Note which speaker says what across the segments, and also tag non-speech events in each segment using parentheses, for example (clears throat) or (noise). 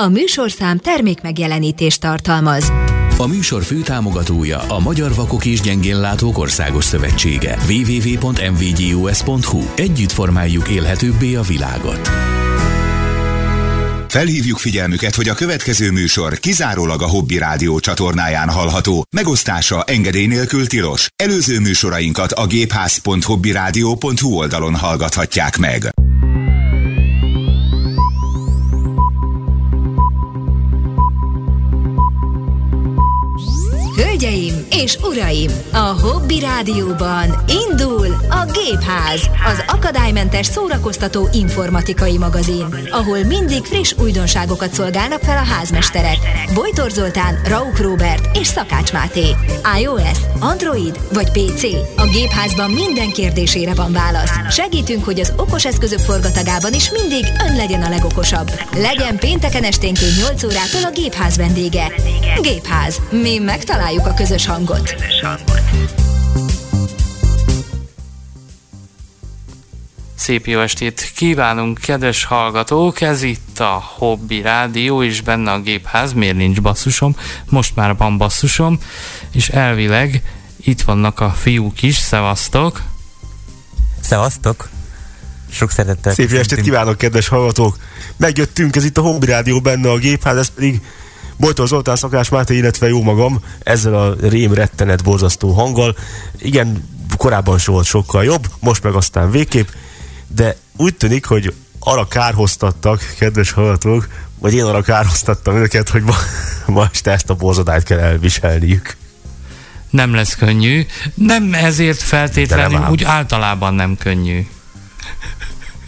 Speaker 1: A műsorszám termék megjelenítést tartalmaz.
Speaker 2: A műsor főtámogatója a Magyar Vakok és Gyengénlátók Országos Szövetsége. www.mvgus.hu Együtt formáljuk élhetőbbé a világot.
Speaker 3: Felhívjuk figyelmüket, hogy a következő műsor kizárólag a Hobby Rádió csatornáján hallható. Megosztása engedély nélkül tilos. Előző műsorainkat a gépház.hobbyradio.hu oldalon hallgathatják meg.
Speaker 1: Hölgyeim és uraim, a Hobby Rádióban indul a Gépház, az akadálymentes szórakoztató informatikai magazin, ahol mindig friss újdonságokat szolgálnak fel a házmesterek. Bojtor Zoltán, Rauk Robert és Szakács Máté. iOS, Android vagy PC? A Gépházban minden kérdésére van válasz. Segítünk, hogy az okos eszközök forgatagában is mindig ön legyen a legokosabb. Legyen pénteken esténként 8 órától a Gépház vendége. Gépház. Mi megtaláljuk a közös hangot.
Speaker 4: Szép jó estét kívánunk, kedves hallgatók! Ez itt a Hobby Rádió, és benne a gépház, miért nincs basszusom? Most már van basszusom, és elvileg itt vannak a fiúk is, szevasztok!
Speaker 5: Szevasztok! Sok szeretettel.
Speaker 6: Szép jó estét kívánok, kedves hallgatók! Megjöttünk, ez itt a Hobby Rádió, benne a gépház, ez pedig Bojtól Zoltán Szakás Máté, illetve jó magam, ezzel a rém rettenet borzasztó hanggal. Igen, korábban se volt sokkal jobb, most meg aztán végképp, de úgy tűnik, hogy arra kárhoztattak, kedves hallgatók, vagy én arra kárhoztattam őket, hogy ma, ma este ezt a borzadályt kell elviselniük.
Speaker 4: Nem lesz könnyű, nem ezért feltétlenül,
Speaker 6: nem
Speaker 4: úgy általában nem könnyű.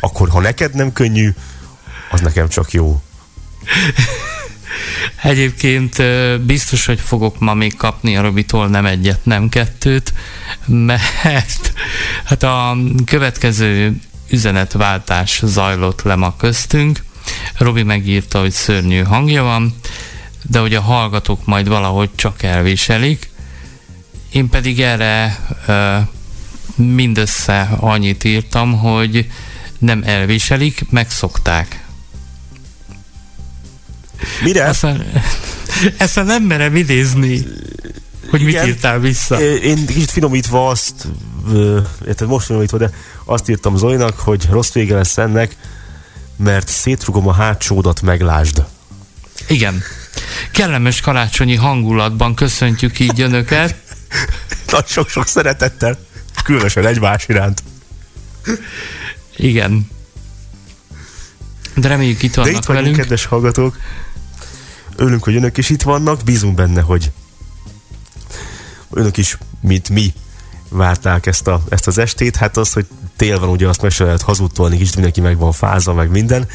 Speaker 6: Akkor, ha neked nem könnyű, az nekem csak jó. (laughs)
Speaker 4: Egyébként biztos, hogy fogok ma még kapni a Robitól nem egyet, nem kettőt, mert hát a következő üzenetváltás zajlott le ma köztünk. Robi megírta, hogy szörnyű hangja van, de hogy a hallgatók majd valahogy csak elviselik. Én pedig erre ö, mindössze annyit írtam, hogy nem elviselik, megszokták.
Speaker 6: Mire?
Speaker 4: Aztán, (laughs) ezt már nem merem idézni, hogy mit
Speaker 6: Igen.
Speaker 4: írtál vissza.
Speaker 6: Én kicsit finomítva azt, érted, most finomítva, de azt írtam Zolinak, hogy rossz vége lesz ennek, mert szétrugom a hátsódat, meglásd.
Speaker 4: Igen. Kellemes karácsonyi hangulatban köszöntjük így önöket. (laughs)
Speaker 6: Nagy sok-sok szeretettel, különösen egymás iránt.
Speaker 4: Igen. De reméljük itt
Speaker 6: De
Speaker 4: vannak
Speaker 6: itt vagyunk,
Speaker 4: velünk.
Speaker 6: kedves hallgatók. Örülünk, hogy önök is itt vannak. Bízunk benne, hogy önök is, mint mi, várták ezt, a, ezt az estét. Hát az, hogy tél van, ugye azt meg se lehet hazudtolni, kicsit mindenki meg van fázva, meg minden.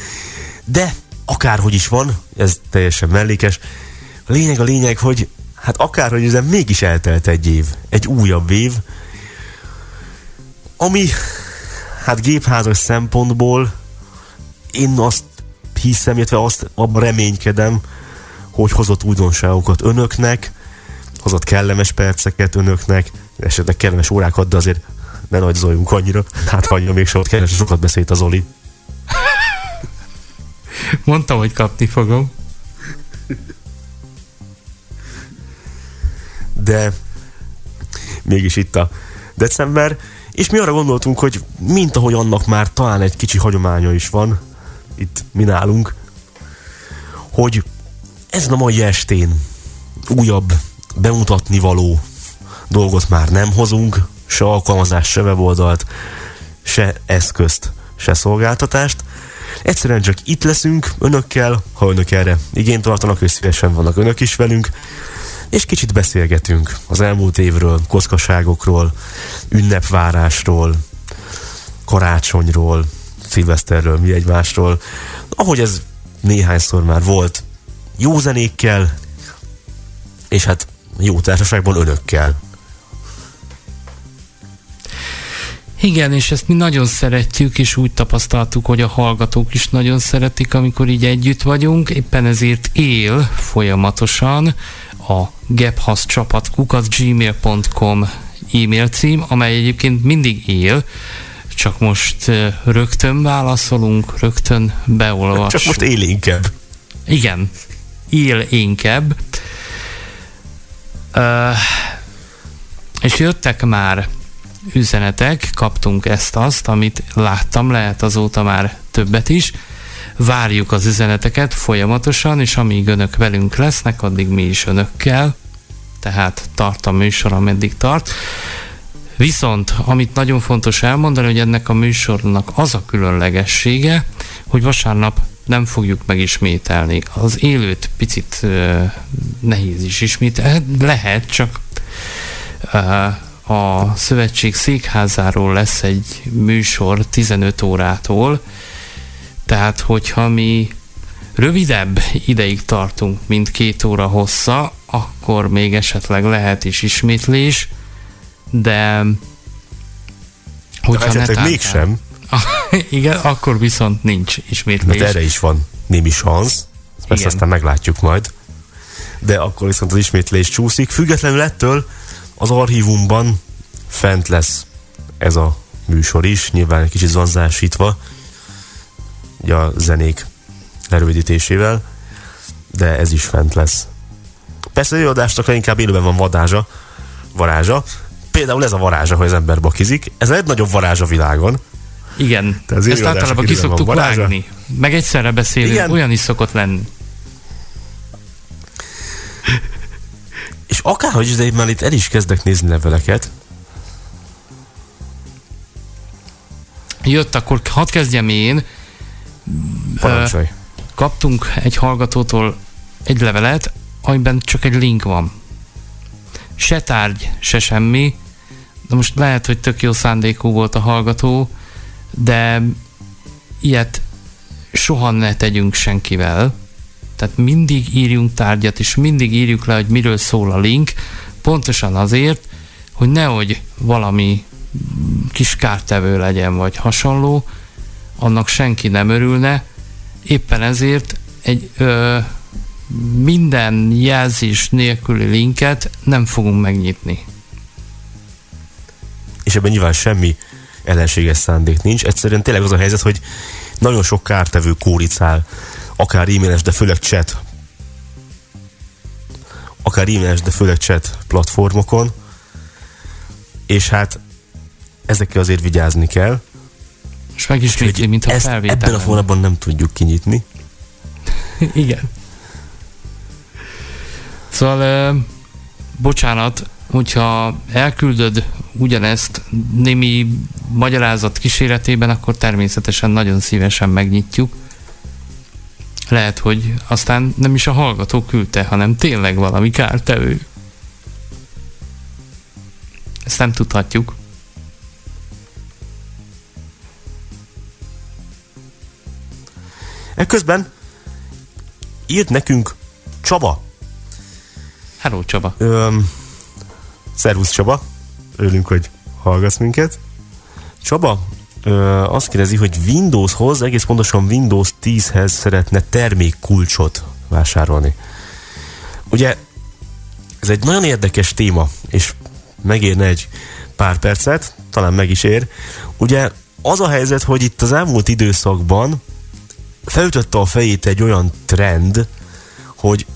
Speaker 6: De akárhogy is van, ez teljesen mellékes. A lényeg a lényeg, hogy hát akárhogy ezen mégis eltelt egy év, egy újabb év, ami hát gépházas szempontból én azt hiszem, illetve azt abban reménykedem, hogy hozott újdonságokat önöknek, hozott kellemes perceket önöknek, esetleg kellemes órákat, de azért ne nagy zoljunk annyira. Hát hagyja még se ott kellemes, sokat beszélt az Oli.
Speaker 4: Mondtam, hogy kapni fogom.
Speaker 6: de mégis itt a december, és mi arra gondoltunk, hogy mint ahogy annak már talán egy kicsi hagyománya is van, itt mi nálunk, hogy ezen a mai estén újabb bemutatni való dolgot már nem hozunk, se alkalmazást, se weboldalt, se eszközt, se szolgáltatást. Egyszerűen csak itt leszünk önökkel, ha önök erre igényt tartanak, és szívesen vannak önök is velünk, és kicsit beszélgetünk az elmúlt évről, kockaságokról, ünnepvárásról, karácsonyról, szilveszterről, mi egymásról. Ahogy ez néhányszor már volt, jó zenékkel, és hát jó társaságban önökkel.
Speaker 4: Igen, és ezt mi nagyon szeretjük, és úgy tapasztaltuk, hogy a hallgatók is nagyon szeretik, amikor így együtt vagyunk. Éppen ezért él folyamatosan a Gephasz csapat kukat gmail.com e-mail cím, amely egyébként mindig él, csak most rögtön válaszolunk, rögtön beolvassuk.
Speaker 6: Csak most élénkebb.
Speaker 4: Igen, énkebb. Uh, és jöttek már üzenetek, kaptunk ezt-azt, amit láttam, lehet azóta már többet is. Várjuk az üzeneteket folyamatosan, és amíg önök velünk lesznek, addig mi is önökkel. Tehát tart a műsor, ameddig tart. Viszont, amit nagyon fontos elmondani, hogy ennek a műsornak az a különlegessége, hogy vasárnap nem fogjuk megismételni. Az élőt picit uh, nehéz is ismételni, lehet, csak uh, a szövetség székházáról lesz egy műsor 15 órától, tehát hogyha mi rövidebb ideig tartunk, mint két óra hossza, akkor még esetleg lehet is ismétlés, de
Speaker 6: hogyha de esetleg mégsem. (laughs)
Speaker 4: Igen, akkor viszont nincs ismétlés.
Speaker 6: Mert erre is van némi szansz, ezt aztán meglátjuk majd. De akkor viszont az ismétlés csúszik. Függetlenül ettől az archívumban fent lesz ez a műsor is, nyilván egy kicsit zanzásítva, ugye a zenék lerövidítésével, de ez is fent lesz. Persze az előadásnak inkább élőben van vadázsa, varázsa. Például ez a varázsa, hogy az ember bakizik. Ez a legnagyobb varázs a világon.
Speaker 4: Igen, ezt általában ki szoktuk vágni. Meg egyszerre beszélünk, Igen. olyan is szokott lenni.
Speaker 6: És akárhogy is, de én már itt el is kezdek nézni leveleket.
Speaker 4: Jött, akkor hadd kezdjem én.
Speaker 6: Parancsolj.
Speaker 4: Kaptunk egy hallgatótól egy levelet, amiben csak egy link van. Se tárgy, se semmi. De most lehet, hogy tök jó szándékú volt a hallgató, de ilyet soha ne tegyünk senkivel. Tehát mindig írjunk tárgyat, és mindig írjuk le, hogy miről szól a link, pontosan azért, hogy nehogy valami kis kártevő legyen, vagy hasonló, annak senki nem örülne. Éppen ezért egy ö, minden jelzés nélküli linket nem fogunk megnyitni.
Speaker 6: És ebben nyilván semmi ellenséges szándék nincs. Egyszerűen tényleg az a helyzet, hogy nagyon sok kártevő kóricál, akár e-mailes, de főleg chat, akár e-mailes, de főleg chat platformokon, és hát ezekkel azért vigyázni kell.
Speaker 4: És megismétli, mint a
Speaker 6: felvétel. Ebben a hónapban nem tudjuk kinyitni. (laughs)
Speaker 4: Igen. Szóval, uh, bocsánat, hogyha elküldöd ugyanezt némi magyarázat kíséretében, akkor természetesen nagyon szívesen megnyitjuk. Lehet, hogy aztán nem is a hallgató küldte, hanem tényleg valami kártevő. Ezt nem tudhatjuk.
Speaker 6: Ekközben írt nekünk Csaba.
Speaker 4: Hello Csaba.
Speaker 6: Öm, szervusz Csaba. Örülünk, hogy hallgatsz minket. Csaba ö, azt kérdezi, hogy Windowshoz, egész pontosan Windows 10-hez szeretne termékkulcsot vásárolni. Ugye ez egy nagyon érdekes téma, és megérne egy pár percet, talán meg is ér. Ugye az a helyzet, hogy itt az elmúlt időszakban felütötte a fejét egy olyan trend, hogy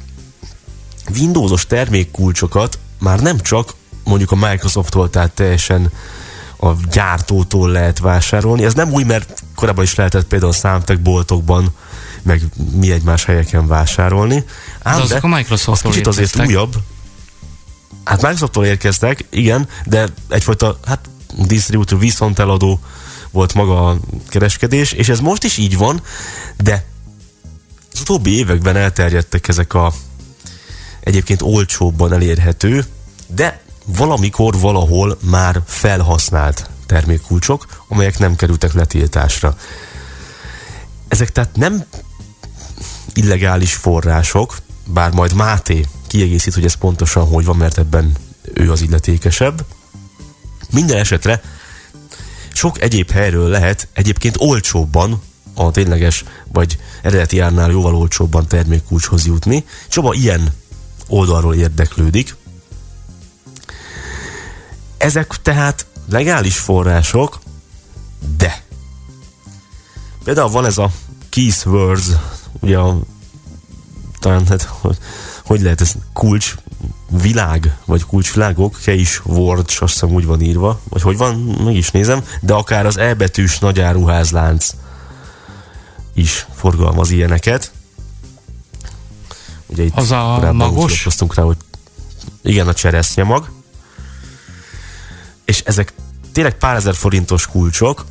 Speaker 6: Windowsos termékkulcsokat már nem csak mondjuk a Microsoft-tól, tehát teljesen a gyártótól lehet vásárolni. Ez nem új, mert korábban is lehetett például számtek boltokban, meg mi egymás helyeken vásárolni.
Speaker 4: Ám de azok a Microsoft
Speaker 6: kicsit azért érkeztek. újabb. Hát Microsoft-tól érkeztek, igen, de egyfajta, hát distributor, viszont eladó volt maga a kereskedés, és ez most is így van, de az utóbbi években elterjedtek ezek a egyébként olcsóbban elérhető, de valamikor valahol már felhasznált termékkulcsok, amelyek nem kerültek letiltásra. Ezek tehát nem illegális források, bár majd Máté kiegészít, hogy ez pontosan hogy van, mert ebben ő az illetékesebb. Minden esetre sok egyéb helyről lehet egyébként olcsóbban a tényleges vagy eredeti árnál jóval olcsóbban termékkulcshoz jutni. Csaba ilyen oldalról érdeklődik. Ezek tehát legális források, de például van ez a Keys Words, ugye a talán hát, hogy, hogy lehet ez kulcs világ, vagy kulcsvilágok, is Word, azt hiszem úgy van írva, vagy hogy van, meg is nézem, de akár az elbetűs nagyáruházlánc is forgalmaz ilyeneket.
Speaker 4: Ugye itt az a magos?
Speaker 6: rá, hogy igen, a cseresznye mag. És ezek tényleg pár ezer forintos kulcsok.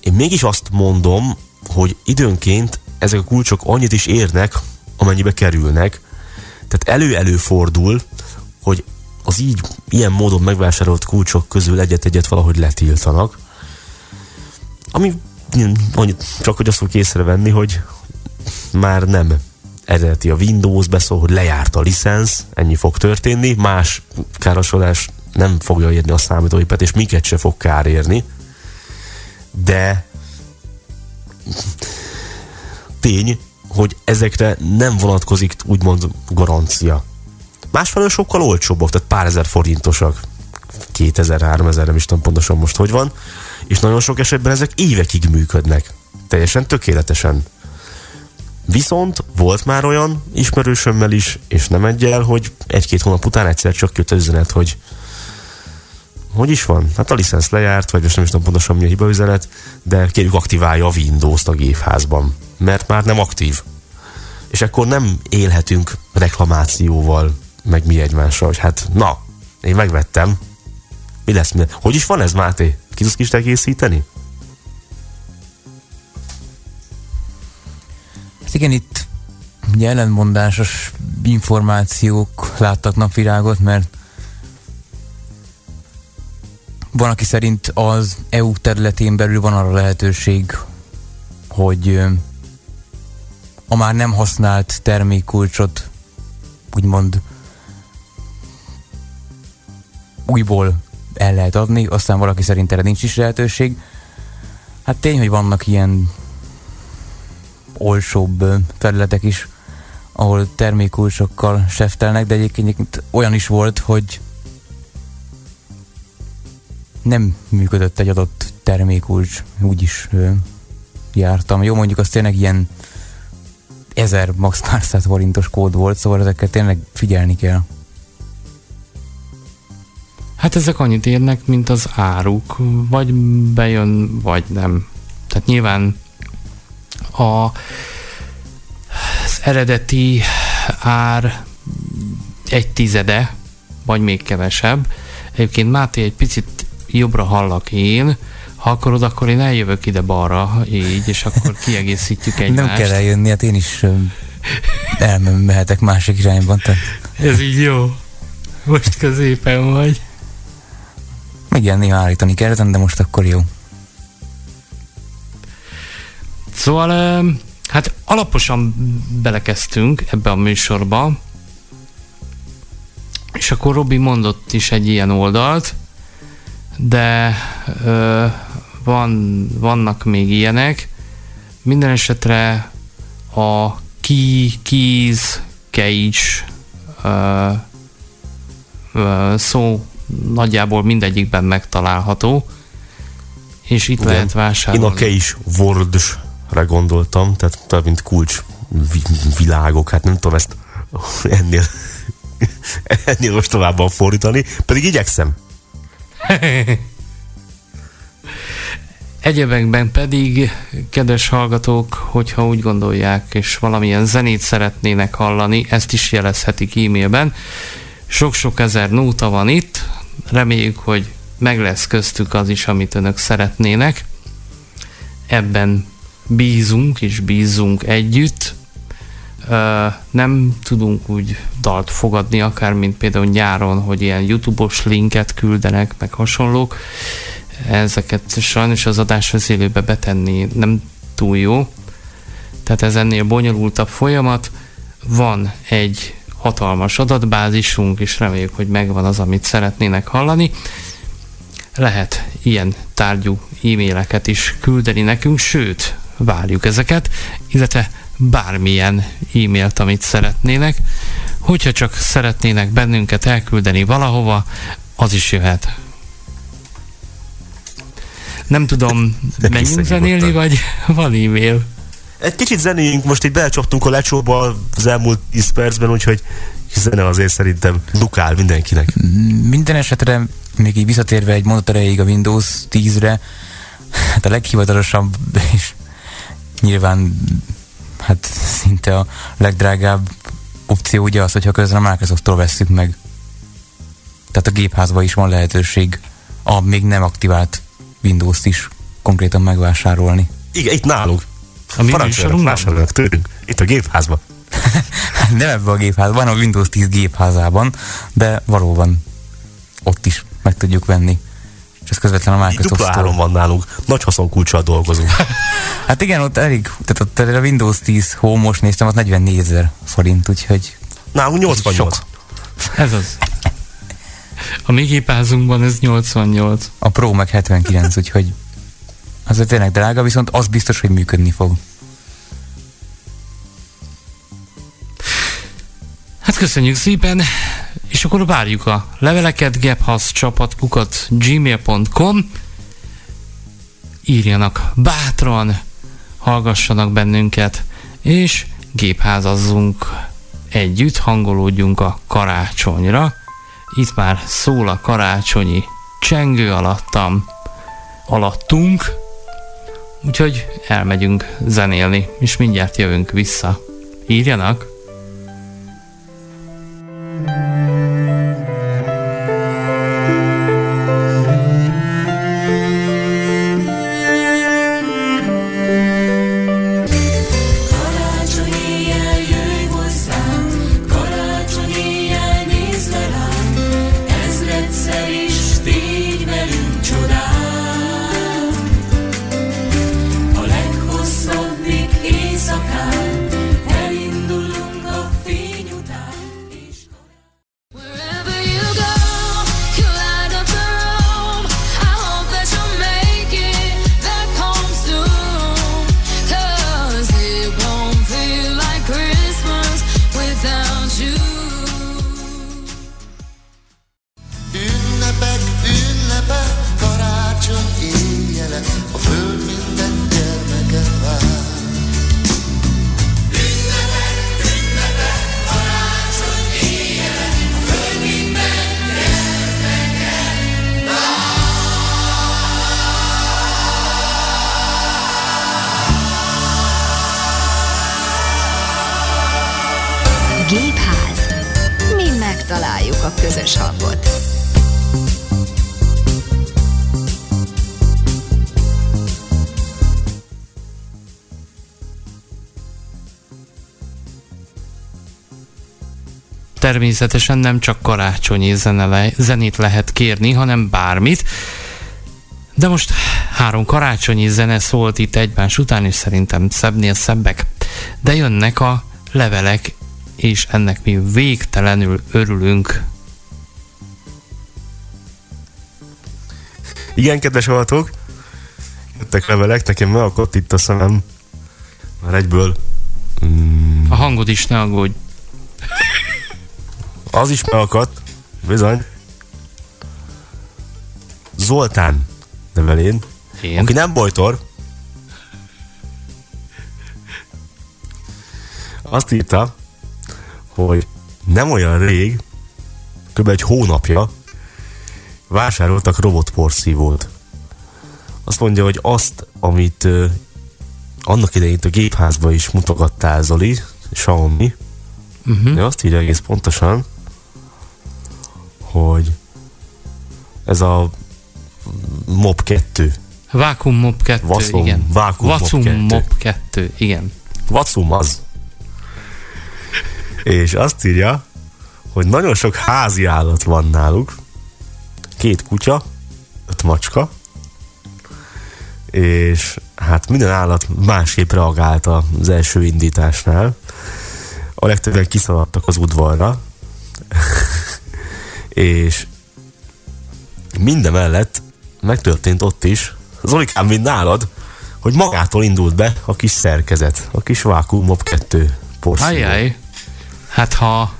Speaker 6: Én mégis azt mondom, hogy időnként ezek a kulcsok annyit is érnek, amennyibe kerülnek. Tehát elő-elő fordul, hogy az így, ilyen módon megvásárolt kulcsok közül egyet-egyet valahogy letiltanak. Ami annyit, csak hogy azt fog észrevenni, hogy már nem eredeti a Windows beszól, hogy lejárt a licensz, ennyi fog történni, más károsodás nem fogja érni a számítógépet, és minket se fog kár érni. De tény, hogy ezekre nem vonatkozik úgymond garancia. Másfelől sokkal olcsóbbak, tehát pár ezer forintosak. 2000-3000, nem is tudom pontosan most hogy van. És nagyon sok esetben ezek évekig működnek. Teljesen tökéletesen. Viszont volt már olyan ismerősömmel is, és nem egyel, hogy egy-két hónap után egyszer csak jött üzenet, hogy hogy is van? Hát a licensz lejárt, vagy most nem is tudom pontosan mi a hiba üzenet, de kérjük aktiválja a Windows-t a gépházban, mert már nem aktív. És akkor nem élhetünk reklamációval, meg mi egymással, hogy hát na, én megvettem, mi lesz? Mi? Hogy is van ez, Máté? Ki tudsz kis egészíteni?
Speaker 5: Hát igen, itt ugye ellentmondásos információk láttak napvilágot, mert van, aki szerint az EU területén belül van arra lehetőség, hogy a már nem használt termékkulcsot úgymond újból el lehet adni, aztán valaki szerint erre nincs is lehetőség. Hát tény, hogy vannak ilyen olcsóbb területek is, ahol termékkulcsokkal seftelnek, de egyébként olyan is volt, hogy nem működött egy adott termékulcs, úgyis ö, jártam. Jó, mondjuk az tényleg ilyen 1000 max pár száz forintos kód volt, szóval ezeket tényleg figyelni kell.
Speaker 4: Hát ezek annyit érnek, mint az áruk, vagy bejön, vagy nem. Tehát nyilván a, az eredeti ár egy tizede, vagy még kevesebb. Egyébként Máté egy picit jobbra hallak én, ha akarod, akkor én eljövök ide balra, így, és akkor kiegészítjük egymást.
Speaker 5: Nem kell eljönni, hát én is elmehetek másik irányban. Tehát.
Speaker 4: Ez így jó. Most középen vagy.
Speaker 5: Igen, néha állítani kellett, de most akkor jó.
Speaker 4: Szóval, hát alaposan belekezdtünk ebbe a műsorba, és akkor Robi mondott is egy ilyen oldalt, de ö, van, vannak még ilyenek. Minden esetre a Key, Keys, Cage ö, ö, szó nagyjából mindegyikben megtalálható, és itt Igen. lehet vásárolni.
Speaker 6: Én a Cage Words-re gondoltam, tehát, tehát mint kulcs világok, hát nem tudom ezt ennél (laughs) ennél most továbban fordítani, pedig igyekszem. (laughs)
Speaker 4: Egyebekben pedig, kedves hallgatók, hogyha úgy gondolják, és valamilyen zenét szeretnének hallani, ezt is jelezhetik e-mailben. Sok-sok ezer nóta van itt, reméljük, hogy meg lesz köztük az is, amit önök szeretnének. Ebben bízunk, és bízunk együtt. Nem tudunk úgy dalt fogadni, akár mint például nyáron, hogy ilyen YouTube-os linket küldenek, meg hasonlók ezeket sajnos az adásvezélőbe betenni nem túl jó. Tehát ez ennél bonyolultabb folyamat. Van egy hatalmas adatbázisunk, és reméljük, hogy megvan az, amit szeretnének hallani. Lehet ilyen tárgyú e-maileket is küldeni nekünk, sőt, várjuk ezeket, illetve bármilyen e-mailt, amit szeretnének. Hogyha csak szeretnének bennünket elküldeni valahova, az is jöhet. Nem tudom, menjünk zenélni, vagy van e-mail?
Speaker 6: egy kicsit zenéjünk, most itt belecsaptunk a lecsóba az elmúlt 10 percben, úgyhogy zene azért szerintem dukál mindenkinek.
Speaker 5: Minden esetre még így visszatérve egy mondat erejéig a Windows 10-re, hát a leghivatalosabb és nyilván hát szinte a legdrágább opció ugye az, hogyha közben a Microsoft-tól vesszük meg. Tehát a gépházban is van lehetőség a még nem aktivált Windows-t is konkrétan megvásárolni.
Speaker 6: Igen, itt nálunk.
Speaker 4: A mi
Speaker 6: vásároljanak tőlünk. Itt a gépházban. (laughs)
Speaker 5: nem ebbe a gépházban, a Windows 10 gépházában, de valóban ott is meg tudjuk venni. És ez közvetlen a
Speaker 6: Így dupla áron
Speaker 5: Microsoft-tól.
Speaker 6: van nálunk. Nagy haszonkulcsal dolgozunk. (laughs)
Speaker 5: Hát igen, ott elég, tehát ott a Windows 10 Home most néztem, ott 44 ezer forint, úgyhogy
Speaker 6: Nálunk 88.
Speaker 5: Sok.
Speaker 4: Ez az. A mi gépázunkban ez 88.
Speaker 5: a Pro meg 79, úgyhogy az tényleg drága, viszont az biztos, hogy működni fog.
Speaker 4: Hát köszönjük szépen, és akkor várjuk a leveleket, gebhaszcsapatkukat gmail.com írjanak bátran, hallgassanak bennünket, és gépházazzunk együtt, hangolódjunk a karácsonyra. Itt már szól a karácsonyi csengő alattam, alattunk, úgyhogy elmegyünk zenélni, és mindjárt jövünk vissza. Írjanak!
Speaker 7: Karácsony
Speaker 4: Természetesen nem csak karácsonyi zene zenét lehet kérni, hanem bármit. De most három karácsonyi zene szólt itt egymás után, és szerintem szebbnél szebbek. De jönnek a levelek, és ennek mi végtelenül örülünk.
Speaker 6: Igen, kedves hallgatók, jöttek levelek, nekem megakadt itt a szemem. Már egyből. Mm,
Speaker 4: A hangod is ne aggódj.
Speaker 6: Az is megakadt, bizony. Zoltán levelén,
Speaker 4: Én.
Speaker 6: aki nem bojtor, azt írta, hogy nem olyan rég, kb. egy hónapja vásároltak robotporszívót. Azt mondja, hogy azt, amit ö, annak idején a gépházba is mutogattál, Zoli, Xiaomi,
Speaker 4: Uh-huh.
Speaker 6: de azt írja egész pontosan, hogy ez a Mob 2,
Speaker 4: Vacuum Mob 2,
Speaker 6: Vacuum-
Speaker 4: igen.
Speaker 6: Vacuum Mob
Speaker 4: Vacuum
Speaker 6: 2.
Speaker 4: Mob 2, igen.
Speaker 6: Vacum az. És azt írja, hogy nagyon sok házi állat van náluk. Két kutya, öt macska, és hát minden állat másképp reagált az első indításnál. A legtöbben kiszaladtak az udvarra, (laughs) és mindemellett megtörtént ott is, Zolikám, mint nálad, hogy magától indult be a kis szerkezet, a kis Vacuum Mob 2 porszívó.
Speaker 4: Ajjaj. Hát ha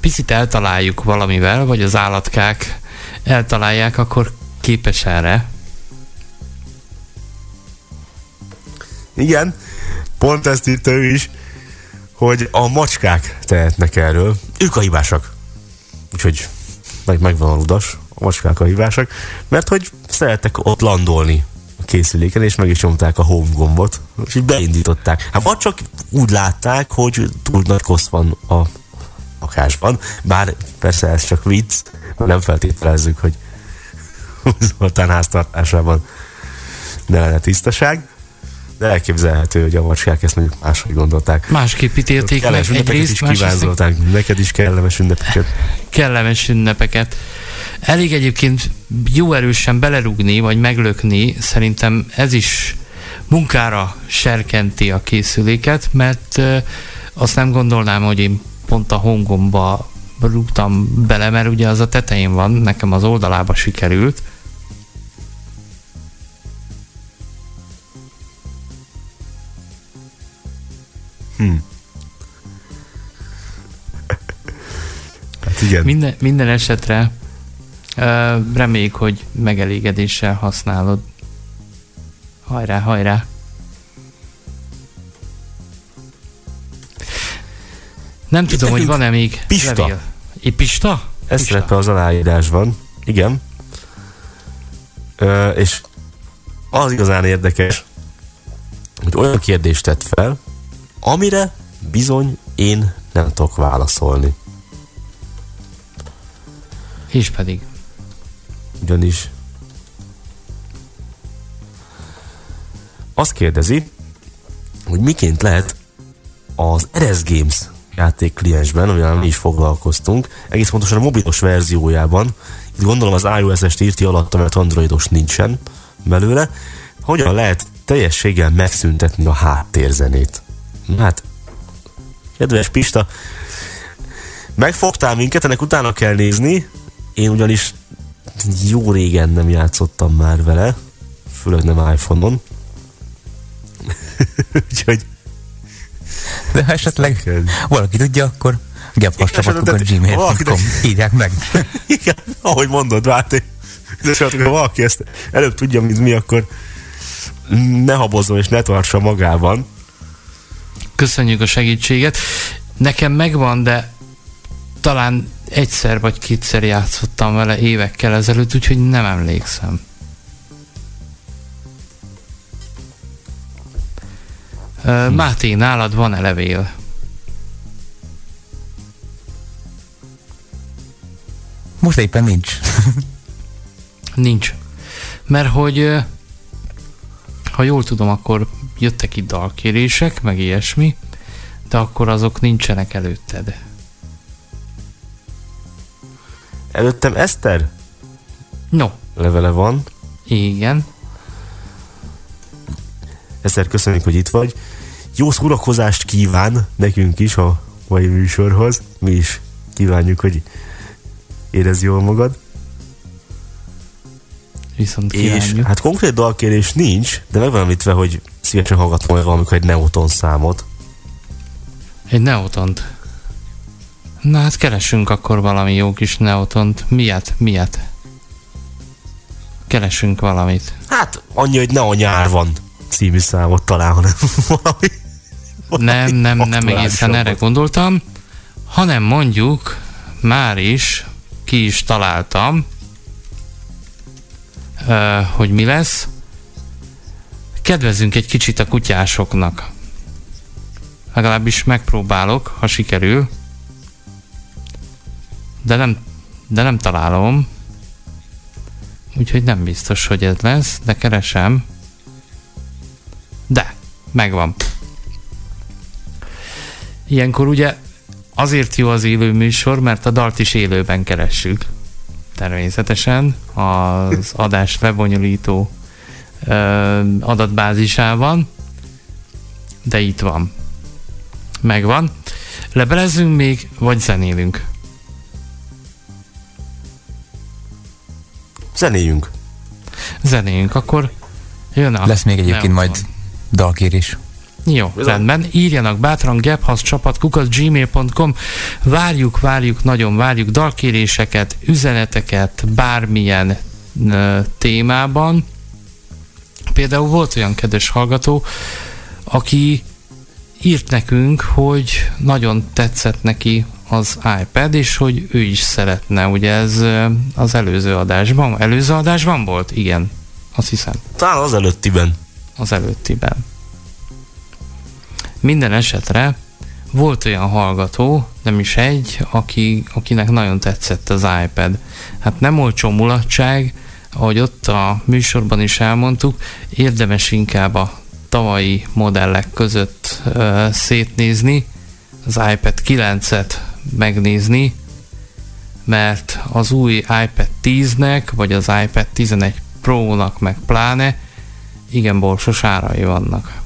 Speaker 4: picit eltaláljuk valamivel, vagy az állatkák eltalálják, akkor képes erre.
Speaker 6: Igen, Pont ezt írta ő is, hogy a macskák tehetnek erről. Ők a hibásak. Úgyhogy meg, megvan a ludas, a macskák a hibásak, mert hogy szerettek ott landolni a készüléken, és meg is nyomták a home gombot, és így beindították. Hát vagy csak úgy látták, hogy túl nagy kosz van a lakásban, bár persze ez csak vicc, nem feltételezzük, hogy (laughs) Zoltán háztartásában ne lenne tisztaság, de elképzelhető, hogy a macskák ezt mondjuk máshogy gondolták.
Speaker 4: Másképp ítélték meg egyrészt,
Speaker 6: is kíván,
Speaker 4: másrészt
Speaker 6: Zoltán. Neked is kellemes ünnepeket.
Speaker 4: kellemes ünnepeket. Elég egyébként jó erősen belerugni, vagy meglökni, szerintem ez is munkára serkenti a készüléket, mert azt nem gondolnám, hogy én pont a hongomba rúgtam bele, mert ugye az a tetején van, nekem az oldalába sikerült.
Speaker 6: Hát igen.
Speaker 4: Minden, minden esetre reméljük, hogy megelégedéssel használod. Hajrá, hajrá! Nem
Speaker 6: Itt
Speaker 4: tudom, hogy van-e még
Speaker 6: Pista.
Speaker 4: levél. Egy Pista?
Speaker 6: Ez szerepel az aláírásban. Igen. Ö, és az igazán érdekes, hogy olyan kérdést tett fel, amire bizony én nem tudok válaszolni.
Speaker 4: És pedig.
Speaker 6: Ugyanis azt kérdezi, hogy miként lehet az RS Games játék kliensben, amivel mi is foglalkoztunk, egész pontosan a mobilos verziójában, itt gondolom az iOS-est írti alatta, mert androidos nincsen belőle, hogyan lehet teljességgel megszüntetni a háttérzenét. Hát, kedves Pista, megfogtál minket, ennek utána kell nézni, én ugyanis jó régen nem játszottam már vele, főleg nem iPhone-on. (laughs) Úgyhogy
Speaker 5: De ha esetleg valaki tudja, akkor gebhascsapatuk a gmail.com. Írják meg. (laughs)
Speaker 6: igen, ahogy mondod, vált, de csak ha valaki ezt előbb tudja, mint mi, akkor ne habozzon és ne tartsa magában.
Speaker 4: Köszönjük a segítséget. Nekem megvan, de talán egyszer vagy kétszer játszottam vele évekkel ezelőtt, úgyhogy nem emlékszem. Ö, Máté, nálad van-e levél?
Speaker 5: Most éppen nincs. (laughs)
Speaker 4: Nincs. Mert hogy ha jól tudom, akkor jöttek itt dalkérések, meg ilyesmi, de akkor azok nincsenek előtted.
Speaker 6: Előttem Eszter
Speaker 4: No,
Speaker 6: levele van.
Speaker 4: igen.
Speaker 6: Eszter, köszönjük, hogy itt vagy. Jó szórakozást kíván nekünk is a mai műsorhoz. Mi is kívánjuk, hogy érezd jól magad.
Speaker 4: Viszont
Speaker 6: És hát konkrét dalkérés nincs, de meg van említve, hogy szívesen hallgatom meg valamikor egy Neoton számot.
Speaker 4: Egy neotont. Na hát keresünk akkor valami jó kis neotont. Miért? Miért? Keresünk valamit.
Speaker 6: Hát annyi, hogy ne a nyár van című számot talán, hanem (laughs) valami.
Speaker 4: Nem, nem, nem egészen erre gondoltam, hanem mondjuk már is ki is találtam, hogy mi lesz. Kedvezünk egy kicsit a kutyásoknak. Legalábbis megpróbálok, ha sikerül. De nem, de nem találom. Úgyhogy nem biztos, hogy ez lesz, de keresem. De, megvan. Ilyenkor ugye azért jó az élő műsor, mert a dalt is élőben keressük. Természetesen az adás webonyolító ö, adatbázisában, de itt van. Megvan. Lebelezzünk még, vagy zenélünk?
Speaker 6: Zenéjünk.
Speaker 4: Zenéljünk, akkor jön a...
Speaker 5: Lesz még egyébként majd dalkérés.
Speaker 4: Jó,
Speaker 6: Bizony.
Speaker 4: rendben. Írjanak bátran gebhasz csapat gmail.com Várjuk, várjuk, nagyon várjuk dalkéréseket, üzeneteket, bármilyen ö, témában. Például volt olyan kedves hallgató, aki írt nekünk, hogy nagyon tetszett neki az iPad, és hogy ő is szeretne. Ugye ez az előző adásban, előző adásban volt? Igen, azt hiszem
Speaker 6: Talán az előttiben.
Speaker 4: az előttiben. Minden esetre volt olyan hallgató, nem is egy, aki, akinek nagyon tetszett az iPad. Hát nem olcsó mulatság, ahogy ott a műsorban is elmondtuk, érdemes inkább a tavalyi modellek között uh, szétnézni, az iPad 9-et megnézni, mert az új iPad 10-nek, vagy az iPad 11 Pro-nak meg pláne igen borsos árai vannak.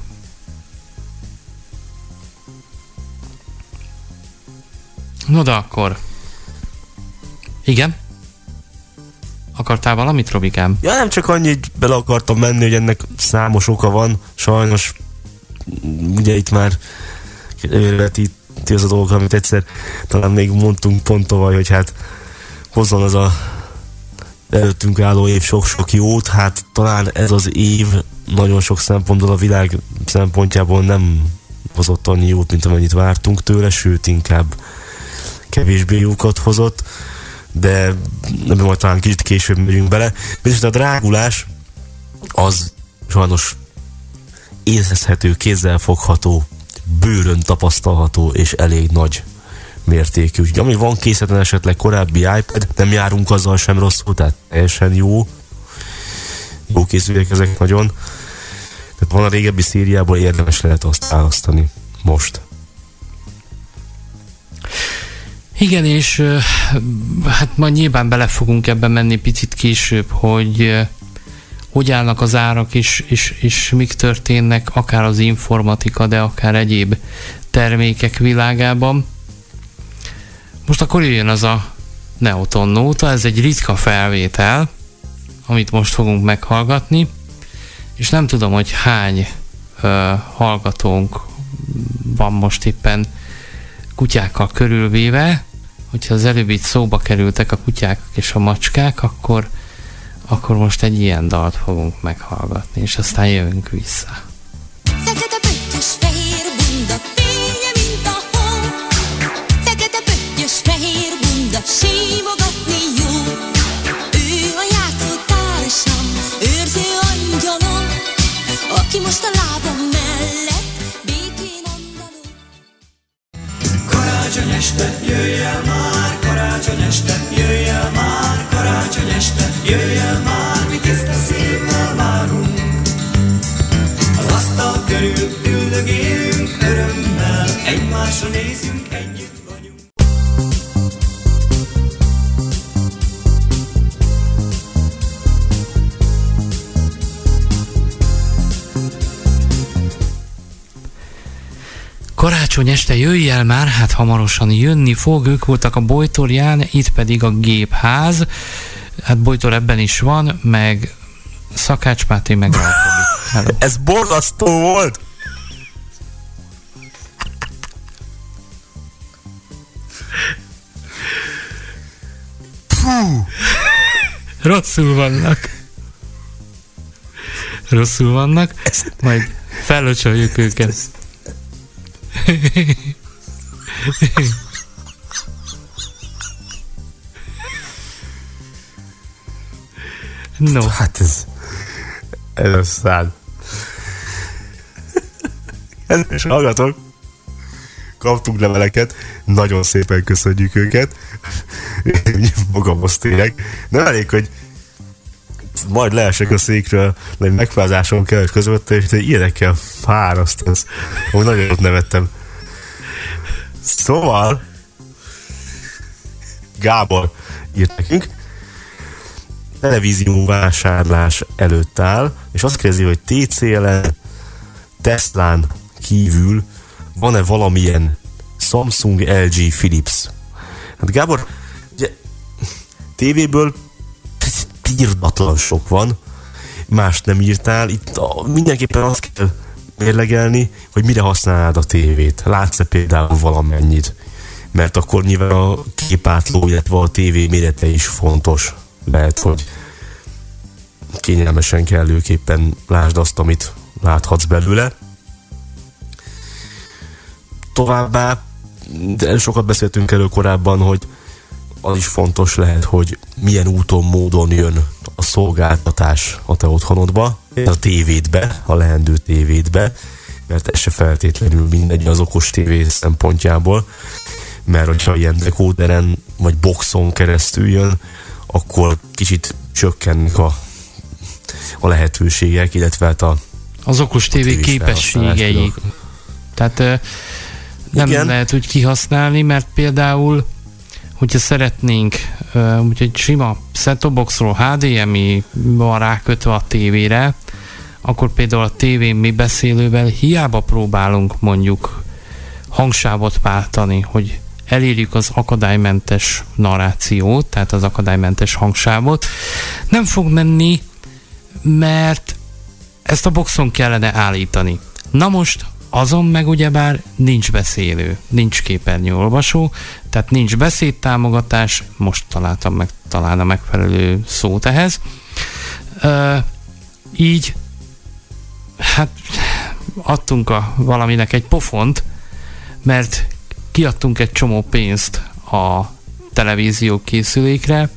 Speaker 4: No de akkor. Igen? Akartál valamit, Robikám?
Speaker 6: Ja, nem csak annyit bele akartam menni, hogy ennek számos oka van. Sajnos ugye itt már előretíti az a dolog, amit egyszer talán még mondtunk pont tovább, hogy hát hozzon az a előttünk álló év sok-sok jót, hát talán ez az év nagyon sok szempontból a világ szempontjából nem hozott annyi jót, mint amennyit vártunk tőle, sőt inkább kevésbé jókat hozott, de nem majd talán kicsit később megyünk bele. Viszont a drágulás az sajnos érezhető, kézzelfogható, bőrön tapasztalható és elég nagy mértékű. Úgyhogy ami van készleten esetleg korábbi iPad, nem járunk azzal sem rosszul, tehát teljesen jó. Jó készülőek ezek nagyon. Tehát van a régebbi szériából érdemes lehet azt választani most.
Speaker 4: Igen, és hát majd nyilván bele fogunk ebben menni picit később, hogy hogy állnak az árak, és, és, és mik történnek, akár az informatika, de akár egyéb termékek világában. Most akkor jöjjön az a Neoton Nóta, ez egy ritka felvétel, amit most fogunk meghallgatni, és nem tudom, hogy hány ö, hallgatónk van most éppen kutyákkal körülvéve, hogyha az előbb itt szóba kerültek a kutyák és a macskák, akkor, akkor most egy ilyen dalt fogunk meghallgatni, és aztán jövünk vissza.
Speaker 7: Este, jöjj el már, karácsony este, jöjj el már, karácsony este, jöjj el már, mi tiszta szívvel várunk. Az asztal körül üldögélünk örömmel, egymásra nézünk, együtt
Speaker 4: Karácsony este jöjj el már, hát hamarosan jönni fog, ők voltak a Bojtorján, itt pedig a gépház. Hát Bojtor ebben is van, meg Szakács Máté meg. (laughs)
Speaker 6: Ez borzasztó volt!
Speaker 4: Rosszul vannak. Rosszul vannak, majd fellöcsöljük őket. No,
Speaker 6: Hát ez... Ez a szád. Kedves hallgatók, kaptunk leveleket, nagyon szépen köszönjük őket. Magamhoz tényleg. Nem elég, hogy majd leesek a székről, egy megfázásom kellett közötte, és ilyenekkel fáraszt ez. Úgy nagyon ott nevettem. Szóval, Gábor írt nekünk, televízió vásárlás előtt áll, és azt kérdezi, hogy TCL-en, Teslán kívül van-e valamilyen Samsung, LG, Philips? Hát Gábor, ugye tévéből írdatlan sok van, más nem írtál, itt mindenképpen azt kell mérlegelni, hogy mire használnád a tévét. Látsz-e például valamennyit? Mert akkor nyilván a képátló, illetve a tévé mérete is fontos. Lehet, hogy kényelmesen kellőképpen lásd azt, amit láthatsz belőle. továbbá, de sokat beszéltünk erről korábban, hogy az is fontos lehet, hogy milyen úton, módon jön a szolgáltatás a te otthonodba, a tévédbe, a leendő tévédbe, mert ez se feltétlenül mindegy az okos tévé szempontjából, mert hogyha ilyen dekóderen vagy boxon keresztül jön, akkor kicsit csökkennek a, a lehetőségek, illetve hát a
Speaker 4: Az okos tévé képességei. Tehát nem
Speaker 6: Igen.
Speaker 4: lehet úgy kihasználni, mert például, hogyha szeretnénk, úgyhogy sima set boxról HDMI van rákötve a tévére, akkor például a tévén mi beszélővel hiába próbálunk mondjuk hangsávot váltani, hogy elérjük az akadálymentes narrációt, tehát az akadálymentes hangsávot, nem fog menni, mert ezt a boxon kellene állítani. Na most azon meg ugyebár nincs beszélő, nincs képernyőolvasó, tehát nincs beszédtámogatás, most találtam meg talán a megfelelő szót ehhez. Ö, így hát adtunk a valaminek egy pofont, mert kiadtunk egy csomó pénzt a televízió készülékre,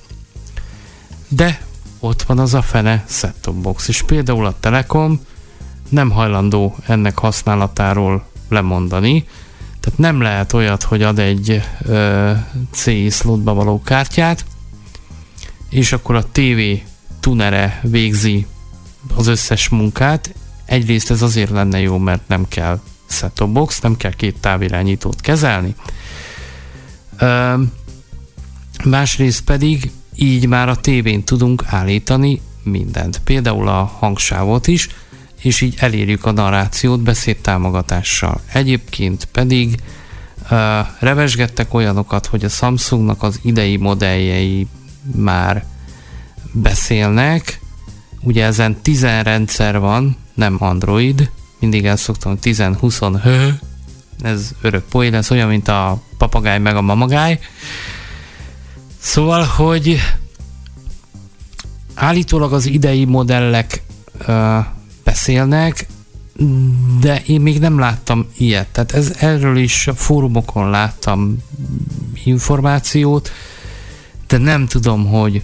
Speaker 4: de ott van az a fene set-top box, és például a Telekom nem hajlandó ennek használatáról lemondani, tehát nem lehet olyat, hogy ad egy ö, CI slotba való kártyát, és akkor a TV tunere végzi az összes munkát. Egyrészt ez azért lenne jó, mert nem kell set box, nem kell két távirányítót kezelni. Ö, másrészt pedig így már a tévén tudunk állítani mindent. Például a hangsávot is, és így elérjük a narrációt beszédtámogatással. Egyébként pedig uh, revesgettek olyanokat, hogy a Samsungnak az idei modelljei már beszélnek. Ugye ezen 10 rendszer van, nem Android, mindig el szoktam 10-20 hő, ez örök poén, ez olyan, mint a papagáj meg a mamagáj. Szóval, hogy állítólag az idei modellek uh, beszélnek, de én még nem láttam ilyet. Tehát ez, erről is a fórumokon láttam információt, de nem tudom, hogy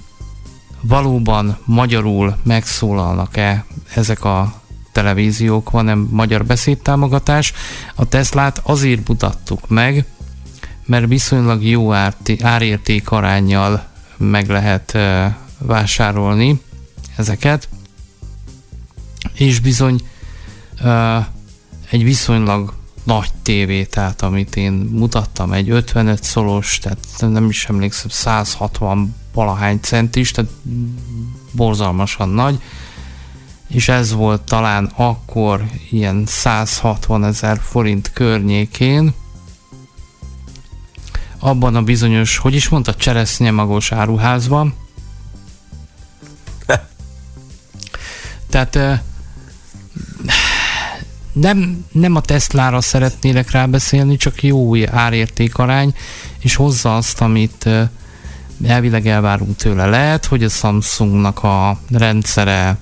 Speaker 4: valóban magyarul megszólalnak-e ezek a televíziók, van-e magyar beszédtámogatás. A Teslát azért mutattuk meg, mert viszonylag jó árérték arányjal meg lehet vásárolni ezeket, és bizony uh, egy viszonylag nagy tévé, tehát amit én mutattam, egy 55 szolos, tehát nem is emlékszem, 160 valahány centis, tehát borzalmasan nagy, és ez volt talán akkor ilyen 160 ezer forint környékén, abban a bizonyos, hogy is mondta, cseresznyemagos áruházban. Tehát nem, nem a Teslára szeretnélek rábeszélni, csak jó árértékarány, és hozza azt, amit elvileg elvárunk tőle. Lehet, hogy a Samsungnak a rendszere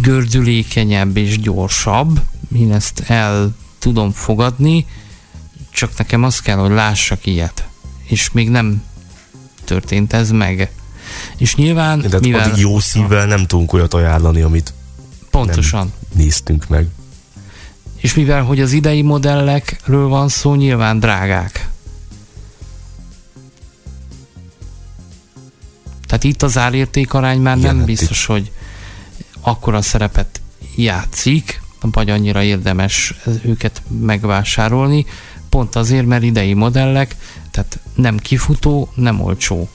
Speaker 4: gördülékenyebb és gyorsabb, én ezt el tudom fogadni, csak nekem az kell, hogy lássak ilyet. És még nem történt ez meg. És nyilván,
Speaker 6: De
Speaker 4: mivel...
Speaker 6: addig jó szívvel nem tudunk olyat ajánlani, amit
Speaker 4: Pontosan.
Speaker 6: néztünk meg.
Speaker 4: És mivel, hogy az idei modellekről van szó, nyilván drágák. Tehát itt az árértékarány már
Speaker 6: Igen,
Speaker 4: nem
Speaker 6: hát
Speaker 4: biztos, hogy akkora szerepet játszik, vagy annyira érdemes őket megvásárolni, pont azért, mert idei modellek, tehát nem kifutó, nem olcsó.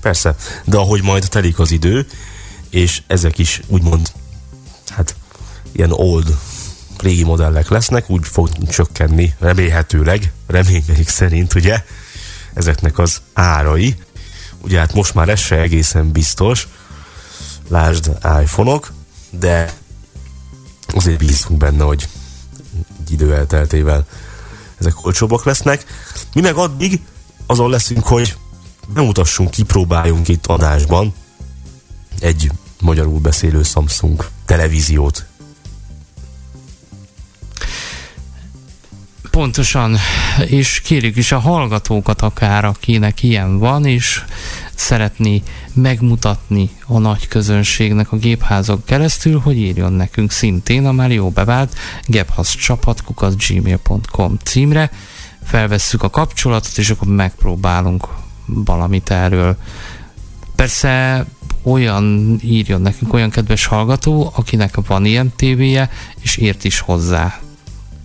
Speaker 6: Persze, de ahogy majd telik az idő, és ezek is úgymond, hát ilyen old, régi modellek lesznek, úgy fog csökkenni, remélhetőleg, reményeik szerint, ugye, ezeknek az árai. Ugye hát most már ez se egészen biztos, lásd iPhone-ok, de azért bízunk benne, hogy egy idő elteltével ezek olcsóbbak lesznek. Mi meg addig azon leszünk, hogy bemutassunk, kipróbáljunk itt adásban egy magyarul beszélő Samsung televíziót.
Speaker 4: Pontosan, és kérjük is a hallgatókat akár, akinek ilyen van, és szeretné megmutatni a nagy közönségnek a gépházak keresztül, hogy írjon nekünk szintén a már jó bevált gebhazcsapatkukat.gmail.com címre, felvesszük a kapcsolatot, és akkor megpróbálunk valamit erről. Persze olyan írjon nekünk olyan kedves hallgató, akinek van ilyen tévéje, és ért is hozzá.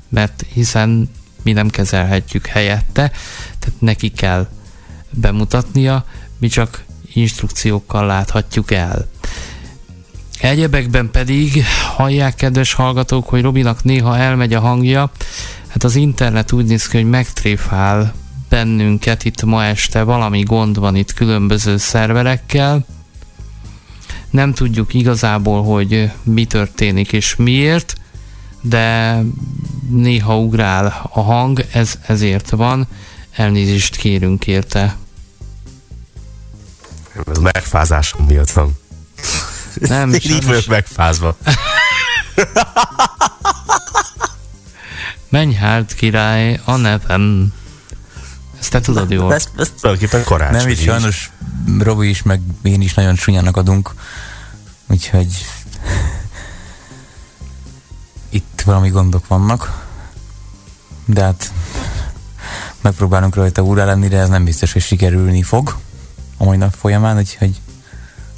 Speaker 4: Mert hiszen mi nem kezelhetjük helyette, tehát neki kell bemutatnia, mi csak instrukciókkal láthatjuk el. Egyebekben pedig hallják, kedves hallgatók, hogy Robinak néha elmegy a hangja, hát az internet úgy néz ki, hogy megtréfál bennünket itt ma este, valami gond van itt különböző szerverekkel, nem tudjuk igazából, hogy mi történik és miért, de néha ugrál a hang, ez ezért van, elnézést kérünk érte.
Speaker 6: Ez megfázásom miatt van.
Speaker 4: Nem,
Speaker 6: Én (laughs) így vagyok megfázva. (laughs)
Speaker 4: Menj hát király a nevem. Ezt te tudod jól.
Speaker 6: Ez, ez tulajdonképpen karácsony.
Speaker 5: Nem, itt sajnos Robi is, meg én is nagyon csúnyának adunk, úgyhogy (laughs) itt valami gondok vannak, de hát megpróbálunk rajta úrá lenni, de ez nem biztos, hogy sikerülni fog a mai nap folyamán, úgyhogy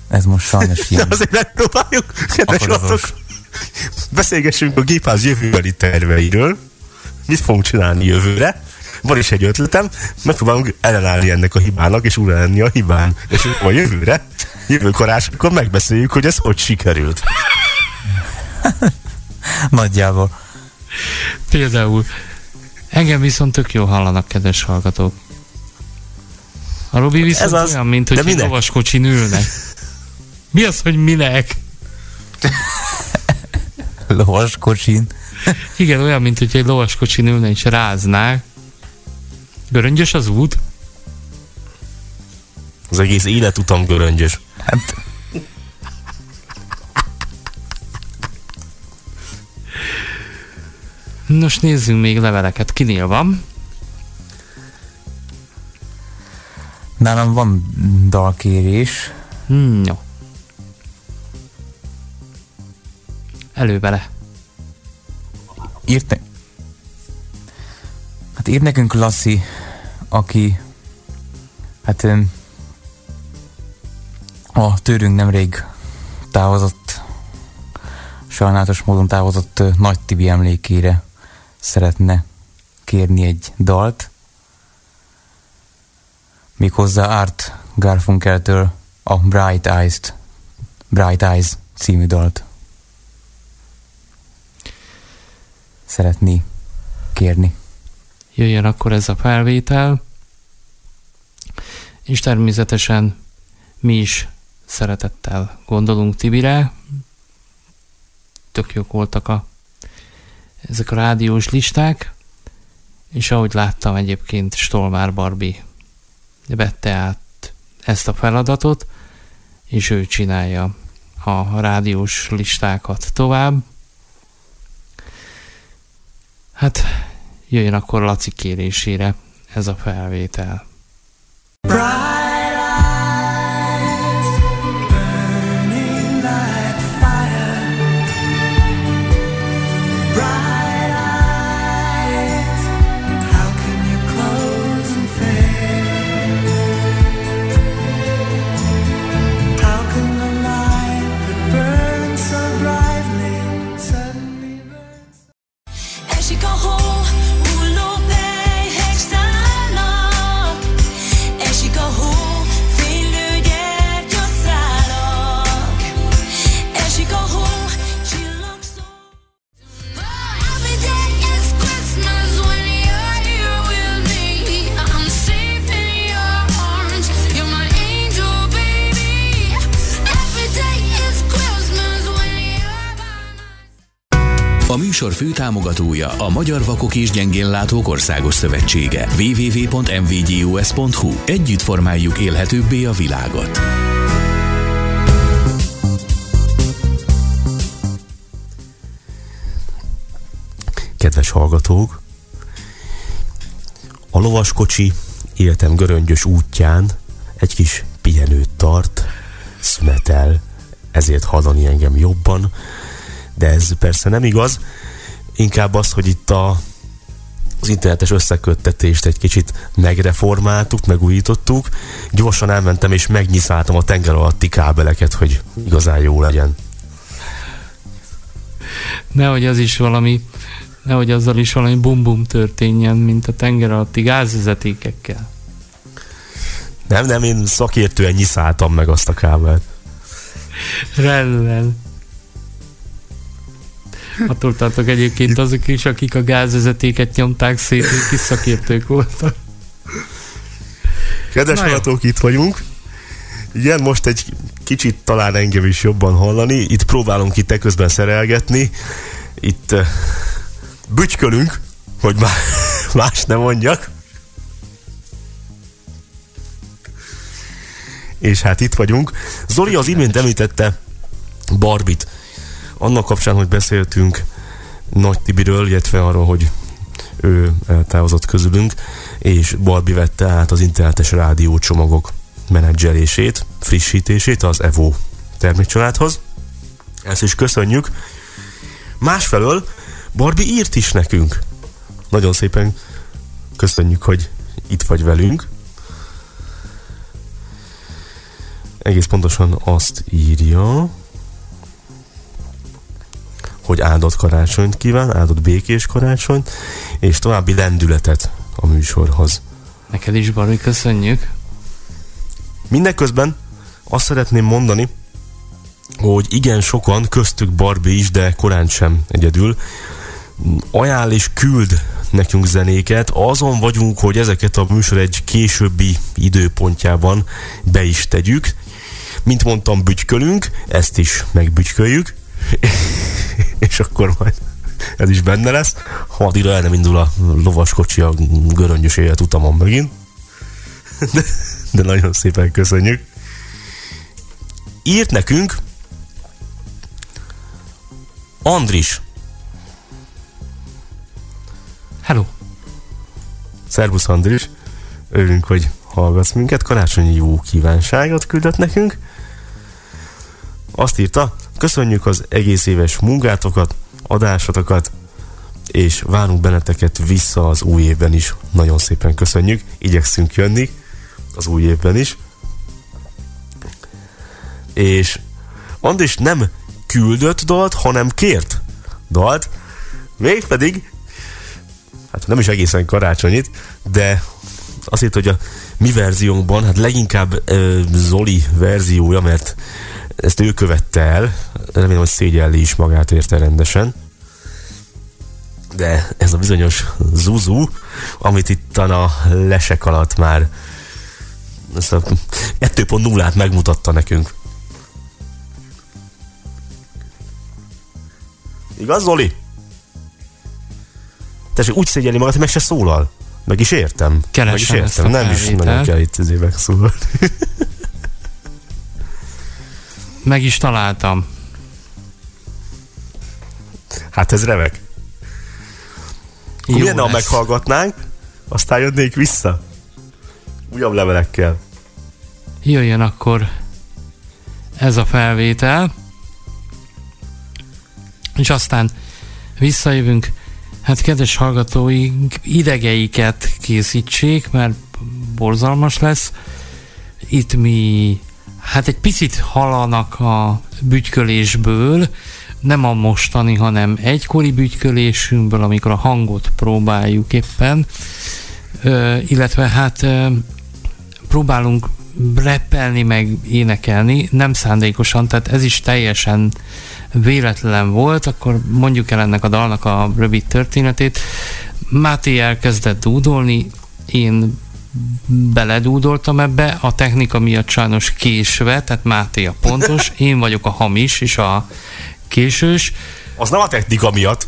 Speaker 5: ez most sajnos (laughs) ilyen
Speaker 6: Azért megpróbáljuk, kedves hallgatók. Beszélgessünk a gépház jövőbeli terveiről. Mit fogunk csinálni jövőre? Van is egy ötletem, megpróbálunk ellenállni ennek a hibának, és újra lenni a hibán. És a jövőre, jövő karácsonykor megbeszéljük, hogy ez hogy sikerült. (laughs)
Speaker 5: nagyjából.
Speaker 4: Például engem viszont tök jó hallanak, kedves hallgatók. A Robi viszont
Speaker 6: Ez az.
Speaker 4: olyan, mint hogy egy lovaskocsin ülnek. Mi az, hogy minek? (laughs)
Speaker 5: Lovaskocsin.
Speaker 4: Igen, olyan, mint hogy egy lovaskocsin ülne és ráznák. Göröngyös az út?
Speaker 6: Az egész életutam göröngyös.
Speaker 5: Hát
Speaker 4: Nos, nézzünk még leveleket. Kinél van?
Speaker 5: nálam van dalkérés,
Speaker 4: Hmm, jó. Elő vele.
Speaker 5: írt. Hát írt nekünk Lassi, aki hát a tőlünk nemrég távozott, sajnálatos módon távozott Nagy Tibi emlékére szeretne kérni egy dalt, méghozzá Art Garfunkeltől a Bright Eyes-t, Bright Eyes című dalt szeretné kérni.
Speaker 4: Jöjjön akkor ez a felvétel. És természetesen mi is szeretettel gondolunk Tibire. Tök jók voltak a, ezek a rádiós listák, és ahogy láttam egyébként Stolmár Barbie vette át ezt a feladatot, és ő csinálja a rádiós listákat tovább. Hát jöjjön akkor Laci kérésére ez a felvétel.
Speaker 2: Műsor főtámogatója a Magyar Vakok és Gyengénlátók Országos Szövetsége. www.mvgus.hu Együtt formáljuk élhetőbbé a világot.
Speaker 6: Kedves hallgatók, A lovaskocsi életem göröngyös útján egy kis pihenőt tart, szünetel, ezért hallani engem jobban, de ez persze nem igaz, inkább az, hogy itt a, az internetes összeköttetést egy kicsit megreformáltuk, megújítottuk, gyorsan elmentem és megnyiszáltam a tenger alatti kábeleket, hogy igazán jó legyen.
Speaker 4: Nehogy az is valami, nehogy azzal is valami bum-bum történjen, mint a tenger alatti gázvezetékekkel.
Speaker 6: Nem, nem, én szakértően nyiszáltam meg azt a kábelt.
Speaker 4: Rendben. Attól tartok egyébként azok is, akik a gázvezetéket nyomták szét, ők kis szakértők voltak.
Speaker 6: Kedves hallgatók, itt vagyunk. Igen, most egy kicsit talán engem is jobban hallani. Itt próbálunk itt közben szerelgetni. Itt uh, bütykölünk, hogy má- (laughs) más nem mondjak. És hát itt vagyunk. Zoli az imént említette Barbit. Annak kapcsán, hogy beszéltünk Nagy Tibiről, illetve arról, hogy ő eltávozott közülünk, és Barbie vette át az internetes rádiócsomagok menedzselését, frissítését az Evo termékcsaládhoz. Ezt is köszönjük. Másfelől Barbie írt is nekünk. Nagyon szépen köszönjük, hogy itt vagy velünk. Egész pontosan azt írja, hogy áldott karácsonyt kíván, áldott békés karácsonyt, és további lendületet a műsorhoz.
Speaker 4: Neked is, Barbie, köszönjük.
Speaker 6: Mindeközben azt szeretném mondani, hogy igen sokan, köztük Barbie is, de korán sem egyedül, ajánl és küld nekünk zenéket. Azon vagyunk, hogy ezeket a műsor egy későbbi időpontjában be is tegyük. Mint mondtam, bütykölünk, ezt is megbütyköljük, (laughs) és akkor majd ez is benne lesz. Ha addigra el nem indul a lovaskocsi a göröngyös élet utamon megint. (laughs) De, de nagyon szépen köszönjük. Írt nekünk Andris.
Speaker 4: Hello.
Speaker 6: Szervusz Andris. Örülünk, hogy hallgatsz minket. Karácsonyi jó kívánságot küldött nekünk. Azt írta, köszönjük az egész éves munkátokat, adásotokat, és várunk benneteket vissza az új évben is. Nagyon szépen köszönjük. Igyekszünk jönni az új évben is. És Andris nem küldött dalt, hanem kért dalt. Mégpedig, hát nem is egészen karácsonyit, de azt írt, hogy a mi verziónkban, hát leginkább ö, Zoli verziója, mert ezt ő követte el, remélem, hogy szégyelli is magát érte rendesen. De ez a bizonyos Zuzu, amit itt a lesek alatt már ezt a 2.0-át megmutatta nekünk. Igaz, Zoli? Tessék, úgy szégyeli magát, hogy meg se szólal. Meg is értem.
Speaker 4: Keresem
Speaker 6: meg is értem. Nem is nagyon kell itt azért megszólalni. (laughs)
Speaker 4: Meg is találtam.
Speaker 6: Hát ez remek. Lenne, ha meghallgatnánk, aztán jönnék vissza. Újabb levelekkel.
Speaker 4: Jöjjön akkor ez a felvétel. És aztán visszajövünk. Hát kedves hallgatóink, idegeiket készítsék, mert borzalmas lesz. Itt mi hát egy picit halanak a bütykölésből, nem a mostani, hanem egykori bütykölésünkből, amikor a hangot próbáljuk éppen, ö, illetve hát ö, próbálunk reppelni, meg énekelni, nem szándékosan, tehát ez is teljesen véletlen volt, akkor mondjuk el ennek a dalnak a rövid történetét. Máté elkezdett dúdolni, én beledúdoltam ebbe, a technika miatt sajnos késve, tehát Máté a pontos, (laughs) én vagyok a hamis és a késős.
Speaker 6: Az nem a technika miatt.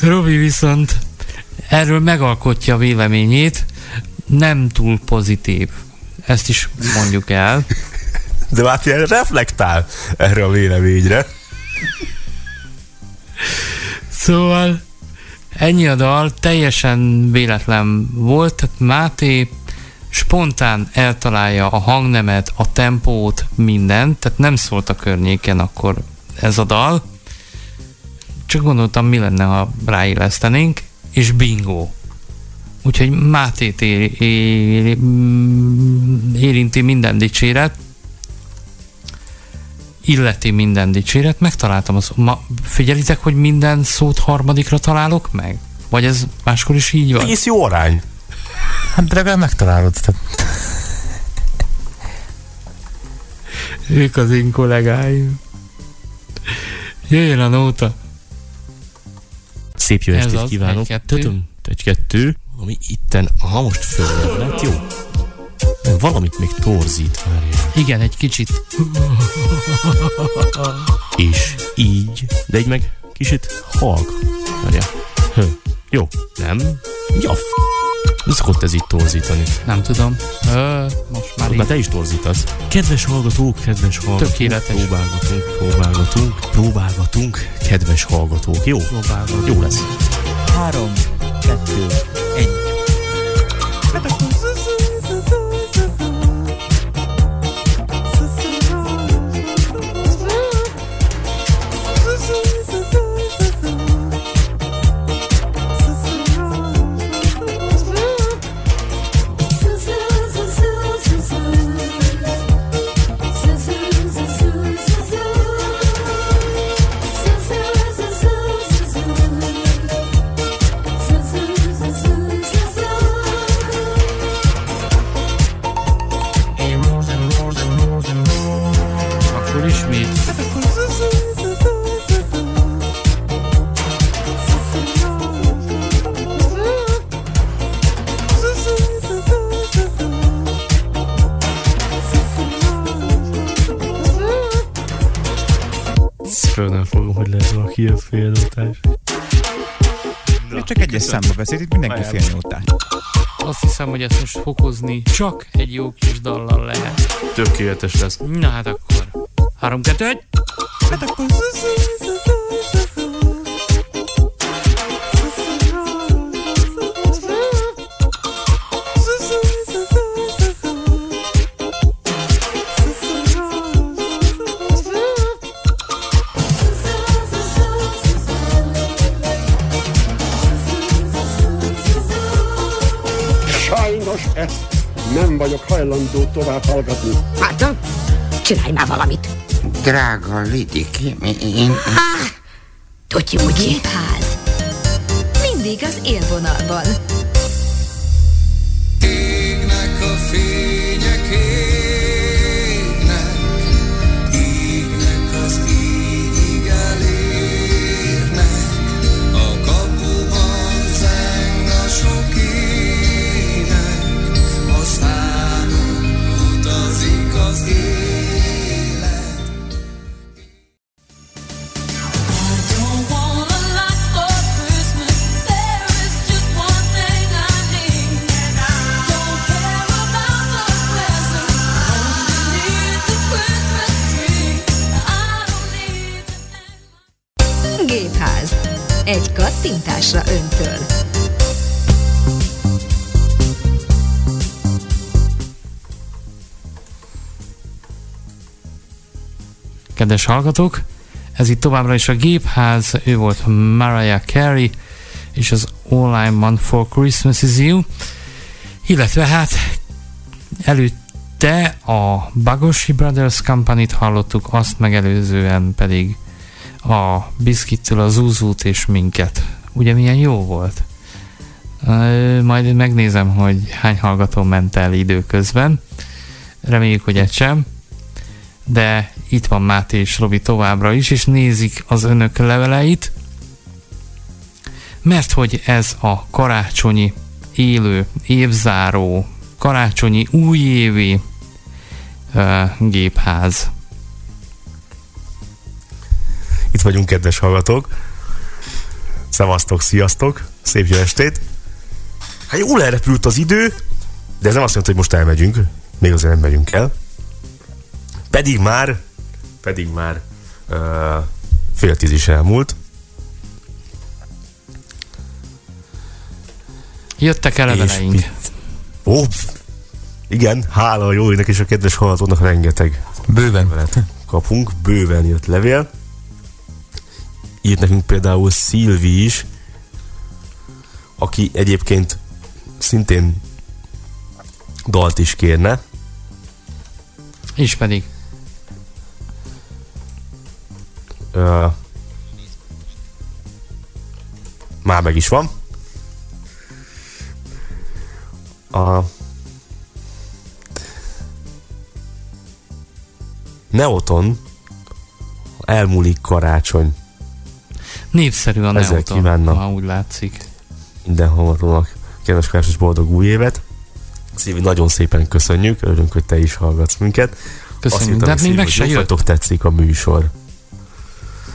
Speaker 4: Robi viszont erről megalkotja véleményét, nem túl pozitív. Ezt is mondjuk el.
Speaker 6: De Máté reflektál erre a véleményre.
Speaker 4: Szóval Ennyi a dal, teljesen véletlen volt, tehát Máté spontán eltalálja a hangnemet, a tempót, mindent, tehát nem szólt a környéken akkor ez a dal. Csak gondoltam, mi lenne, ha ráillesztenénk, és bingo. Úgyhogy Mátét ér, ér, érinti minden dicséret, illeti minden dicséret, megtaláltam az... Ma, figyelitek, hogy minden szót harmadikra találok meg? Vagy ez máskor is így van?
Speaker 6: Egész jó arány.
Speaker 5: Hát de legalább megtalálod. Tehát
Speaker 4: Ők az én kollégáim. Jöjjön a nóta.
Speaker 6: Szép jó
Speaker 4: Ez
Speaker 6: estét kívánok.
Speaker 4: egy-kettő.
Speaker 6: Egy-kettő. Ami itten, ha most föl lett, jó. Valamit még torzít, várjál.
Speaker 4: Igen, egy kicsit.
Speaker 6: És így, de így meg kicsit halk. Várjál. Hö. Jó, nem? Ja, f... Mi szokott ez így torzítani?
Speaker 4: Nem tudom. Ö, most már
Speaker 6: Már
Speaker 4: így.
Speaker 6: te is torzítasz. Kedves hallgatók, kedves hallgatók.
Speaker 4: Tökéletes.
Speaker 6: Próbálgatunk, próbálgatunk, próbálgatunk. Kedves hallgatók. Jó?
Speaker 4: Próbálgatunk.
Speaker 6: Jó lesz.
Speaker 5: három, kettő, egy.
Speaker 6: Nem fogom, hogy lesz valaki a.
Speaker 5: Még csak egyes számba beszélt, itt mindenki fél nótás.
Speaker 4: Azt hiszem, hogy ezt most fokozni csak egy jó kis dallal lehet.
Speaker 6: Tökéletes lesz.
Speaker 4: Na hát akkor. 3, 2, 1.
Speaker 8: Sajnos ezt nem vagyok hajlandó tovább hallgatni.
Speaker 9: Hát, csinálj már valamit.
Speaker 10: Drága Lidiki, én...
Speaker 9: Hogy ki.
Speaker 1: Gépház. Mindig az élvonalban.
Speaker 4: Kedves hallgatók, ez itt továbbra is a Gépház, ő volt Mariah Carey, és az All I Want for Christmas is You, illetve hát előtte a Bagoshi Brothers Company-t hallottuk, azt megelőzően pedig a Biscuittől a Zuzút és minket. Ugye milyen jó volt? Majd megnézem, hogy hány hallgató ment el időközben. Reméljük, hogy egy sem de itt van Máté és Robi továbbra is, és nézik az önök leveleit, mert hogy ez a karácsonyi élő, évzáró, karácsonyi újévi uh, gépház.
Speaker 6: Itt vagyunk, kedves hallgatók. Szevasztok, sziasztok, szép jó estét. Hát jól elrepült az idő, de ez nem azt jelenti, hogy most elmegyünk. Még azért nem megyünk el. Pedig már, pedig már uh, fél tíz is elmúlt.
Speaker 4: Jöttek el leveleink.
Speaker 6: Ó, igen, hála a Jóinak és a kedves hallgatónak rengeteg
Speaker 5: Bőven.
Speaker 6: levelet kapunk, bőven jött levél. Írt nekünk például Szilvi is, aki egyébként szintén dalt is kérne.
Speaker 4: És pedig.
Speaker 6: Ö, már meg is van. A Neoton elmúlik karácsony.
Speaker 4: Népszerű a
Speaker 6: Ezzel
Speaker 4: Neoton,
Speaker 6: kívánna.
Speaker 4: ha úgy látszik.
Speaker 6: Minden hallgatónak kedves karácsony és boldog új évet. Szívi, nagyon szépen köszönjük, örülünk, hogy te is hallgatsz minket.
Speaker 4: Köszönjük,
Speaker 6: írtam
Speaker 4: de hát
Speaker 6: még
Speaker 4: meg se jött.
Speaker 6: tetszik a műsor.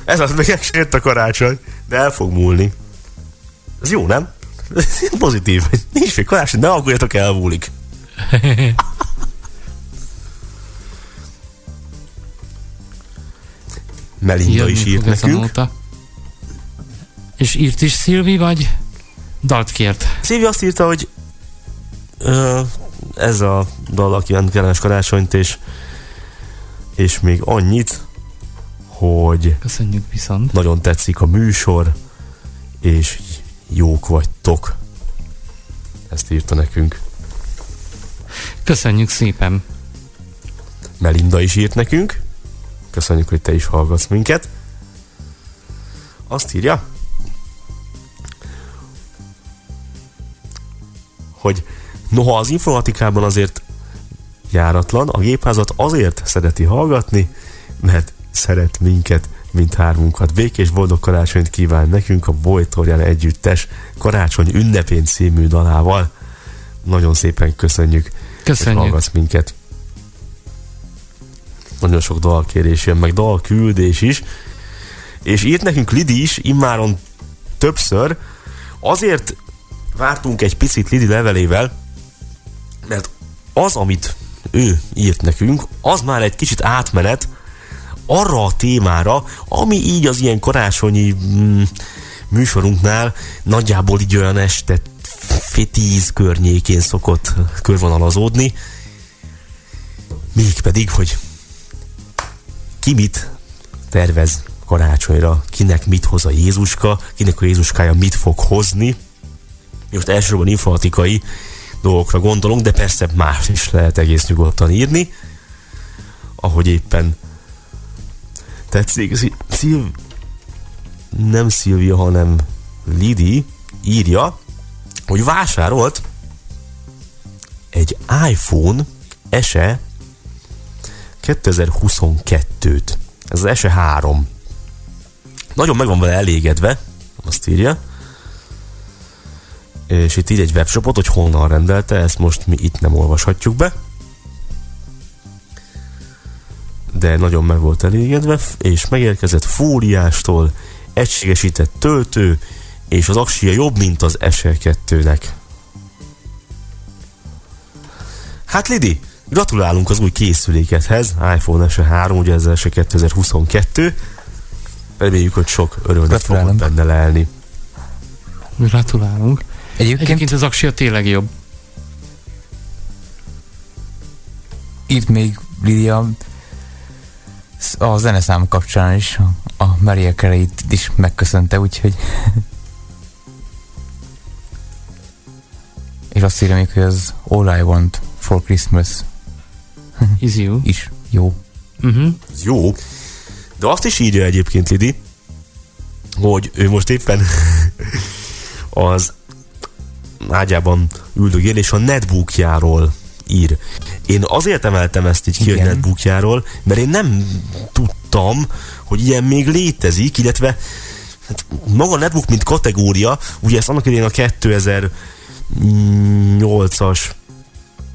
Speaker 6: Ez az, még jött a karácsony, de el fog múlni. Ez jó, nem? (laughs) Pozitív. Nincs még karácsony, ne aggódjatok, elmúlik. (laughs) Melinda
Speaker 4: Jönni
Speaker 6: is írt
Speaker 4: a
Speaker 6: nekünk.
Speaker 4: És írt is Szilvi, vagy dalt kért?
Speaker 6: Szívi azt írta, hogy ö, ez a dal, aki kellemes karácsonyt, és, és még annyit, hogy
Speaker 4: Köszönjük viszont.
Speaker 6: nagyon tetszik a műsor, és jók vagytok. Ezt írta nekünk.
Speaker 4: Köszönjük szépen.
Speaker 6: Melinda is írt nekünk. Köszönjük, hogy te is hallgatsz minket. Azt írja, hogy noha az informatikában azért járatlan, a gépházat azért szereti hallgatni, mert szeret minket, mint hármunkat. Békés boldog karácsonyt kíván nekünk a Bojtorján együttes karácsony ünnepén című dalával. Nagyon szépen köszönjük,
Speaker 4: Köszönjük.
Speaker 6: hogy hallgatsz minket. Nagyon sok dalkérés jön, meg dalküldés is. És írt nekünk Lidi is, immáron többször. Azért vártunk egy picit Lidi levelével, mert az, amit ő írt nekünk, az már egy kicsit átmenet arra a témára, ami így az ilyen karácsonyi mm, műsorunknál nagyjából így olyan este fél tíz környékén szokott körvonalazódni. Mégpedig, hogy ki mit tervez karácsonyra, kinek mit hoz a Jézuska, kinek a Jézuskája mit fog hozni. Most elsősorban informatikai dolgokra gondolunk, de persze más is lehet egész nyugodtan írni, ahogy éppen tetszik. Szil- Szil- nem Szilvia, hanem Lidi írja, hogy vásárolt egy iPhone SE 2022-t. Ez az SE 3. Nagyon meg van vele elégedve, azt írja. És itt ír egy webshopot, hogy honnan rendelte, ezt most mi itt nem olvashatjuk be. De nagyon meg volt elégedve, és megérkezett fóliástól egységesített töltő, és az aksia jobb, mint az SE2-nek. Hát Lidi, gratulálunk az új készülékedhez, iPhone SE 3, ugye ez SE 2022. Reméljük, hogy sok fogod
Speaker 5: Gratulálunk.
Speaker 6: benne lelni.
Speaker 4: Gratulálunk.
Speaker 5: Egyébként,
Speaker 4: Egyébként az aksia tényleg jobb.
Speaker 5: írt még Lidia a zeneszám kapcsán is a, Maria Carey-t is megköszönte, úgyhogy és azt írja még, hogy az All I Want for Christmas
Speaker 4: Is you.
Speaker 5: is jó.
Speaker 4: Uh-huh.
Speaker 6: Ez jó. De azt is írja egyébként Lidi, hogy ő most éppen (laughs) az ágyában üldögél, és a netbookjáról ír. Én azért emeltem ezt így ki, hogy netbookjáról, mert én nem tudtam, hogy ilyen még létezik, illetve hát maga a netbook, mint kategória, ugye ezt annak idején a 2008-as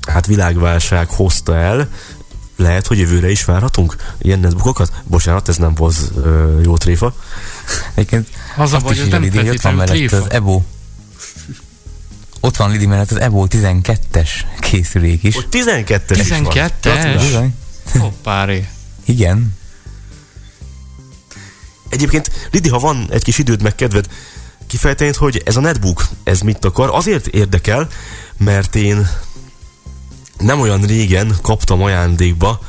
Speaker 6: hát világválság hozta el, lehet, hogy jövőre is várhatunk ilyen netbookokat? Bocsánat, ez nem volt ö, jó tréfa.
Speaker 5: Egyébként
Speaker 4: Az a baj,
Speaker 5: írja
Speaker 4: nem
Speaker 5: hogy ott van mellett
Speaker 4: tréfa.
Speaker 5: az EBO ott van Lidi mellett az EBO 12-es készülék is.
Speaker 6: Hogy 12-es is van.
Speaker 4: 12-es?
Speaker 6: Gratulálok.
Speaker 5: Bizony.
Speaker 4: Hoppáré. (laughs)
Speaker 5: Igen.
Speaker 6: Egyébként, Lidi, ha van egy kis időd meg kedved, kifejteni, hogy ez a netbook, ez mit akar. Azért érdekel, mert én nem olyan régen kaptam ajándékba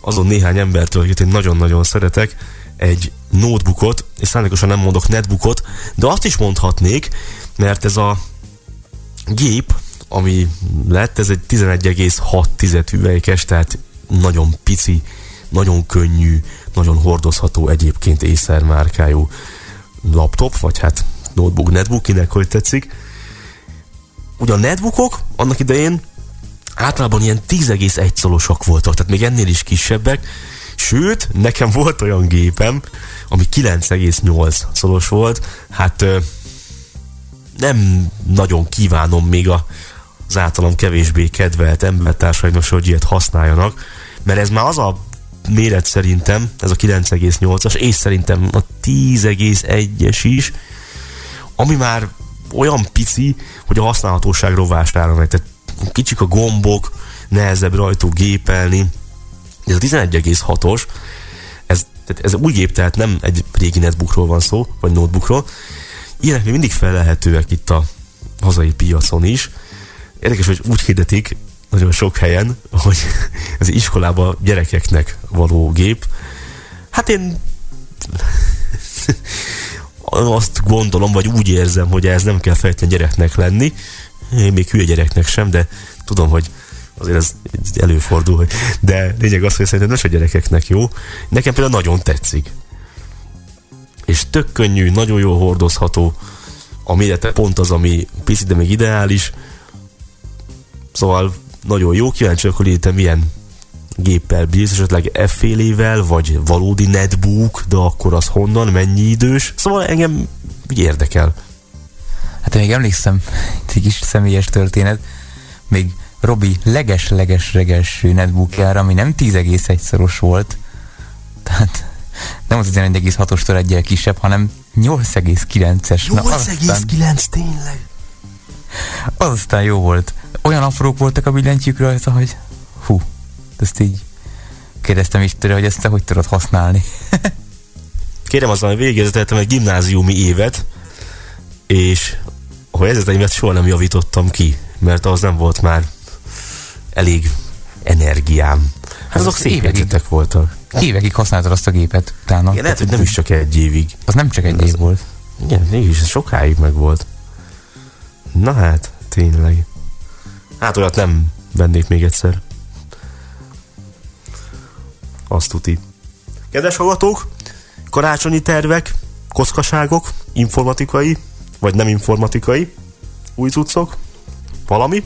Speaker 6: azon néhány embertől, akit én nagyon-nagyon szeretek, egy notebookot, és szándékosan nem mondok netbookot, de azt is mondhatnék, mert ez a gép, ami lett, ez egy 11,6 hüvelykes, tehát nagyon pici, nagyon könnyű, nagyon hordozható egyébként Acer márkájú laptop, vagy hát notebook, netbook, kinek hogy tetszik. Ugye a netbookok annak idején általában ilyen 10,1 szolosak voltak, tehát még ennél is kisebbek, sőt, nekem volt olyan gépem, ami 9,8 szolos volt, hát nem nagyon kívánom még a, az általam kevésbé kedvelt embertársaimnak, hogy ilyet használjanak, mert ez már az a méret szerintem, ez a 9,8-as, és szerintem a 10,1-es is, ami már olyan pici, hogy a használhatóság rovására megy. Tehát kicsik a gombok, nehezebb rajtuk gépelni. Ez a 11,6-os, ez, tehát ez új gép, tehát nem egy régi netbookról van szó, vagy notebookról. Ilyenek még mindig felelhetőek itt a hazai piacon is. Érdekes, hogy úgy hirdetik nagyon sok helyen, hogy (laughs) ez iskolában gyerekeknek való gép. Hát én (laughs) azt gondolom, vagy úgy érzem, hogy ez nem kell feltétlenül gyereknek lenni. Én még hülye gyereknek sem, de tudom, hogy azért ez előfordul, hogy de lényeg az, hogy szerintem nem a gyerekeknek jó. Nekem például nagyon tetszik. És tök könnyű, nagyon jól hordozható. A mérete pont az, ami pici, de még ideális. Szóval nagyon jó, kíváncsi akkor hogy milyen géppel bírsz, esetleg F-félével, vagy valódi netbook, de akkor az honnan, mennyi idős. Szóval engem érdekel.
Speaker 5: Hát még emlékszem, egy kis személyes történet, még Robi leges-leges-reges netbookjára, ami nem 10,1 szoros volt, tehát nem az 11,6-ostól egyel kisebb, hanem 8,9-es. Na, aztán-
Speaker 6: 8,9 tényleg.
Speaker 5: Az aztán jó volt. Olyan aprók voltak a billentyűk rajta, hogy hú, ezt így kérdeztem is tőle, hogy ezt te hogy tudod használni. (laughs)
Speaker 6: Kérem azon, hogy végigvezetettem egy gimnáziumi évet, és a helyzeteimet soha nem javítottam ki, mert az nem volt már elég energiám. Hát azok
Speaker 5: az
Speaker 6: szép
Speaker 5: évekig-
Speaker 6: voltak.
Speaker 5: Évekig használtad azt a gépet utána.
Speaker 6: Igen, lehet, hogy nem is csak egy évig.
Speaker 5: Az nem csak egy
Speaker 6: Az-
Speaker 5: év volt.
Speaker 6: Igen, mégis ez sokáig meg volt. Na hát, tényleg. Hát olyat nem vennék még egyszer. Azt tuti. Kedves hallgatók, karácsonyi tervek, kockaságok, informatikai, vagy nem informatikai, új cuccok, valami,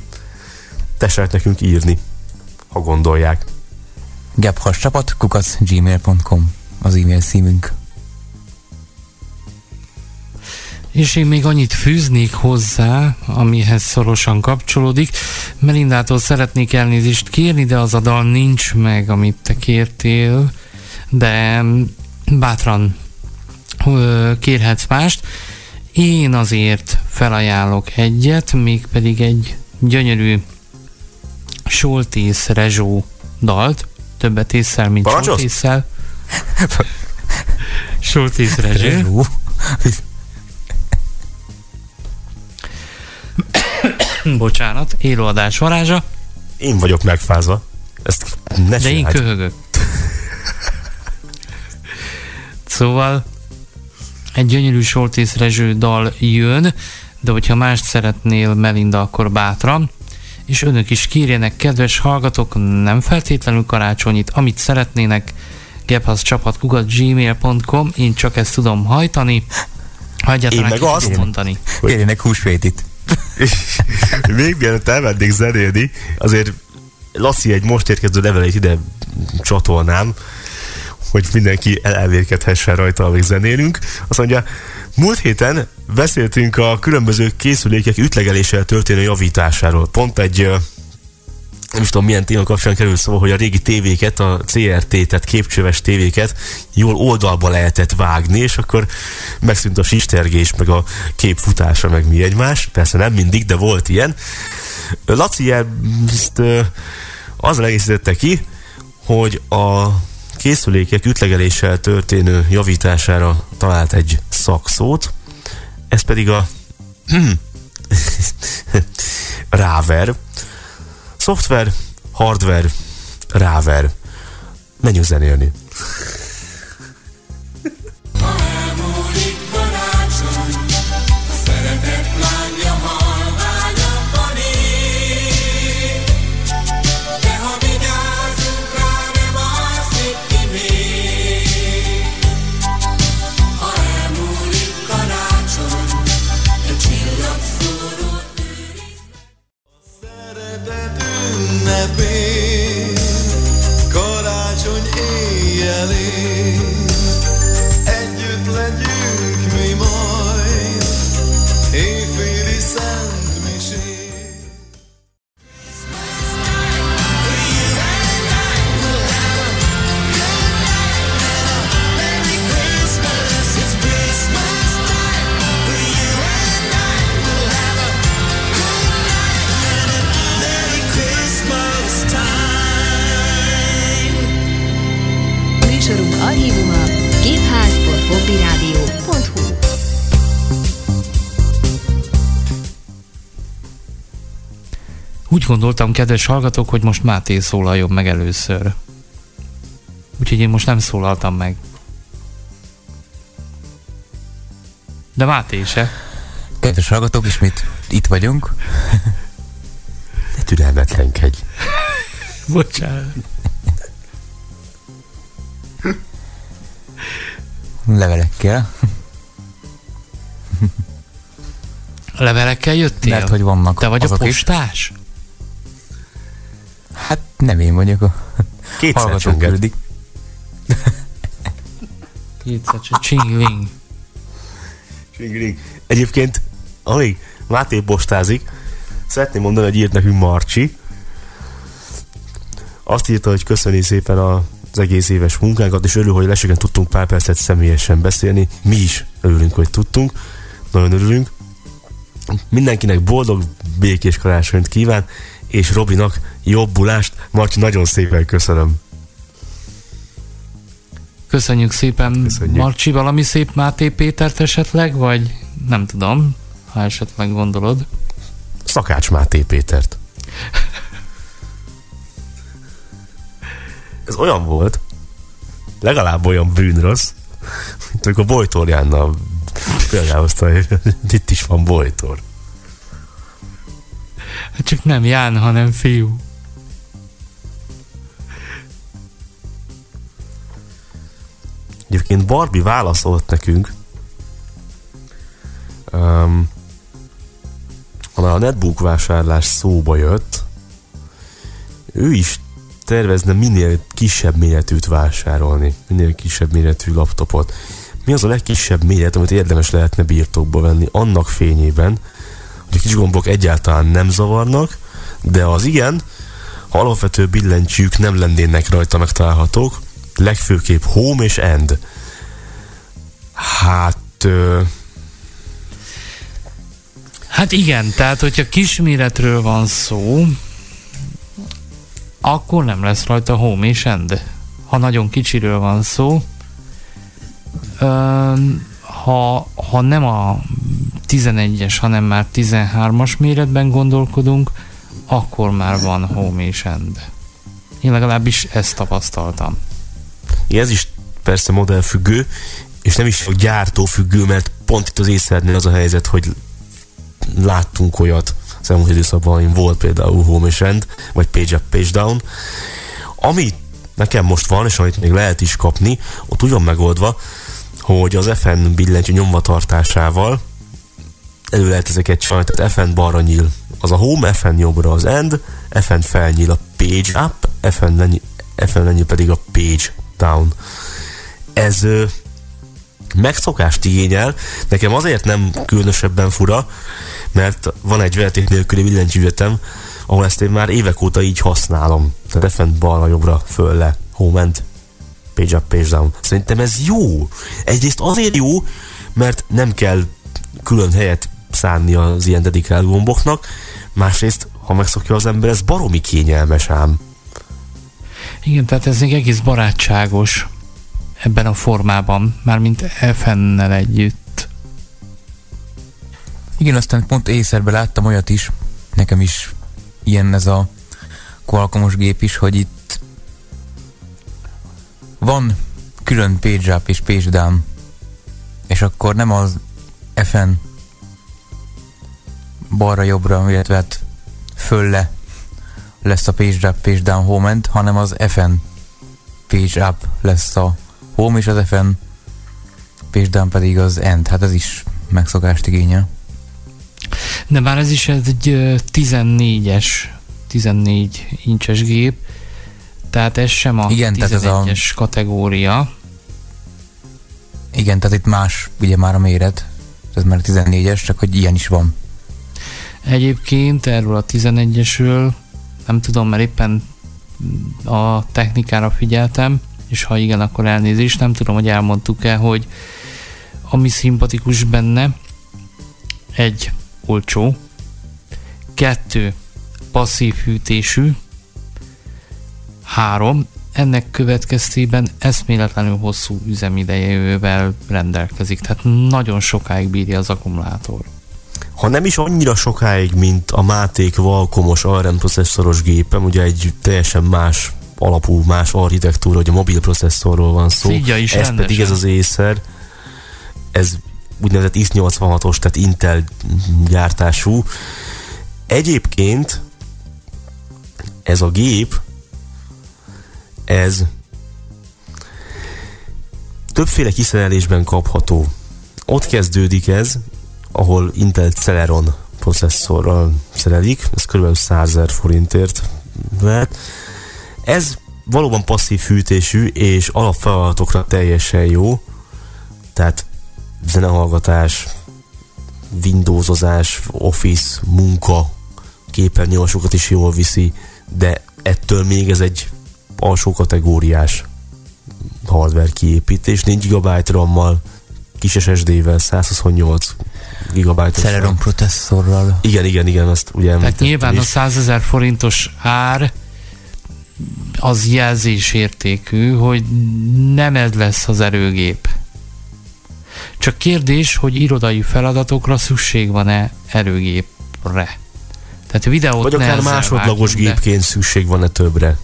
Speaker 6: tessenek nekünk írni, ha gondolják.
Speaker 5: Gebhas csapat, kukac, gmail.com az e-mail címünk.
Speaker 4: És én még annyit fűznék hozzá, amihez szorosan kapcsolódik. Melindától szeretnék elnézést kérni, de az a dal nincs meg, amit te kértél, de bátran kérhetsz mást. Én azért felajánlok egyet, mégpedig egy gyönyörű Soltész Rezsó dalt, többet észsel, mint
Speaker 6: Parancsolsz?
Speaker 4: Rezső. (laughs)
Speaker 5: Rezsó. (coughs)
Speaker 4: Bocsánat, élőadás varázsa,
Speaker 6: Én vagyok megfázva. Ezt ne
Speaker 4: de én köhögök. Szóval egy gyönyörű Soltész Rezső dal jön, de hogyha mást szeretnél Melinda, akkor bátran. És önök is kérjenek, kedves hallgatók, nem feltétlenül karácsonyit, amit szeretnének, gebhasz csapatkukat gmail.com, én csak ezt tudom hajtani, ha egyáltalán
Speaker 6: Én meg
Speaker 4: tudom
Speaker 6: azt.
Speaker 4: mondani.
Speaker 5: Kérjenek húsvétit. (laughs)
Speaker 6: Még mielőtt elmennék zenélni, azért Laci egy most érkező levelét ide csatolnám, hogy mindenki elelvérkedhessen rajta, amíg zenélünk. Azt mondja, múlt héten beszéltünk a különböző készülékek ütlegeléssel történő javításáról. Pont egy nem is tudom milyen téma kapcsán kerül szó, hogy a régi tévéket, a CRT, tehát képcsöves tévéket jól oldalba lehetett vágni, és akkor megszűnt a sistergés, meg a kép futása, meg mi egymás. Persze nem mindig, de volt ilyen. Laci ezt azzal egészítette ki, hogy a készülékek ütlegeléssel történő javítására talált egy szakszót. Ez pedig a (clears throat) Ráver. Szoftver, hardware, ráver. Menjünk zenélni.
Speaker 4: Úgy gondoltam, kedves hallgatók, hogy most Máté szólaljon meg először. Úgyhogy én most nem szólaltam meg. De Máté se.
Speaker 5: Kedves hallgatók, ismét itt vagyunk.
Speaker 6: Ne türelmetlenkedj. (laughs)
Speaker 4: Bocsánat.
Speaker 5: Levelekkel.
Speaker 4: Levelekkel jöttél?
Speaker 5: Mert hogy vannak
Speaker 4: Te vagy a
Speaker 5: azok is. Hát nem én vagyok a
Speaker 6: Kétszer
Speaker 5: hallgatók
Speaker 6: csönget.
Speaker 5: küldik.
Speaker 4: Kétszer csak csingling.
Speaker 6: Csingling. Egyébként, amíg Máté postázik, szeretném mondani, hogy írt nekünk Marcsi. Azt írta, hogy köszöni szépen a az egész éves munkánkat, és örül, hogy lesegen tudtunk pár percet személyesen beszélni. Mi is örülünk, hogy tudtunk. Nagyon örülünk. Mindenkinek boldog, békés karácsonyt kíván, és Robinak jobbulást. Marci, nagyon szépen köszönöm.
Speaker 4: Köszönjük szépen.
Speaker 6: Köszönjük.
Speaker 4: Marcsi, valami szép Máté Pétert esetleg, vagy nem tudom, ha esetleg gondolod.
Speaker 6: Szakács Máté Pétert. Ez olyan volt, legalább olyan bűnrossz, mint amikor Bojtor Jánnal példálozta, hogy itt is van Bojtor.
Speaker 4: Csak nem Ján, hanem fiú.
Speaker 6: Egyébként Barbie válaszolt nekünk, um, a netbook vásárlás szóba jött, ő is tervezne minél kisebb méretűt vásárolni, minél kisebb méretű laptopot. Mi az a legkisebb méret, amit érdemes lehetne birtokba venni annak fényében, hogy a kis gombok egyáltalán nem zavarnak, de az igen, ha alapvető billentyűk nem lennének rajta megtalálhatók, legfőképp home és end. Hát... Ö,
Speaker 4: Hát igen, tehát hogyha kisméretről van szó, akkor nem lesz rajta home és end. Ha nagyon kicsiről van szó, öm, ha, ha nem a 11-es, hanem már 13-as méretben gondolkodunk, akkor már van home és end. Én legalábbis ezt tapasztaltam.
Speaker 6: ez is persze modellfüggő, és nem is a gyártó függő, mert pont itt az észrednél az a helyzet, hogy láttunk olyat az elmúlt időszakban, volt például Home és End, vagy Page Up, Page Down, ami nekem most van, és amit még lehet is kapni, ott úgy van megoldva, hogy az FN billentyű nyomvatartásával elő lehet ezeket csinálni, tehát FN balra nyíl az a Home, FN jobbra az End, FN felnyíl a Page Up, FN lenyíl, FN lenyíl pedig a Page Down. Ez ö, megszokást igényel, nekem azért nem különösebben fura, mert van egy vezeték nélküli billentyűzetem, ahol ezt én már évek óta így használom. Tehát FN balra, jobbra, föl, le, home end, page up, page down. Szerintem ez jó. Egyrészt azért jó, mert nem kell külön helyet szánni az ilyen dedikált gomboknak, másrészt, ha megszokja az ember, ez baromi kényelmes ám.
Speaker 4: Igen, tehát ez még egész barátságos ebben a formában, mármint FN-nel együtt.
Speaker 5: Igen, aztán pont észerbe láttam olyat is, nekem is ilyen ez a Qualcommos gép is, hogy itt van külön page up és page down, és akkor nem az FN balra-jobbra, illetve hát fölle lesz a page up, page down home end, hanem az FN page up lesz a home, és az FN page down pedig az end. Hát ez is megszokást igényel.
Speaker 4: De már ez is egy ö, 14-es, 14 incses gép, tehát ez sem a
Speaker 5: Igen, tehát ez a-
Speaker 4: 11-es kategória.
Speaker 5: Igen, tehát itt más ugye már a méret, ez már 14-es, csak hogy ilyen is van.
Speaker 4: Egyébként erről a 11-esről nem tudom, mert éppen a technikára figyeltem, és ha igen, akkor elnézést, nem tudom, hogy elmondtuk-e, hogy ami szimpatikus benne, egy olcsó, kettő passzív hűtésű, három, ennek következtében eszméletlenül hosszú üzemidejével rendelkezik, tehát nagyon sokáig bírja az akkumulátor.
Speaker 6: Ha nem is annyira sokáig, mint a Máték Valkomos ARM processzoros gépem, ugye egy teljesen más alapú, más architektúra, hogy a mobil processzorról van szó.
Speaker 4: Szígya is
Speaker 6: ez
Speaker 4: rendesen.
Speaker 6: pedig ez az Acer, ez úgynevezett IS-86-os, tehát Intel gyártású. Egyébként ez a gép, ez többféle kiszerelésben kapható. Ott kezdődik ez, ahol Intel Celeron processzorral szerelik, ez kb. 100 000 forintért lehet. Ez valóban passzív fűtésű, és alapfeladatokra teljesen jó, tehát zenehallgatás, Windowsozás, Office, munka, képernyősokat is jól viszi, de ettől még ez egy alsó kategóriás hardware kiépítés, 4 GB RAM-mal, kis SSD-vel, 128 GB.
Speaker 5: Celeron processzorral.
Speaker 6: Igen, igen, igen, azt ugye
Speaker 4: Tehát nyilván a
Speaker 6: is.
Speaker 4: 100 ezer forintos ár az jelzésértékű, hogy nem ez lesz az erőgép. Csak kérdés, hogy irodai feladatokra szükség van-e erőgépre. Tehát videót
Speaker 6: Vagy akár másodlagos gépként szükség van-e többre.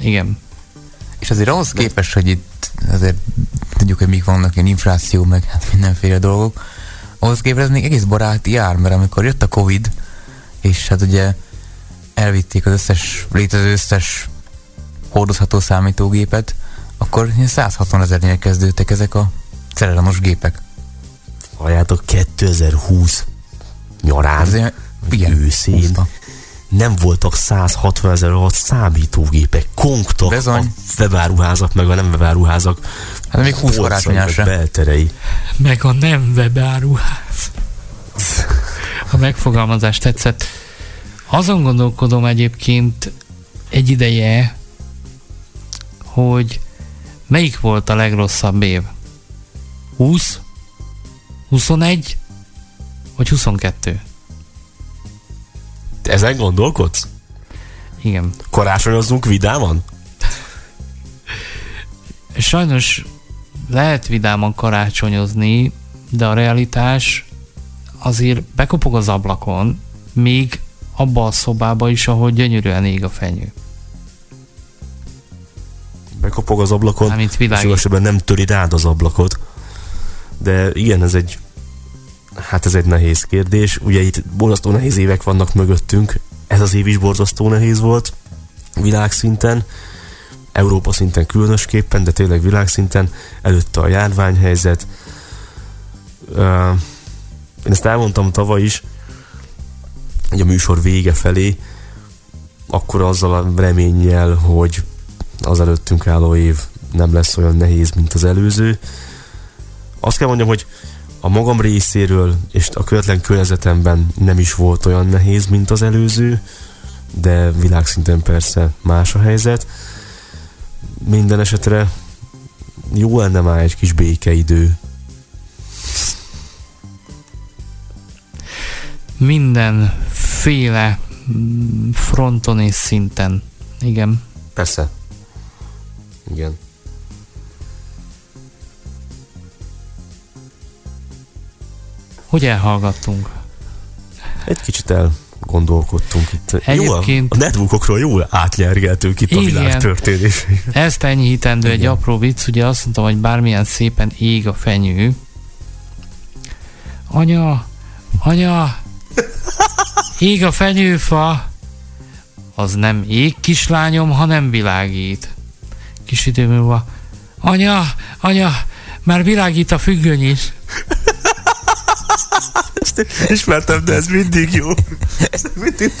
Speaker 4: Igen.
Speaker 5: És azért ahhoz képest, hogy itt azért tudjuk, hogy mik vannak ilyen infláció, meg hát mindenféle dolgok, ahhoz képest ez még egész baráti ár, mert amikor jött a Covid, és hát ugye elvitték az összes, létező összes hordozható számítógépet, akkor ilyen 160 ezernél kezdődtek ezek a Celeronos gépek.
Speaker 6: Halljátok, 2020 nyarán, vagy
Speaker 5: igen,
Speaker 6: őszén
Speaker 5: húzta.
Speaker 6: Nem voltak 160 ezer alatt számítógépek, kongtak a webáruházak, meg a nem webáruházak
Speaker 5: Hát még 20
Speaker 6: polcai,
Speaker 5: karácsonyás
Speaker 6: meg
Speaker 5: se.
Speaker 6: belterei.
Speaker 4: Meg a nem webáruház. A megfogalmazás tetszett. Azon gondolkodom egyébként egy ideje, hogy melyik volt a legrosszabb év? 20? 21? Vagy 22?
Speaker 6: Ezen gondolkodsz?
Speaker 4: Igen.
Speaker 6: Karácsonyozzunk vidáman?
Speaker 4: Sajnos lehet vidáman karácsonyozni, de a realitás azért bekopog az ablakon, még abba a szobába is, ahol gyönyörűen ég a fenyő.
Speaker 6: Bekopog az ablakon, és nem töri rád az ablakot. De igen, ez egy hát ez egy nehéz kérdés. Ugye itt borzasztó nehéz évek vannak mögöttünk. Ez az év is borzasztó nehéz volt világszinten. Európa szinten különösképpen, de tényleg világszinten. Előtte a járványhelyzet. Én ezt elmondtam tavaly is, hogy a műsor vége felé, akkor azzal a reménnyel, hogy az előttünk álló év nem lesz olyan nehéz, mint az előző. Azt kell mondjam, hogy a magam részéről és a követlen környezetemben nem is volt olyan nehéz, mint az előző, de világszinten persze más a helyzet. Minden esetre jó lenne már egy kis békeidő.
Speaker 4: Mindenféle fronton és szinten. Igen.
Speaker 6: Persze. Igen.
Speaker 4: Hogy elhallgattunk?
Speaker 6: Egy kicsit elgondolkodtunk itt. Jó, a,
Speaker 4: Egyébként-
Speaker 6: a netbookokról jól átnyergeltünk itt a
Speaker 4: Igen.
Speaker 6: világ történés.
Speaker 4: Ezt enyhítendő egy apró vicc, ugye azt mondtam, hogy bármilyen szépen ég a fenyő. Anya, anya, ég a fenyőfa. Az nem ég, kislányom, hanem világít. Kis idő múlva. Anya, anya, már világít a függöny is.
Speaker 6: Ezt ismertem, de ez mindig jó. Ez mindig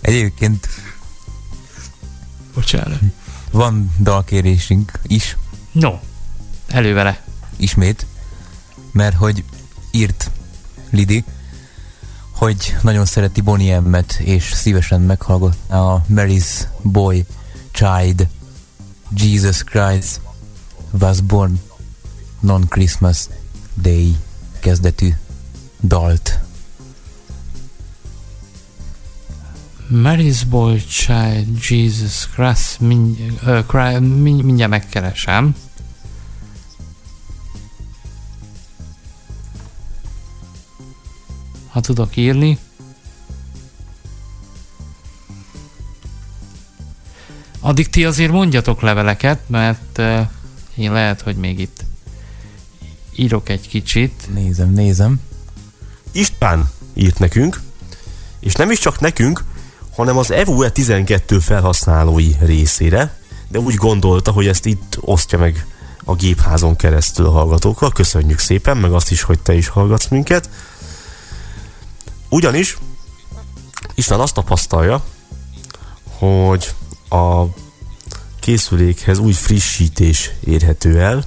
Speaker 5: Egyébként
Speaker 4: Bocsánat.
Speaker 5: van dalkérésünk is,
Speaker 4: No, elő vele.
Speaker 5: ismét, mert hogy írt Lidi, hogy nagyon szereti Bonnie M-et, és szívesen meghallgatná a Mary's Boy Child Jesus Christ was born non-Christmas Day kezdetű dalt.
Speaker 4: Mary's Boy Child Jesus Christ mind, uh, cry, mind, mindjárt megkeresem. Ha tudok írni. Addig ti azért mondjatok leveleket, mert uh, én lehet, hogy még itt írok egy kicsit.
Speaker 5: Nézem, nézem.
Speaker 6: István írt nekünk, és nem is csak nekünk, hanem az EVUE 12 felhasználói részére, de úgy gondolta, hogy ezt itt osztja meg a gépházon keresztül a hallgatókkal. Köszönjük szépen, meg azt is, hogy te is hallgatsz minket. Ugyanis István azt tapasztalja, hogy a készülékhez új frissítés érhető el,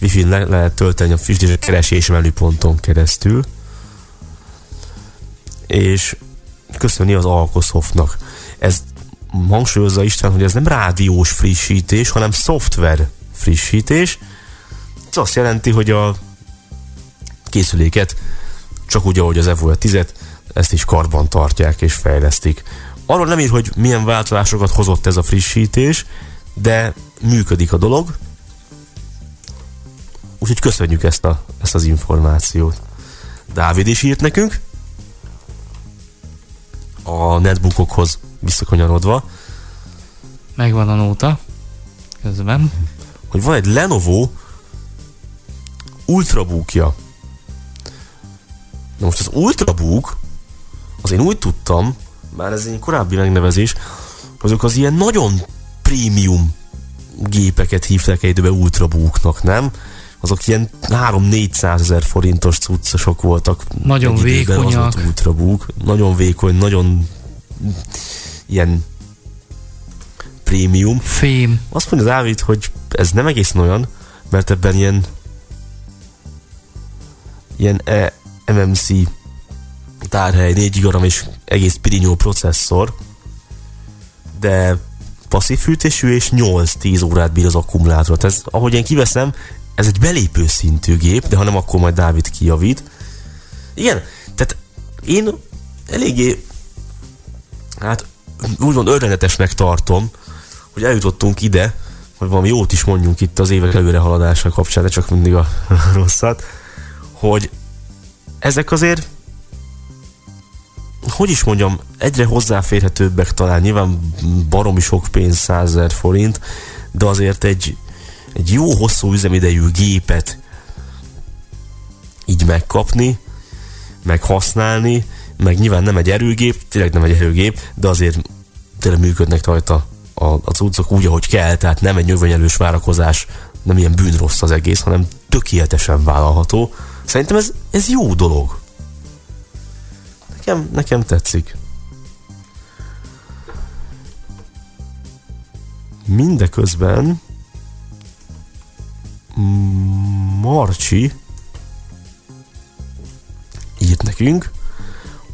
Speaker 6: wifi le lehet tölteni a a keresés menüponton keresztül, és köszöni az Alkosoftnak. Ez hangsúlyozza István, hogy ez nem rádiós frissítés, hanem szoftver frissítés. Ez azt jelenti, hogy a készüléket csak úgy, ahogy az Evo 10 ezt is karban tartják és fejlesztik. Arról nem ír, hogy milyen változásokat hozott ez a frissítés, de működik a dolog. Úgyhogy köszönjük ezt, a, ezt az információt. Dávid is írt nekünk a netbookokhoz visszakanyarodva,
Speaker 4: Megvan a nóta. Közben.
Speaker 6: hogy van egy Lenovo Ultrabookja. Na most az Ultrabook, az én úgy tudtam, már ez egy korábbi megnevezés, azok az ilyen nagyon prémium gépeket hívták egy időben Ultrabooknak, nem? Azok ilyen 3-400 ezer forintos cuccosok voltak.
Speaker 4: Nagyon
Speaker 6: Az
Speaker 4: vékonyak.
Speaker 6: volt Ultrabook. Nagyon vékony, nagyon ilyen prémium.
Speaker 4: Fém.
Speaker 6: Azt mondja Dávid, hogy ez nem egészen olyan, mert ebben ilyen ilyen e MMC tárhely, 4 GB és egész pirinyó processzor, de passzív fűtésű és 8-10 órát bír az akkumulátor. Tehát ez, ahogy én kiveszem, ez egy belépő szintű gép, de ha nem, akkor majd Dávid kijavít. Igen, tehát én eléggé hát úgymond örvendetesnek tartom, hogy eljutottunk ide, hogy valami jót is mondjunk itt az évek előrehaladása kapcsán, de csak mindig a (laughs) rosszat, hogy ezek azért hogy is mondjam, egyre hozzáférhetőbbek talán, nyilván baromi sok pénz, 100 000 forint, de azért egy, egy jó hosszú üzemidejű gépet így megkapni, meg használni, meg nyilván nem egy erőgép, tényleg nem egy erőgép, de azért tényleg működnek rajta a, a cuccok úgy, ahogy kell, tehát nem egy nyögvenyelős várakozás, nem ilyen bűnrossz az egész, hanem tökéletesen vállalható. Szerintem ez, ez jó dolog. Nekem, nekem tetszik. Mindeközben Marcsi írt nekünk,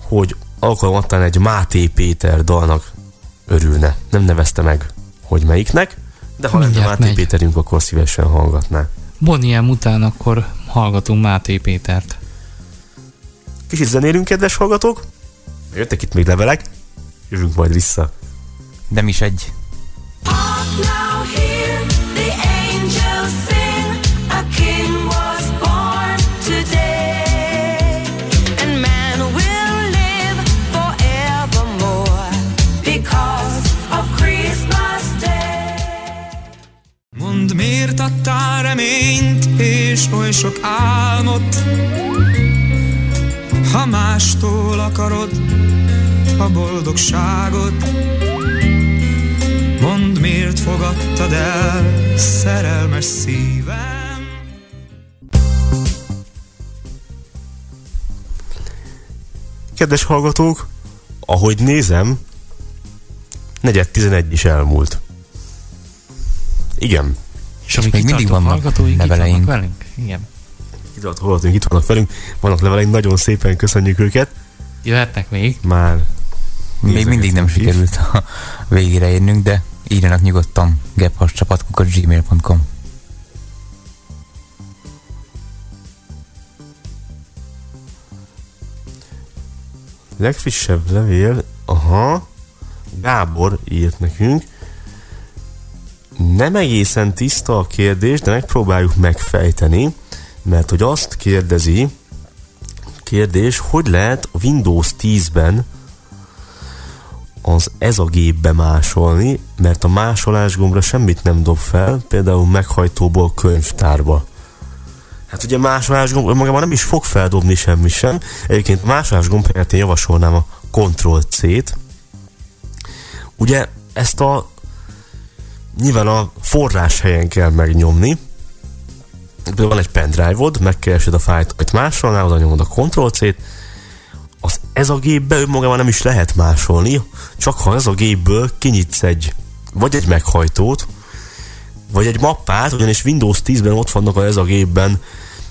Speaker 6: hogy alkalmattán egy Máté Péter dalnak örülne. Nem nevezte meg, hogy melyiknek, de ha lenne Máté
Speaker 4: megy.
Speaker 6: Péterünk, akkor szívesen hallgatná.
Speaker 4: Boniem után akkor hallgatunk Máté Pétert.
Speaker 6: Kicsit zenélünk, kedves hallgatók. Jöttek itt még levelek. Jövünk majd vissza.
Speaker 5: Nem is egy.
Speaker 11: Now hear
Speaker 12: és oly sok álmot, ha mástól akarod a boldogságot, mondd miért fogadtad el szerelmes szívem.
Speaker 6: Kedves hallgatók, ahogy nézem, negyed 11 is elmúlt. Igen.
Speaker 4: És amíg még hallgatóink itt vannak velünk. Igen.
Speaker 6: Itt vannak hallgatóink, itt vannak velünk, vannak leveleink, nagyon szépen köszönjük őket.
Speaker 4: Jöhetnek még.
Speaker 6: Már
Speaker 5: Még mindig nem sikerült a végére érnünk, de írjanak nyugodtan gmail.com
Speaker 6: Legfrissebb levél, aha, Gábor írt nekünk. Nem egészen tiszta a kérdés, de megpróbáljuk megfejteni, mert hogy azt kérdezi, kérdés, hogy lehet a Windows 10-ben az ez a gépbe másolni, mert a másolás gombra semmit nem dob fel, például meghajtóból könyvtárba. Hát ugye másolás gomb magában nem is fog feldobni semmi sem. Egyébként másolás gomb helyett én javasolnám a Ctrl-C-t. Ugye ezt a nyilván a forrás helyen kell megnyomni. Például van egy pendrive-od, megkeresed a fájlt, amit másolnál, oda nyomod a Ctrl-C-t, az ez a gépbe önmagában nem is lehet másolni, csak ha ez a gépből kinyitsz egy, vagy egy meghajtót, vagy egy mappát, ugyanis Windows 10-ben ott vannak ez a gépben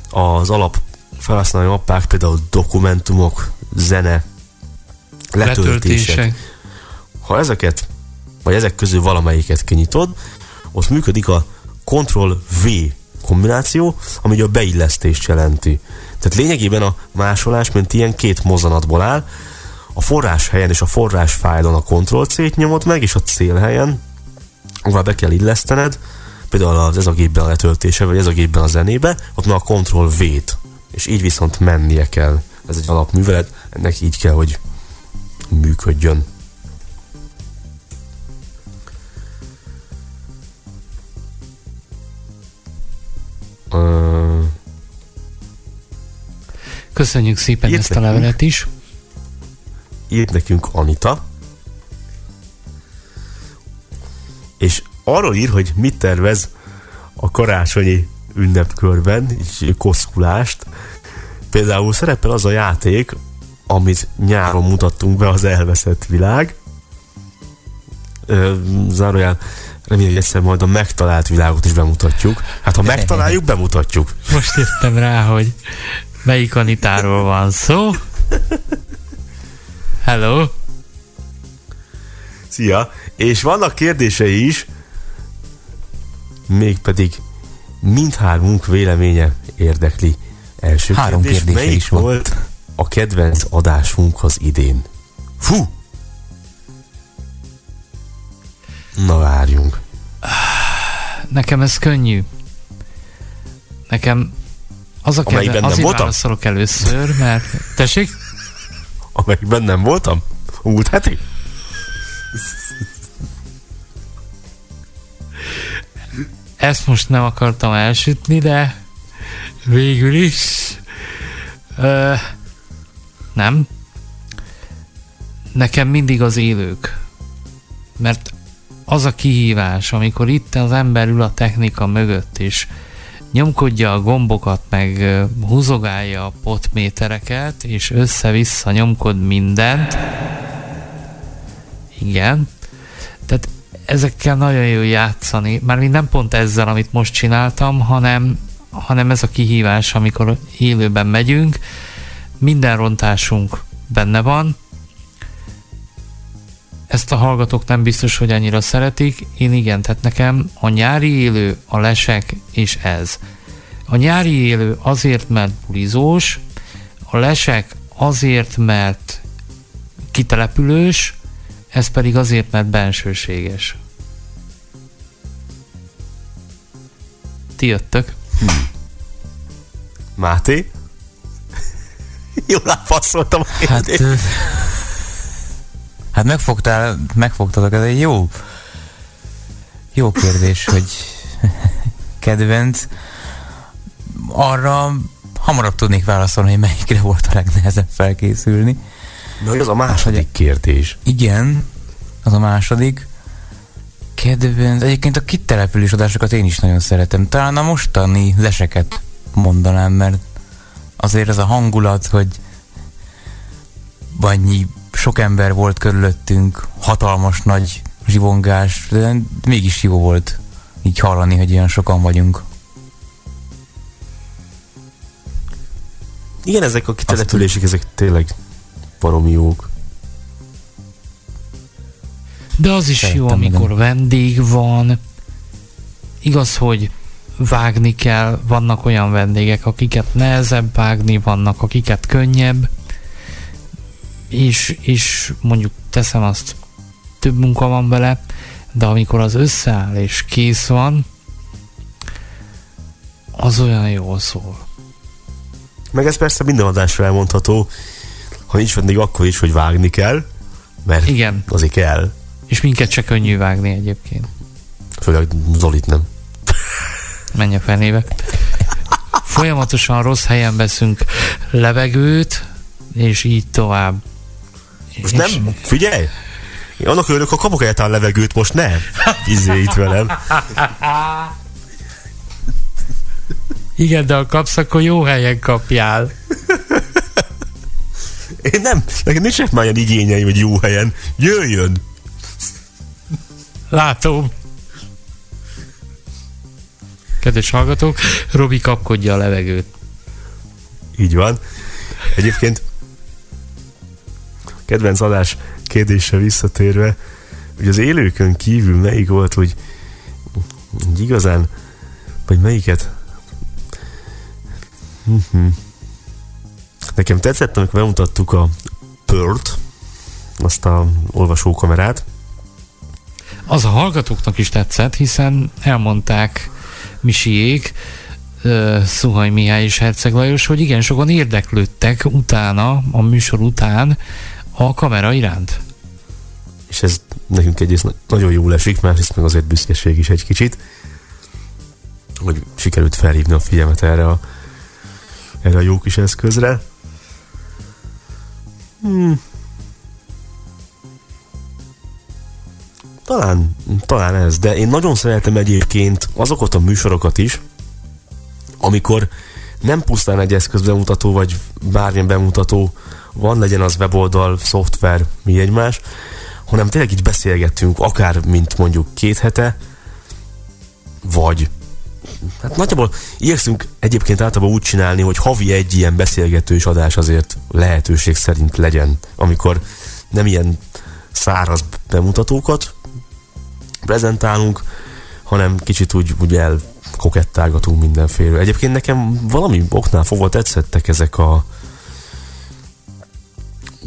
Speaker 6: az alap felhasználói mappák, például dokumentumok, zene, letöltések.
Speaker 4: Letöltések.
Speaker 6: Ha ezeket, vagy ezek közül valamelyiket kinyitod, ott működik a Ctrl-V kombináció, ami a beillesztést jelenti. Tehát lényegében a másolás, mint ilyen két mozzanatból áll, a forrás helyen és a forrás fájlon a Ctrl-C-t nyomod meg, és a célhelyen, ahová be kell illesztened, például az ez a gépben a letöltése, vagy ez a gépben a zenébe, ott már a Ctrl-V-t, és így viszont mennie kell. Ez egy alapművelet, ennek így kell, hogy működjön.
Speaker 4: Köszönjük szépen
Speaker 6: Írt
Speaker 4: ezt a
Speaker 6: nekünk.
Speaker 4: levelet is.
Speaker 6: írt nekünk Anita, és arról ír, hogy mit tervez a karácsonyi ünnepkörben, és koszkulást. Például szerepel az a játék, amit nyáron mutattunk be, az elveszett világ. Zárójel, remélem, hogy egyszer majd a megtalált világot is bemutatjuk. Hát ha (laughs) megtaláljuk, bemutatjuk.
Speaker 4: Most jöttem rá, hogy melyik Anitáról van szó. Hello.
Speaker 6: Szia! És vannak kérdései is, mégpedig mindhármunk véleménye érdekli. Első
Speaker 5: Három
Speaker 6: kérdés,
Speaker 5: kérdése
Speaker 6: melyik
Speaker 5: is volt.
Speaker 6: volt a kedvenc adásunk az idén? Fú! Na várjunk.
Speaker 4: Nekem ez könnyű. Nekem az a kedve,
Speaker 6: nem
Speaker 4: azért
Speaker 6: voltam?
Speaker 4: válaszolok először, mert... Tessék?
Speaker 6: Amelyikben nem voltam? Múlt heti?
Speaker 4: Ezt most nem akartam elsütni, de végül is ö, nem. Nekem mindig az élők. Mert az a kihívás, amikor itt az ember ül a technika mögött, és nyomkodja a gombokat, meg húzogálja a potmétereket, és össze-vissza nyomkod mindent. Igen. Tehát ezekkel nagyon jó játszani. Mármint nem pont ezzel, amit most csináltam, hanem, hanem ez a kihívás, amikor élőben megyünk, minden rontásunk benne van, ezt a hallgatók nem biztos, hogy annyira szeretik. Én igen, tehát nekem a nyári élő, a lesek és ez. A nyári élő azért, mert bulizós, a lesek azért, mert kitelepülős, ez pedig azért, mert bensőséges. Ti jöttök.
Speaker 6: Máté? (laughs) Jól átpasszoltam a
Speaker 5: Hát, hát megfogtál, megfogtatok, ez egy jó, jó kérdés, hogy (laughs) kedvenc. arra hamarabb tudnék válaszolni, hogy melyikre volt a legnehezebb felkészülni.
Speaker 6: Na, az a második kérdés.
Speaker 5: Igen, az a második. Kedvenc, egyébként a kitelepülés adásokat én is nagyon szeretem. Talán a mostani leseket mondanám, mert azért ez a hangulat, hogy annyi sok ember volt körülöttünk, hatalmas nagy zsivongás, de mégis jó volt így hallani, hogy ilyen sokan vagyunk.
Speaker 6: Igen, ezek a kitelepülések, ezek tényleg baromi jók.
Speaker 4: De az is jó, amikor vendég van. Igaz, hogy vágni kell, vannak olyan vendégek, akiket nehezebb vágni, vannak, akiket könnyebb, és, és mondjuk teszem azt, több munka van vele, de amikor az összeáll és kész van, az olyan jól szól.
Speaker 6: Meg ez persze minden adásra elmondható, ha nincs vendég, akkor is, hogy vágni kell, mert
Speaker 4: Igen.
Speaker 6: azért kell.
Speaker 4: És minket se könnyű vágni egyébként.
Speaker 6: Főleg Zolit nem.
Speaker 4: Menj a fenébe. Folyamatosan rossz helyen veszünk levegőt, és így tovább.
Speaker 6: Most nem, figyelj! Én annak örülök, ha kapok egyáltalán levegőt, most nem. Izé itt velem.
Speaker 4: Igen, de ha kapsz, akkor jó helyen kapjál.
Speaker 6: Én nem, nekem nincs már ilyen igényei, hogy jó helyen. Jöjjön!
Speaker 4: Látom. Kedves hallgatók, Robi kapkodja a levegőt.
Speaker 6: Így van. Egyébként kedvenc adás kérdésre visszatérve, hogy az élőkön kívül melyik volt, hogy, igazán, vagy melyiket? Mhm. Nekem tetszett, amikor bemutattuk a Pört, azt a olvasókamerát.
Speaker 4: Az a hallgatóknak is tetszett, hiszen elmondták Misiék, Szuhaj Mihály és Herceg Lajos, hogy igen, sokan érdeklődtek utána, a műsor után a kamera iránt.
Speaker 6: és ez nekünk egyrészt na- nagyon jól esik, másrészt meg azért büszkeség is egy kicsit, hogy sikerült felhívni a figyelmet erre a, erre a jó kis eszközre. Hmm. Talán, talán ez, de én nagyon szeretem egyébként azokat a műsorokat is, amikor nem pusztán egy eszköz bemutató, vagy bármilyen bemutató van, legyen az weboldal, szoftver, mi egymás, hanem tényleg így beszélgettünk, akár mint mondjuk két hete, vagy hát nagyjából igyekszünk egyébként általában úgy csinálni, hogy havi egy ilyen beszélgetős adás azért lehetőség szerint legyen, amikor nem ilyen száraz bemutatókat prezentálunk, hanem kicsit úgy, úgy elkokettálgatunk mindenféle. Egyébként nekem valami oknál fogva tetszettek ezek a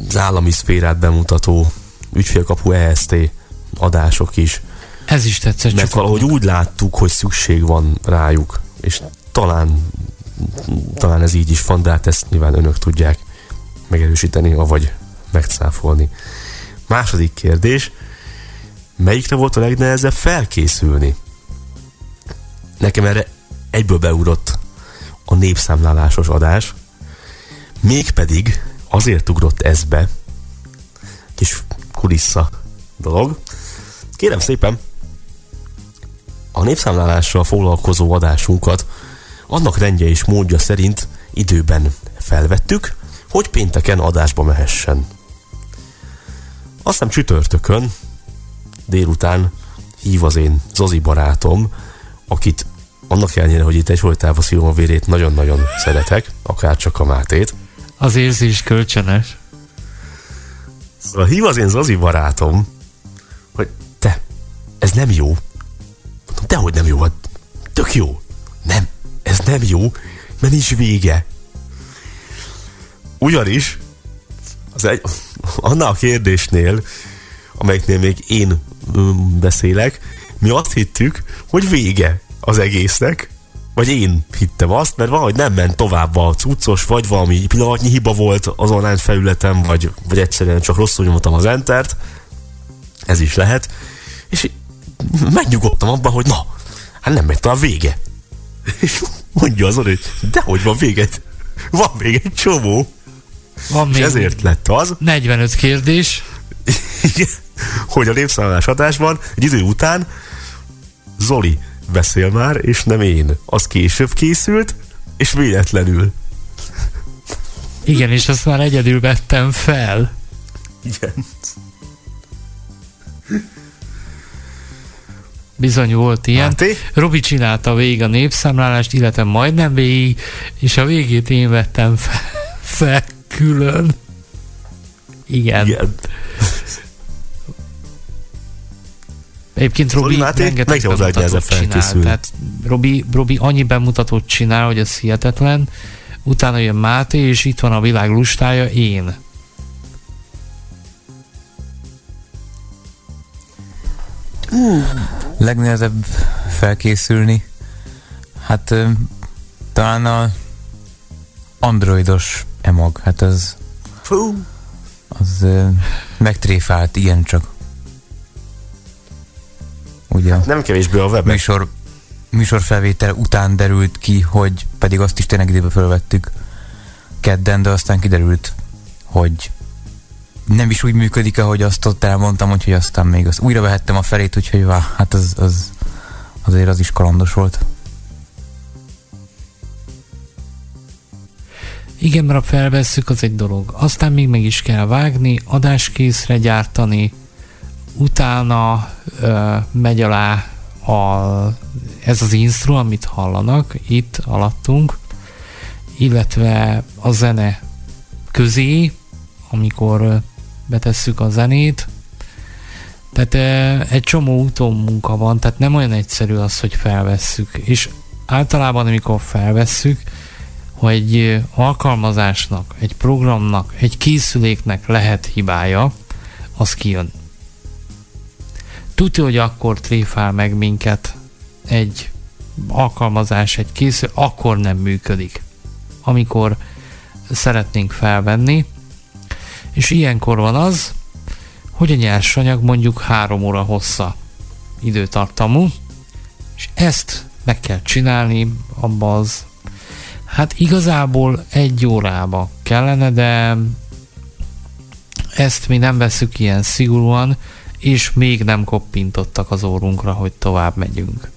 Speaker 6: az állami szférát bemutató ügyfélkapu EST adások is.
Speaker 4: Ez is tetszett.
Speaker 6: Mert valahogy úgy láttuk, hogy szükség van rájuk, és talán talán ez így is van, de hát ezt nyilván önök tudják megerősíteni, avagy megcáfolni. Második kérdés, melyikre volt a legnehezebb felkészülni? Nekem erre egyből beugrott a népszámlálásos adás, mégpedig azért ugrott ez be, kis kulissza dolog. Kérem szépen, a népszámlálással foglalkozó adásunkat annak rendje és módja szerint időben felvettük, hogy pénteken adásba mehessen. Aztán csütörtökön délután hív az én Zozi barátom, akit annak ellenére, hogy itt egyfolytában szívom a vérét, nagyon-nagyon szeretek, akár csak a Mátét.
Speaker 4: Az érzés kölcsönös.
Speaker 6: Szóval hív az én Zozi barátom, hogy te, ez nem jó. Mondom, dehogy nem jó, hát tök jó. Nem, ez nem jó, mert nincs vége. Ugyanis az egy, annál a kérdésnél, amelyiknél még én ö, beszélek, mi azt hittük, hogy vége az egésznek, vagy én hittem azt, mert valahogy nem ment tovább a cuccos, vagy valami pillanatnyi hiba volt az online felületen, vagy, vagy egyszerűen csak rosszul nyomtam az entert, ez is lehet, és megnyugodtam abban, hogy na, hát nem megy tovább vége. És mondja azon, hogy dehogy van még egy, van még egy csomó.
Speaker 4: Van
Speaker 6: És
Speaker 4: még
Speaker 6: ezért lett az,
Speaker 4: 45 kérdés.
Speaker 6: hogy a népszámlálás hatásban egy idő után Zoli beszél már, és nem én. Az később készült, és véletlenül.
Speaker 4: Igen, és azt már egyedül vettem fel.
Speaker 6: Igen.
Speaker 4: Bizony volt ilyen.
Speaker 6: Máté?
Speaker 4: Robi csinálta végig a népszámlálást, illetve majdnem végig, és a végét én vettem fel, fel külön. Igen.
Speaker 6: Igen.
Speaker 4: Egyébként Robi
Speaker 6: Máté,
Speaker 4: rengeteg bemutatót csinál. Tehát Robi, Robi annyi bemutatót csinál, hogy ez hihetetlen. Utána jön Máté, és itt van a világ lustája, én.
Speaker 5: Legnehezebb felkészülni. Hát talán a androidos emag, hát az,
Speaker 6: Fú.
Speaker 5: az megtréfált, ilyen csak. Ugye
Speaker 6: Nem kevésbé a webek.
Speaker 5: műsor, műsorfelvétel után derült ki, hogy pedig azt is tényleg időbe fölvettük kedden, de aztán kiderült, hogy nem is úgy működik, ahogy azt ott elmondtam, úgyhogy aztán még azt újra vehettem a felét, úgyhogy vá, hát az, az azért az is kalandos volt.
Speaker 4: Igen, mert ha felvesszük, az egy dolog. Aztán még meg is kell vágni, adáskészre gyártani, utána ö, megy alá a, ez az instru, amit hallanak itt alattunk, illetve a zene közé, amikor betesszük a zenét. Tehát egy csomó utómunka van, tehát nem olyan egyszerű az, hogy felvesszük. És általában, amikor felvesszük, hogy egy alkalmazásnak, egy programnak, egy készüléknek lehet hibája, az kijön. Tudja, hogy akkor tréfál meg minket egy alkalmazás, egy készülék, akkor nem működik. Amikor szeretnénk felvenni, és ilyenkor van az, hogy a nyersanyag mondjuk 3 óra hossza időtartamú, és ezt meg kell csinálni abba az Hát igazából egy órába kellene, de ezt mi nem veszük ilyen szigorúan, és még nem koppintottak az órunkra, hogy tovább megyünk.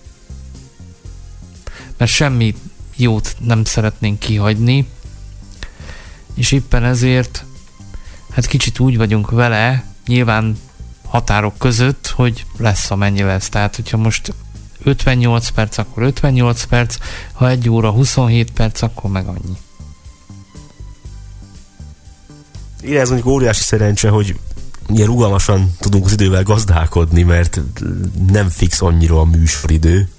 Speaker 4: Mert semmi jót nem szeretnénk kihagyni, és éppen ezért hát kicsit úgy vagyunk vele, nyilván határok között, hogy lesz amennyi lesz. Tehát, hogyha most 58 perc, akkor 58 perc, ha 1 óra 27 perc, akkor meg annyi.
Speaker 6: Igen, ez mondjuk óriási szerencse, hogy ilyen rugalmasan tudunk az idővel gazdálkodni, mert nem fix annyira a műsoridő,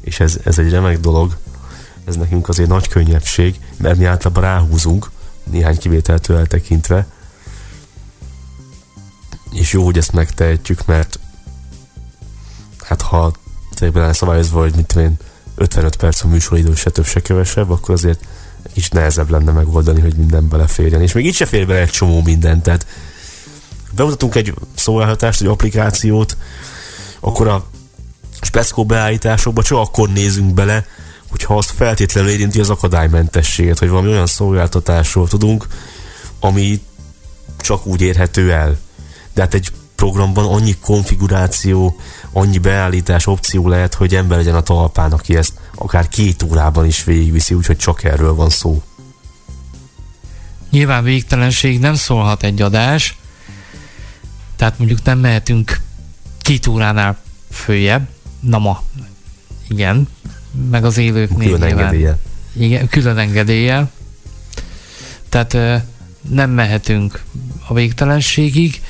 Speaker 6: és ez, ez egy remek dolog. Ez nekünk azért nagy könnyebbség, mert mi általában ráhúzunk, néhány kivételtől eltekintve. És jó, hogy ezt megtehetjük, mert hát ha tényleg lenne szabályozva, hogy mit én, 55 perc a műsoridő, se több, se kevesebb, akkor azért egy kicsit nehezebb lenne megoldani, hogy minden beleférjen. És még így se fér bele egy csomó mindent, tehát bemutatunk egy szolgáltatást, egy applikációt, akkor a speckó beállításokba csak akkor nézünk bele, hogyha azt feltétlenül érinti az akadálymentességet, hogy valami olyan szolgáltatásról tudunk, ami csak úgy érhető el. De hát egy programban annyi konfiguráció, annyi beállítás opció lehet, hogy ember legyen a talpán, aki ezt akár két órában is végigviszi, úgyhogy csak erről van szó.
Speaker 4: Nyilván végtelenség nem szólhat egy adás, tehát mondjuk nem mehetünk két óránál följebb, na ma, igen, meg az élőknél
Speaker 6: Külön engedéllyel.
Speaker 4: Igen, külön engedéllyel. Tehát nem mehetünk a végtelenségig.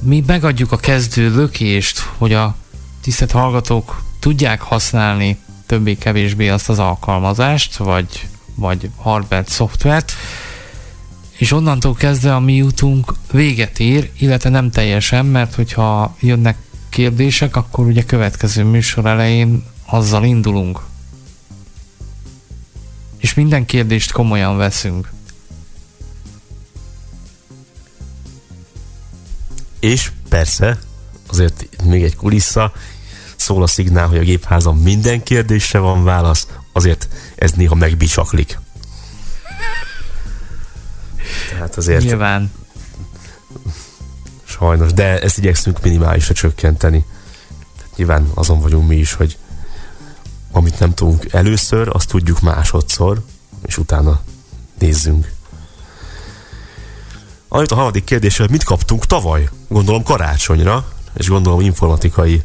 Speaker 4: Mi megadjuk a kezdő lökést, hogy a tisztelt hallgatók tudják használni többé-kevésbé azt az alkalmazást, vagy, vagy hardware szoftvert, és onnantól kezdve a mi útunk véget ér, illetve nem teljesen, mert hogyha jönnek kérdések, akkor ugye következő műsor elején azzal indulunk. És minden kérdést komolyan veszünk.
Speaker 6: És persze, azért még egy kulissza, szól a szignál, hogy a gépházon minden kérdésre van válasz, azért ez néha megbicsaklik. Tehát azért
Speaker 4: Nyilván.
Speaker 6: sajnos, de ezt igyekszünk minimálisra csökkenteni. Tehát nyilván azon vagyunk mi is, hogy amit nem tudunk először, azt tudjuk másodszor, és utána nézzünk. Amit a harmadik kérdés, hogy mit kaptunk tavaly? Gondolom karácsonyra, és gondolom informatikai.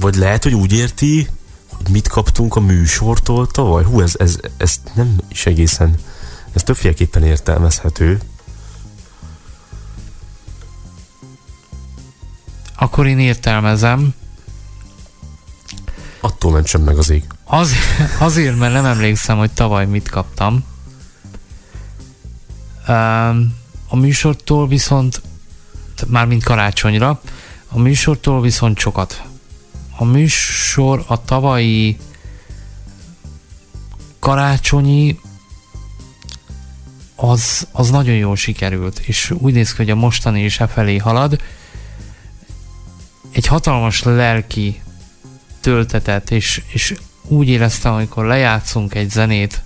Speaker 6: Vagy lehet, hogy úgy érti, hogy mit kaptunk a műsortól tavaly? Hú, ez, ez, ez nem is egészen, ez többféleképpen értelmezhető.
Speaker 4: Akkor én értelmezem.
Speaker 6: Attól mentsem meg az ég.
Speaker 4: Az, azért, mert nem emlékszem, hogy tavaly mit kaptam. A műsortól viszont, mármint karácsonyra, a műsortól viszont sokat. A műsor a tavalyi karácsonyi az, az nagyon jól sikerült, és úgy néz ki, hogy a mostani is e felé halad. Egy hatalmas lelki töltetet, és, és úgy éreztem, amikor lejátszunk egy zenét,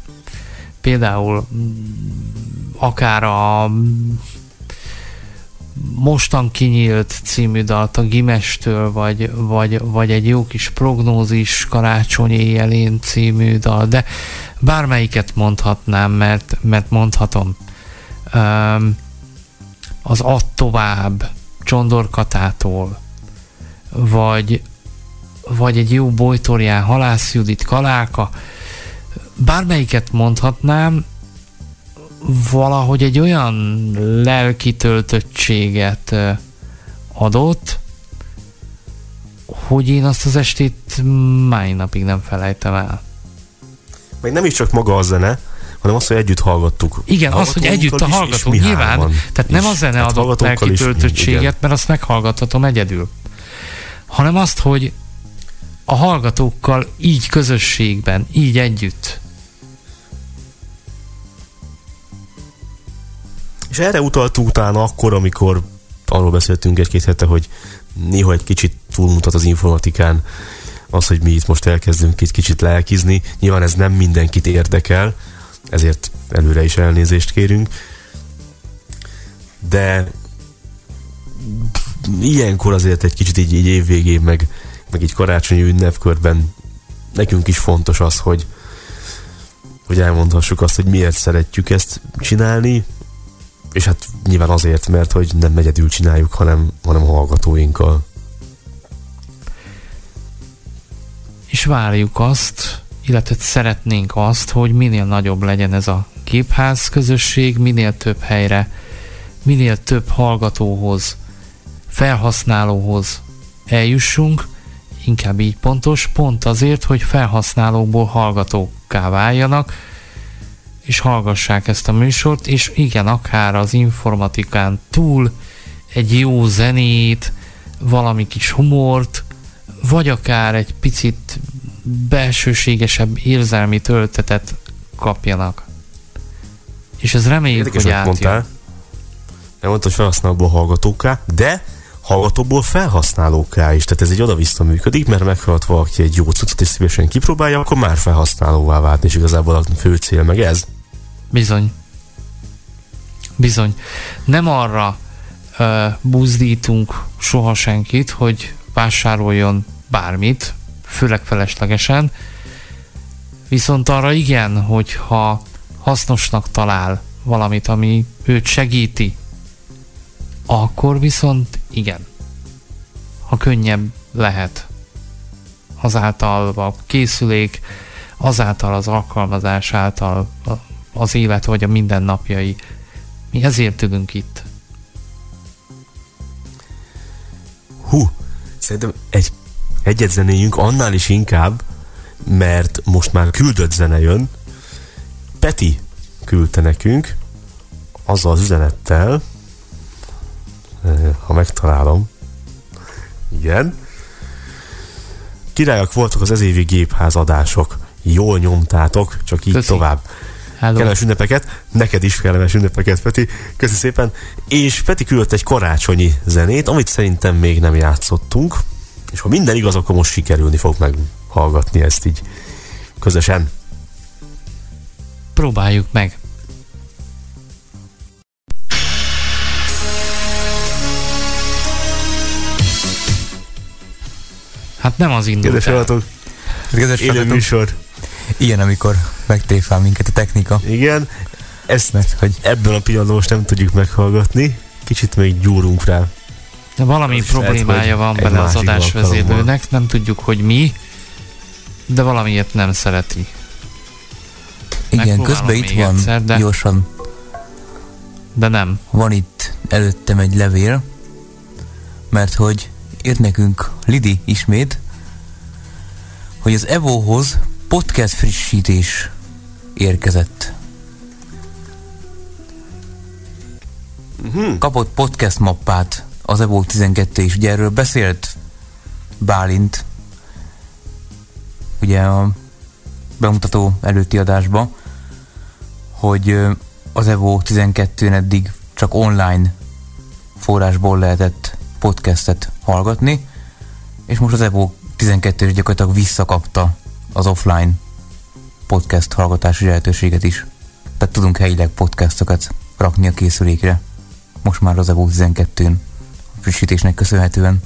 Speaker 4: például mm, akár a mm, Mostan kinyílt című dalt a Gimestől, vagy, vagy, vagy egy jó kis prognózis karácsony éjjelén című dal, de bármelyiket mondhatnám, mert, mert mondhatom. Um, az Add tovább Csondor Katától, vagy, vagy egy jó Bojtorján Halász Judit Kaláka, bármelyiket mondhatnám, valahogy egy olyan lelki töltöttséget adott, hogy én azt az estét máj napig nem felejtem el.
Speaker 6: Meg nem is csak maga a zene, hanem az, hogy együtt hallgattuk.
Speaker 4: Igen, az, hogy együtt a
Speaker 6: Hallgatóinkkal is,
Speaker 4: nyilván, tehát nem
Speaker 6: is.
Speaker 4: a zene
Speaker 6: Tehát
Speaker 4: adott
Speaker 6: hallgatókkal
Speaker 4: lelki
Speaker 6: is mi, igen.
Speaker 4: töltöttséget, mert azt meghallgathatom egyedül, hanem azt, hogy a hallgatókkal így közösségben, így együtt.
Speaker 6: És erre utaltunk utána akkor, amikor arról beszéltünk egy-két hete, hogy néha egy kicsit túlmutat az informatikán az, hogy mi itt most elkezdünk egy kicsit lelkizni. Nyilván ez nem mindenkit érdekel, ezért előre is elnézést kérünk. De ilyenkor azért egy kicsit így, így évvégén, meg, meg így karácsonyi ünnepkörben nekünk is fontos az, hogy, hogy elmondhassuk azt, hogy miért szeretjük ezt csinálni, és hát nyilván azért, mert hogy nem egyedül csináljuk, hanem, hanem a hallgatóinkkal.
Speaker 4: És várjuk azt, illetve szeretnénk azt, hogy minél nagyobb legyen ez a képház közösség, minél több helyre, minél több hallgatóhoz, felhasználóhoz eljussunk, inkább így pontos, pont azért, hogy felhasználókból hallgatókká váljanak, és hallgassák ezt a műsort, és igen, akár az informatikán túl egy jó zenét, valami kis humort, vagy akár egy picit belsőségesebb érzelmi töltetet kapjanak. És ez reméljük,
Speaker 6: Érdekes,
Speaker 4: hogy átjön.
Speaker 6: mondtál. Nem mondta, hogy felhasználóból hallgatóká, de hallgatóból felhasználóká is. Tehát ez egy oda-vissza működik, mert meghallgat valaki egy jó cuccot és szívesen kipróbálja, akkor már felhasználóvá vált, és igazából a fő cél meg ez.
Speaker 4: Bizony. Bizony. Nem arra ö, buzdítunk soha senkit, hogy vásároljon bármit, főleg feleslegesen, viszont arra igen, hogy ha hasznosnak talál valamit, ami őt segíti, akkor viszont igen. Ha könnyebb lehet azáltal a készülék, azáltal az alkalmazás által az élet vagy a mindennapjai. Mi ezért ülünk itt.
Speaker 6: Hú, szerintem egy, egyet zenéjünk annál is inkább, mert most már küldött zene jön. Peti küldte nekünk azzal az üzenettel, ha megtalálom. Igen. Királyak voltak az ezévi gépházadások. Jól nyomtátok, csak így
Speaker 4: Köszi.
Speaker 6: tovább.
Speaker 4: Hello.
Speaker 6: Kellemes ünnepeket, neked is kellemes ünnepeket, Peti. Köszi szépen. És Peti küldött egy karácsonyi zenét, amit szerintem még nem játszottunk. És ha minden igaz, akkor most sikerülni fog meghallgatni ezt így közösen.
Speaker 4: Próbáljuk meg. Hát nem az indult
Speaker 6: Kedves
Speaker 4: el.
Speaker 6: hallgatók,
Speaker 5: Kedves
Speaker 6: élő műsor.
Speaker 5: Ilyen, amikor megtréfál minket a technika.
Speaker 6: Igen, ezt
Speaker 5: Mert hogy
Speaker 6: ebben a pillanatban most nem tudjuk meghallgatni. Kicsit még gyúrunk rá.
Speaker 4: De valami
Speaker 6: lehet,
Speaker 4: problémája
Speaker 6: hogy
Speaker 4: van bele az adásvezérlőnek, nem tudjuk, hogy mi, de valamiért nem szereti.
Speaker 5: igen, közben itt van,
Speaker 4: egyszer, de-
Speaker 5: gyorsan,
Speaker 4: De nem.
Speaker 5: van itt előttem egy levél, mert hogy írt nekünk Lidi ismét, hogy az Evohoz podcast frissítés érkezett.
Speaker 6: Uh-huh.
Speaker 5: Kapott podcast mappát az Evo 12 is, ugye erről beszélt Bálint, ugye a bemutató előtti adásba, hogy az Evo 12-n eddig csak online forrásból lehetett podcastet hallgatni, és most az Evo 12 is gyakorlatilag visszakapta az offline podcast hallgatási lehetőséget is. Tehát tudunk helyileg podcastokat rakni a készülékre. Most már az Evo 12-n a frissítésnek köszönhetően.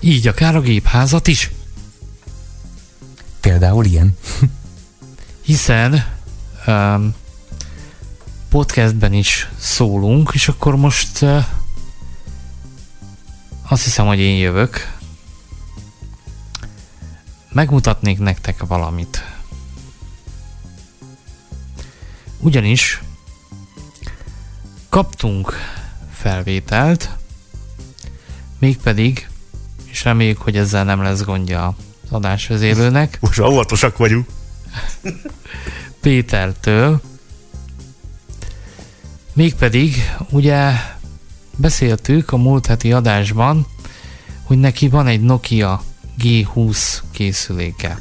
Speaker 4: Így akár a gépházat is.
Speaker 5: Például ilyen.
Speaker 4: Hiszen um, podcastben is szólunk, és akkor most uh, azt hiszem, hogy én jövök. Megmutatnék nektek valamit. Ugyanis kaptunk felvételt, mégpedig, és reméljük, hogy ezzel nem lesz gondja az adásvezélőnek, (laughs)
Speaker 6: Most óvatosak vagyunk.
Speaker 4: Pétertől. Mégpedig, ugye beszéltük a múlt heti adásban, hogy neki van egy Nokia G20 készüléke.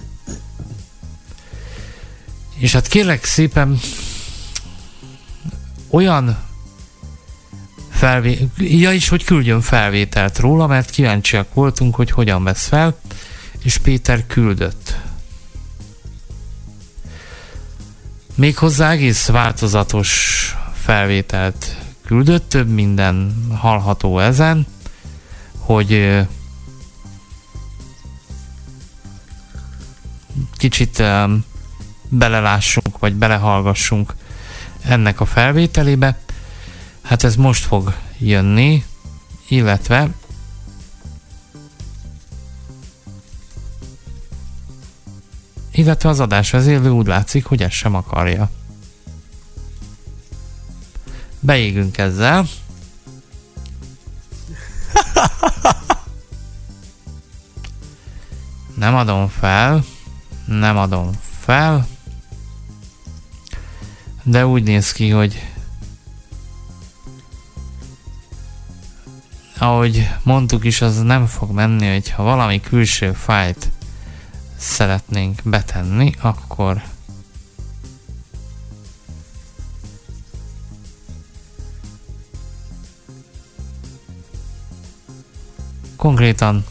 Speaker 4: És hát kérlek szépen olyan felvé... Ja is, hogy küldjön felvételt róla, mert kíváncsiak voltunk, hogy hogyan vesz fel, és Péter küldött. Méghozzá egész változatos felvételt küldött, több minden hallható ezen, hogy kicsit belelássunk, vagy belehallgassunk ennek a felvételébe. Hát ez most fog jönni, illetve illetve az adásvezérlő úgy látszik, hogy ezt sem akarja. Beégünk ezzel. (laughs) Nem adom fel. Nem adom fel. De úgy néz ki, hogy ahogy mondtuk is, az nem fog menni, hogyha valami külső fájt szeretnénk betenni, akkor konkrétan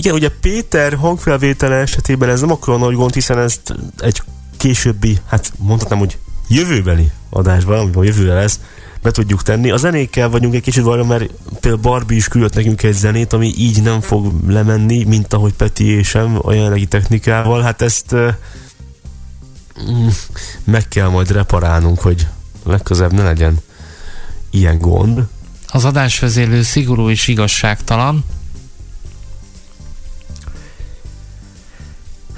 Speaker 6: Igen, ugye Péter hangfelvétele esetében ez nem akkor nagy gond, hiszen ezt egy későbbi, hát mondhatnám, hogy jövőbeli adásban, amiben jövőre lesz, be tudjuk tenni. A zenékkel vagyunk egy kicsit vajon, mert például Barbie is küldött nekünk egy zenét, ami így nem fog lemenni, mint ahogy Peti és sem a jelenlegi technikával. Hát ezt uh, meg kell majd reparálnunk, hogy legközelebb ne legyen ilyen gond.
Speaker 4: az adásvezélő szigorú és igazságtalan.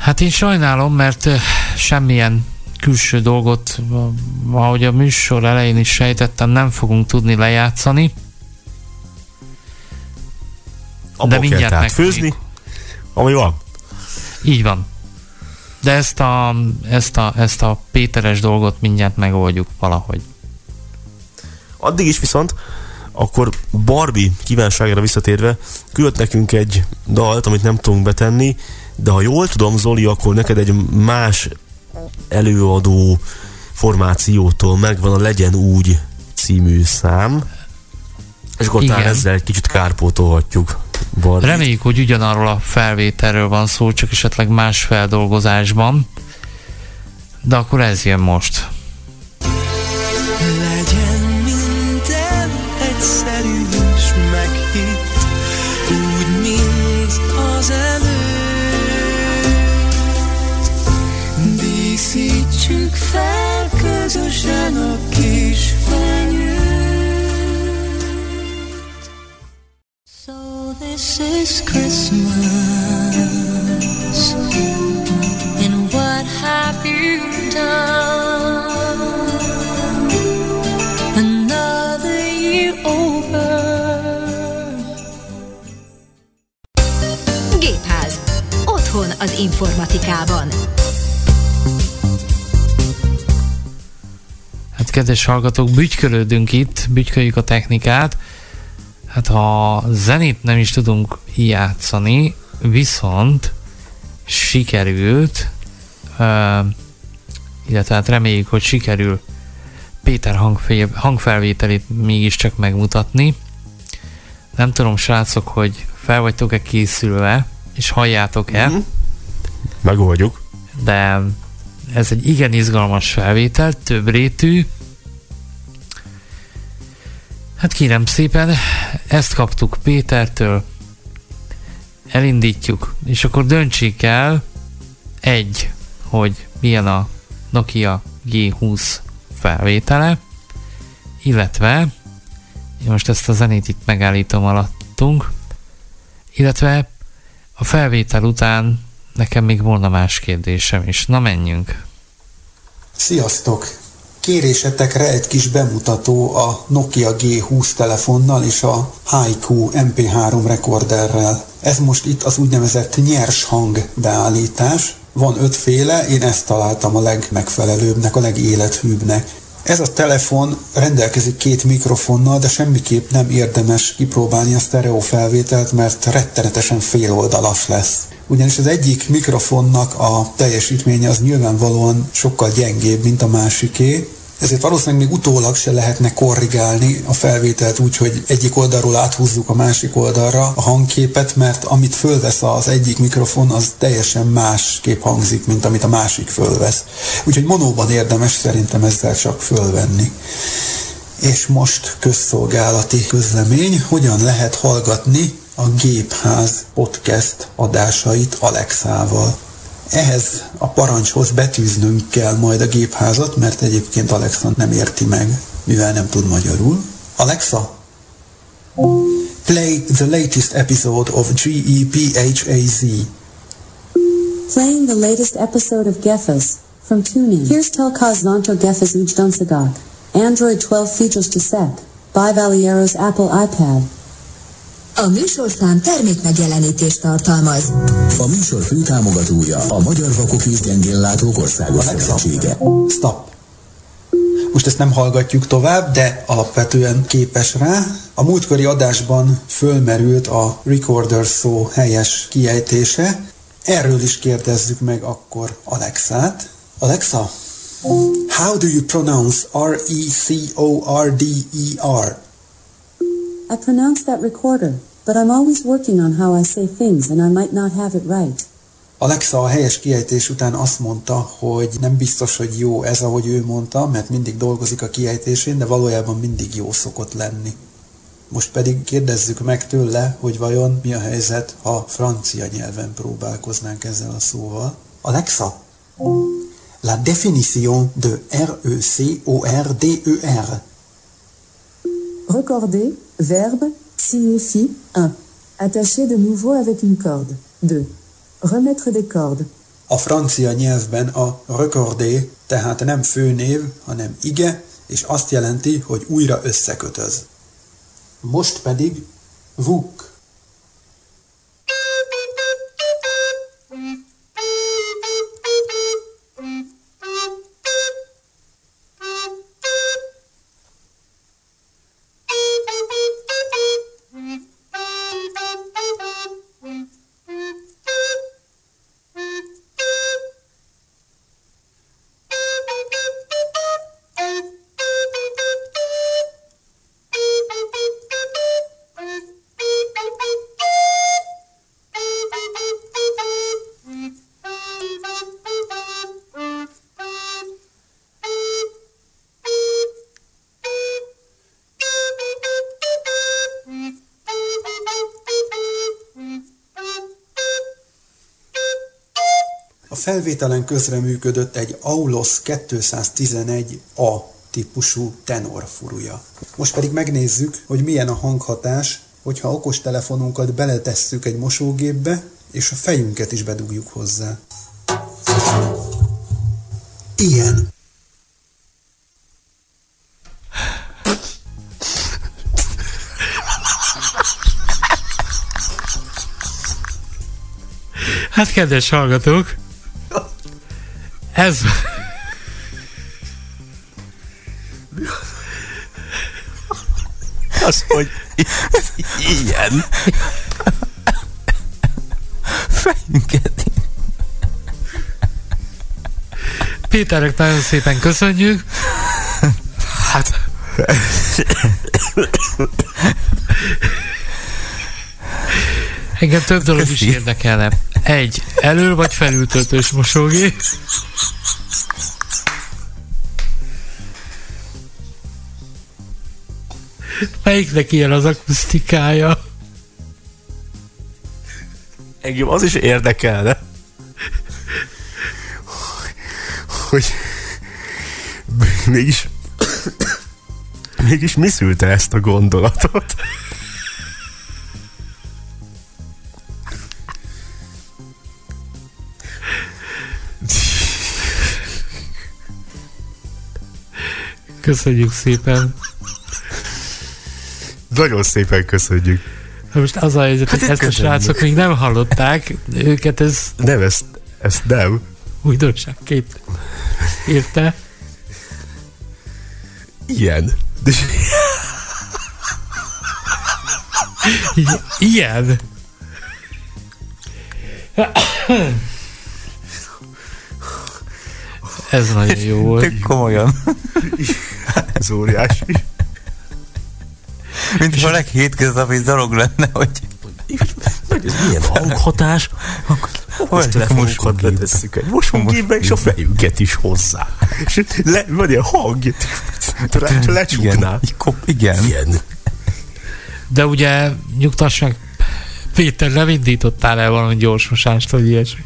Speaker 4: Hát én sajnálom, mert semmilyen külső dolgot, ahogy a műsor elején is sejtettem, nem fogunk tudni lejátszani.
Speaker 6: Abból kell tehát
Speaker 4: meg
Speaker 6: főzni, ami van.
Speaker 4: Így van. De ezt a, ezt, a, ezt a Péteres dolgot mindjárt megoldjuk valahogy.
Speaker 6: Addig is viszont, akkor Barbie kívánságára visszatérve küldött nekünk egy dalt, amit nem tudunk betenni, de ha jól tudom, Zoli, akkor neked egy más előadó formációtól megvan a Legyen úgy című szám, és akkor talán
Speaker 4: Igen.
Speaker 6: ezzel egy kicsit kárpótolhatjuk Barbie.
Speaker 4: Reméljük, hogy ugyanarról a felvételről van szó, csak esetleg más feldolgozásban. De akkor ez jön most.
Speaker 7: Is Christmas, and what have you done? Another year over.
Speaker 1: Gépház. Otthon az informatikában.
Speaker 4: Hát kedves hallgatók, bütykölődünk itt, bütyköljük a technikát. Hát ha zenét nem is tudunk játszani, viszont sikerült, uh, illetve hát reméljük, hogy sikerül Péter hangfé- hangfelvételét mégiscsak megmutatni. Nem tudom, srácok, hogy fel vagytok-e készülve, és halljátok-e,
Speaker 6: Mhm. Megoldjuk.
Speaker 4: de ez egy igen izgalmas felvétel, több rétű. Hát kérem szépen, ezt kaptuk Pétertől, elindítjuk, és akkor döntsék el egy, hogy milyen a Nokia G20 felvétele, illetve most ezt a zenét itt megállítom alattunk, illetve a felvétel után nekem még volna más kérdésem is. Na menjünk.
Speaker 13: Sziasztok! Kérésetekre egy kis bemutató a Nokia G20 telefonnal és a Haiku MP3 rekorderrel. Ez most itt az úgynevezett nyers hang beállítás. Van ötféle, én ezt találtam a legmegfelelőbbnek, a legélethűbbnek. Ez a telefon rendelkezik két mikrofonnal, de semmiképp nem érdemes kipróbálni a sztereó felvételt, mert rettenetesen féloldalas lesz. Ugyanis az egyik mikrofonnak a teljesítménye az nyilvánvalóan sokkal gyengébb, mint a másiké, ezért valószínűleg még utólag se lehetne korrigálni a felvételt úgy, hogy egyik oldalról áthúzzuk a másik oldalra a hangképet, mert amit fölvesz az egyik mikrofon, az teljesen másképp hangzik, mint amit a másik fölvesz. Úgyhogy monóban érdemes szerintem ezzel csak fölvenni. És most közszolgálati közlemény, hogyan lehet hallgatni a Gépház podcast adásait Alexával. Ehhez a parancshoz betűznünk kell majd a gépházat, mert egyébként Alexa nem érti meg, mivel nem tud magyarul. Alexa, play the latest episode of GEPHAZ.
Speaker 14: Playing the latest episode of Gefas from TuneIn. Here's Telkaz Nanto Gefas Ujdunsagat. Android 12 features to set. By Valiero's Apple iPad.
Speaker 1: A műsorszám termékmegjelenítést tartalmaz.
Speaker 2: A műsor főtámogatója a Magyar Vakok és Gyengénlátók Országos Szövetsége.
Speaker 13: Stop. Most ezt nem hallgatjuk tovább, de alapvetően képes rá. A múltkori adásban fölmerült a recorder szó helyes kiejtése. Erről is kérdezzük meg akkor Alexát. Alexa, how do you pronounce E R-E-C-O-R-D-E-R?
Speaker 14: I pronounce that recorder, but I'm always working on how I say things and I might not have it right.
Speaker 13: Alexa a helyes kiejtés után azt mondta, hogy nem biztos, hogy jó ez, ahogy ő mondta, mert mindig dolgozik a kiejtésén, de valójában mindig jó szokott lenni. Most pedig kérdezzük meg tőle, hogy vajon mi a helyzet, ha francia nyelven próbálkoznánk ezzel a szóval. Alexa, la définition de R-E-C-O-R-D-E-R.
Speaker 14: Recorder, verbe, signifie 1. Attacher de nouveau avec une corde. 2. Remettre des cordes.
Speaker 13: A francia nyelvben a recordé tehát nem főnév, hanem ige, és azt jelenti, hogy újra összekötöz. Most pedig vuk. Felvételen közreműködött egy Aulos 211A típusú tenorfurúja. Most pedig megnézzük, hogy milyen a hanghatás, hogyha okostelefonunkat beletesszük egy mosógépbe, és a fejünket is bedugjuk hozzá. Ilyen.
Speaker 4: Hát kedves hallgatók, ez...
Speaker 6: Az, hogy ilyen.
Speaker 5: Fejünket.
Speaker 4: Péternek nagyon szépen köszönjük.
Speaker 6: Hát...
Speaker 4: Engem több dolog is
Speaker 5: Köszi.
Speaker 4: érdekelne. Egy, elő vagy felültöltős mosógép. Melyiknek ilyen az akusztikája?
Speaker 6: Engem az is érdekelne, hogy mégis mégis mi szülte ezt a gondolatot?
Speaker 4: Köszönjük szépen.
Speaker 6: Nagyon szépen köszönjük.
Speaker 4: Na Most az a helyzet,
Speaker 6: Hát
Speaker 4: hogy ezt a srácok még nem hallották, őket ez
Speaker 6: Nem, ezt, ezt nem.
Speaker 4: újdonságként érte.
Speaker 6: Ilyen. De
Speaker 4: Ilyen. Ez nagyon jó volt.
Speaker 5: Tök komolyan.
Speaker 6: ez óriási.
Speaker 5: Mint ha a leghétköznapi dolog lenne, hogy
Speaker 6: Hogy ez milyen hanghatás? Most telefonunkat betesszük egy mosógépbe, és a fejünket is hozzá. És le, van ilyen hang, le, lecsukná.
Speaker 5: Igen.
Speaker 6: Igen.
Speaker 4: De ugye nyugtass meg, Péter, nem indítottál el valami gyorsmosást, vagy ilyesmi.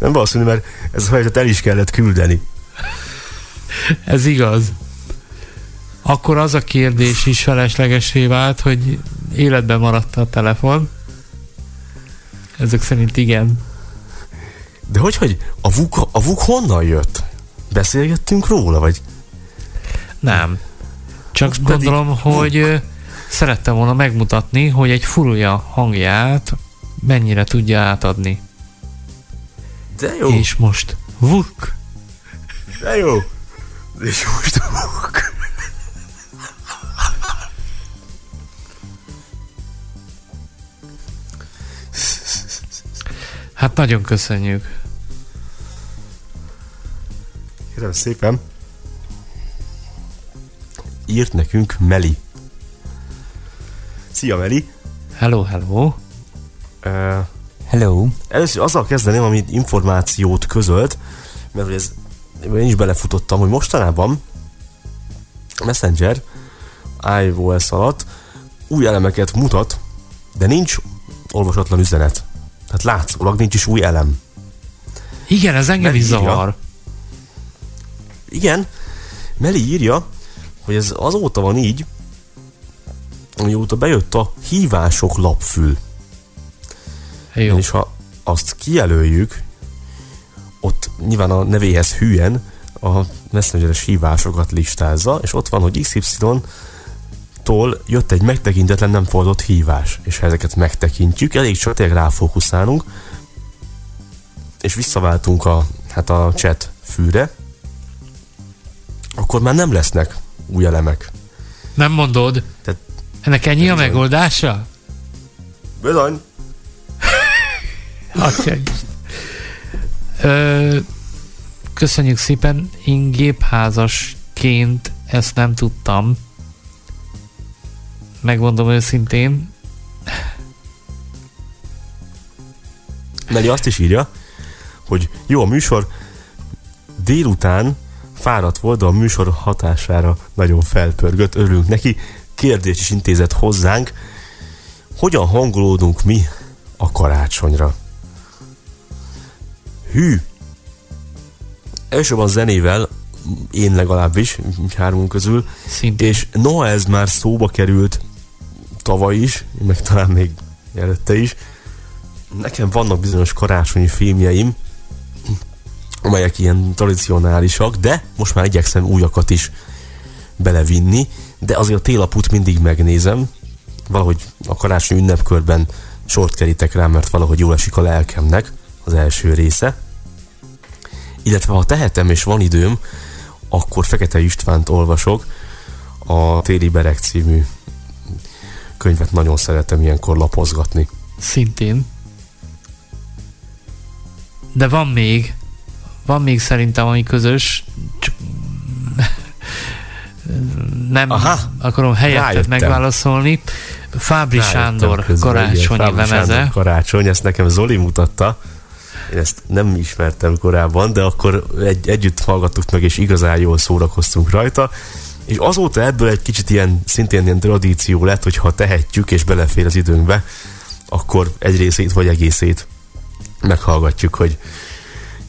Speaker 6: Nem valószínű, mert ez a feladatot el is kellett küldeni.
Speaker 4: Ez igaz. Akkor az a kérdés is feleslegesé vált, hogy életben maradt a telefon. Ezek szerint igen.
Speaker 6: De hogy, hogy a VUK, a VUK honnan jött? Beszélgettünk róla, vagy?
Speaker 4: Nem. Csak
Speaker 6: Most
Speaker 4: gondolom,
Speaker 6: pedig-
Speaker 4: hogy szerettem volna megmutatni, hogy egy furulja hangját mennyire tudja átadni.
Speaker 6: De jó.
Speaker 4: És most vuk.
Speaker 6: De jó. És most VUK.
Speaker 4: Hát nagyon köszönjük.
Speaker 6: Kérem szépen. Írt nekünk Meli. Szia Meli.
Speaker 4: Hello, hello.
Speaker 6: Uh,
Speaker 5: Hello.
Speaker 6: Először azzal kezdeném, amit információt közölt, mert ez, én is belefutottam, hogy mostanában Messenger iOS alatt új elemeket mutat, de nincs olvasatlan üzenet. Tehát látszólag nincs is új elem.
Speaker 4: Igen, ez engem is
Speaker 6: írja.
Speaker 4: zavar.
Speaker 6: Igen, Meli írja, hogy ez azóta van így, amióta bejött a hívások lapfül.
Speaker 4: Jó.
Speaker 6: És ha azt kijelöljük, ott nyilván a nevéhez hülyen a messengeres hívásokat listázza, és ott van, hogy XY-tól jött egy megtekintetlen nem fordott hívás, és ha ezeket megtekintjük, elég csak tényleg ráfókuszálunk, és visszaváltunk a, hát a chat fűre, akkor már nem lesznek új elemek.
Speaker 4: Nem mondod?
Speaker 6: Tehát,
Speaker 4: Ennek ennyi a megoldása?
Speaker 6: bizony,
Speaker 4: Köszönjük szépen, én gépházasként ezt nem tudtam. Megmondom őszintén.
Speaker 6: Meli azt is írja, hogy jó a műsor, délután fáradt volt, de a műsor hatására nagyon felpörgött, örülünk neki. Kérdés is intézett hozzánk, hogyan hangolódunk mi a karácsonyra? Hű. Elsősorban zenével, én legalábbis, hármunk közül.
Speaker 4: Szintén.
Speaker 6: És noha ez már szóba került tavaly is, meg talán még előtte is, nekem vannak bizonyos karácsonyi filmjeim, amelyek ilyen tradicionálisak, de most már igyekszem újakat is belevinni, de azért a télaput mindig megnézem, valahogy a karácsony ünnepkörben sort kerítek rá, mert valahogy jól esik a lelkemnek az első része. Illetve ha tehetem és van időm, akkor Fekete Istvánt olvasok, a Téli Berek című könyvet nagyon szeretem ilyenkor lapozgatni.
Speaker 4: Szintén. De van még, van még szerintem, ami közös, csak (laughs) nem
Speaker 6: Aha,
Speaker 4: akarom helyettet
Speaker 6: rájöttem.
Speaker 4: megválaszolni. Fábri
Speaker 6: Rájöttem
Speaker 4: Sándor
Speaker 6: közben, igen,
Speaker 4: karácsonyi
Speaker 6: Fábri
Speaker 4: lemeze.
Speaker 6: Sándor karácsony, ezt nekem Zoli mutatta. Én ezt nem ismertem korábban, de akkor egy, együtt hallgattuk meg, és igazán jól szórakoztunk rajta. És azóta ebből egy kicsit ilyen, szintén ilyen tradíció lett, hogy ha tehetjük és belefér az időnkbe, akkor egy részét vagy egészét meghallgatjuk, hogy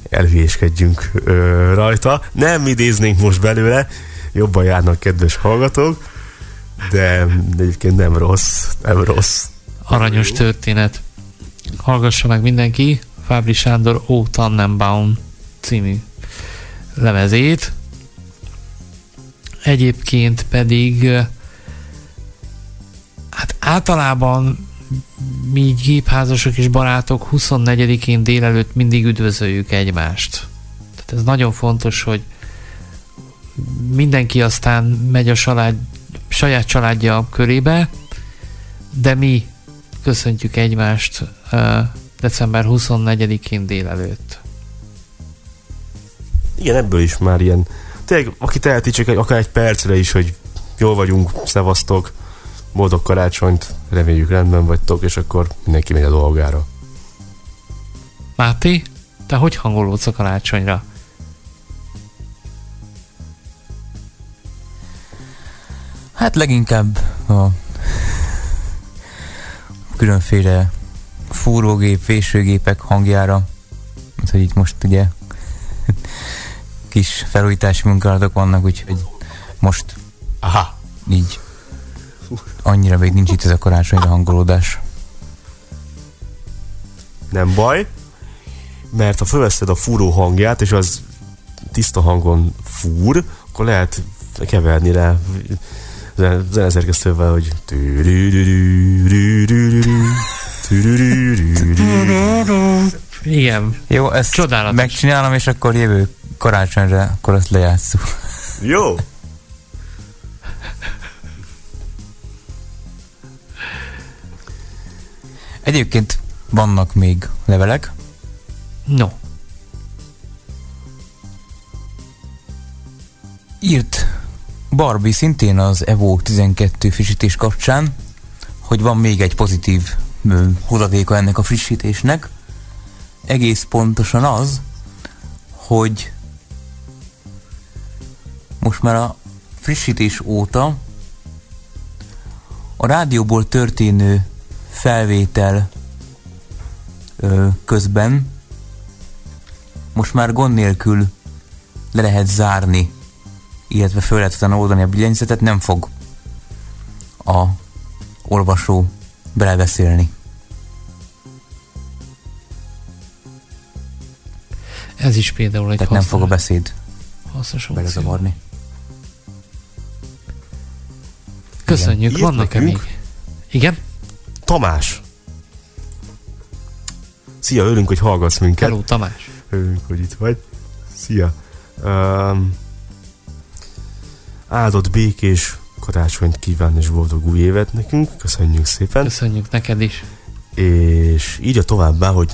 Speaker 6: elhülyéskedjünk ö, rajta. Nem idéznénk most belőle, jobban járnak kedves hallgatók, de egyébként nem rossz, nem rossz.
Speaker 4: Aranyos történet. Hallgassa meg mindenki Fábri Sándor O Tannenbaum című lemezét. Egyébként pedig hát általában mi gépházasok és barátok 24-én délelőtt mindig üdvözöljük egymást. Tehát ez nagyon fontos, hogy mindenki aztán megy a család, saját családja körébe, de mi köszöntjük egymást december 24-én délelőtt.
Speaker 6: Igen, ebből is már ilyen, tényleg, aki teheti csak akár egy percre is, hogy jól vagyunk, szevasztok, boldog karácsonyt, reméljük rendben vagytok, és akkor mindenki megy a dolgára.
Speaker 4: Máté, te hogy hangolódsz a karácsonyra?
Speaker 5: Hát leginkább a különféle fúrógép, vésőgépek hangjára, mint hogy itt most ugye (laughs) kis felújítási munkálatok vannak, úgyhogy most
Speaker 6: Aha.
Speaker 5: így annyira még nincs itt ez a karácsonyra hangolódás.
Speaker 6: Nem baj, mert ha fölveszed a fúró hangját, és az tiszta hangon fúr, akkor lehet keverni rá zen- zeneszerkesztővel, hogy
Speaker 4: Igen.
Speaker 5: Jó, ezt
Speaker 4: Csodálatos.
Speaker 5: megcsinálom, és akkor jövő karácsonyra akkor azt lejátszuk.
Speaker 6: Jó!
Speaker 5: Egyébként vannak még levelek.
Speaker 4: No.
Speaker 5: Írt Barbie szintén az Evo 12 frissítés kapcsán, hogy van még egy pozitív hozadéka ennek a frissítésnek. Egész pontosan az, hogy most már a frissítés óta a rádióból történő felvétel ö, közben most már gond nélkül le lehet zárni, illetve föl lehet utána oldani a billentyűzetet, nem fog a olvasó belebeszélni.
Speaker 4: Ez is például egy
Speaker 5: Tehát nem
Speaker 4: hasznos-
Speaker 5: fog a beszéd
Speaker 4: hasznos
Speaker 5: belezavarni.
Speaker 4: Köszönjük,
Speaker 6: Írt
Speaker 4: vannak-e még? Igen?
Speaker 6: Tamás! Szia, örülünk, hogy hallgatsz minket.
Speaker 4: Hello, Tamás.
Speaker 6: Örülünk, hogy itt vagy. Szia. Um, áldott békés karácsonyt kíván és boldog új évet nekünk. Köszönjük szépen.
Speaker 4: Köszönjük neked is.
Speaker 6: És írja továbbá, hogy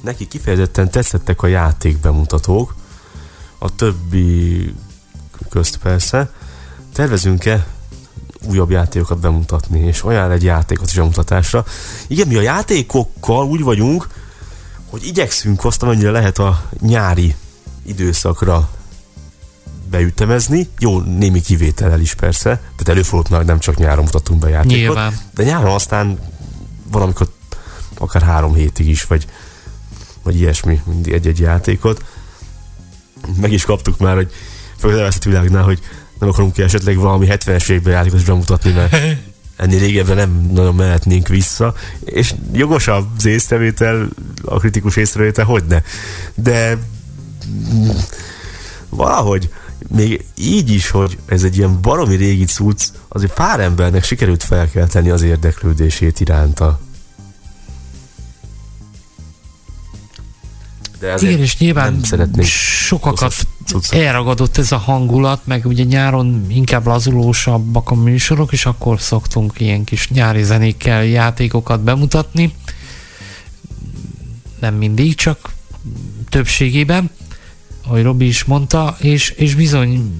Speaker 6: neki kifejezetten tetszettek a játékbemutatók, a többi közt persze. Tervezünk-e újabb játékokat bemutatni, és ajánl egy játékot is bemutatásra. Igen, mi a játékokkal úgy vagyunk, hogy igyekszünk azt, amennyire lehet a nyári időszakra beütemezni, jó, némi kivétellel is persze, tehát előfordult már nem csak nyáron mutatunk be játékot,
Speaker 4: Nyilván.
Speaker 6: de nyáron aztán valamikor akár három hétig is, vagy vagy ilyesmi, mindig egy-egy játékot. Meg is kaptuk már, hogy fölveszett világnál, hogy nem akarunk ki esetleg valami 70-es években játékot is bemutatni, mert (laughs) ennél régebben nem nagyon mehetnénk vissza, és jogos az észrevétel, a kritikus észrevétel, hogy ne. De valahogy még így is, hogy ez egy ilyen baromi régi cucc, azért pár embernek sikerült felkelteni az érdeklődését iránta. De
Speaker 4: Igen, és nyilván
Speaker 6: nem szeretnék
Speaker 4: sokakat
Speaker 6: cuccot.
Speaker 4: elragadott ez a hangulat, meg ugye nyáron inkább lazulósabbak a műsorok, és akkor szoktunk ilyen kis nyári zenékkel játékokat bemutatni. Nem mindig, csak többségében, ahogy Robi is mondta, és, és bizony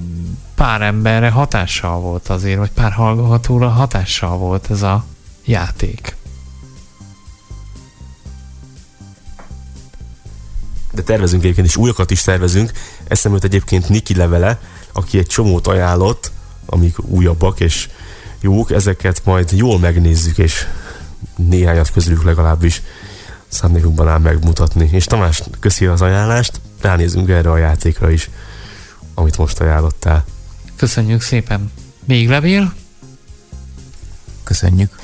Speaker 4: pár emberre hatással volt azért, vagy pár hallgatóra hatással volt ez a játék.
Speaker 6: de tervezünk egyébként is, újakat is tervezünk. Eszembe egyébként Niki levele, aki egy csomót ajánlott, amik újabbak és jók, ezeket majd jól megnézzük, és néhányat közülük legalábbis szándékunkban áll megmutatni. És Tamás, köszi az ajánlást, ránézünk erre a játékra is, amit most ajánlottál.
Speaker 4: Köszönjük szépen. Még levél?
Speaker 5: Köszönjük.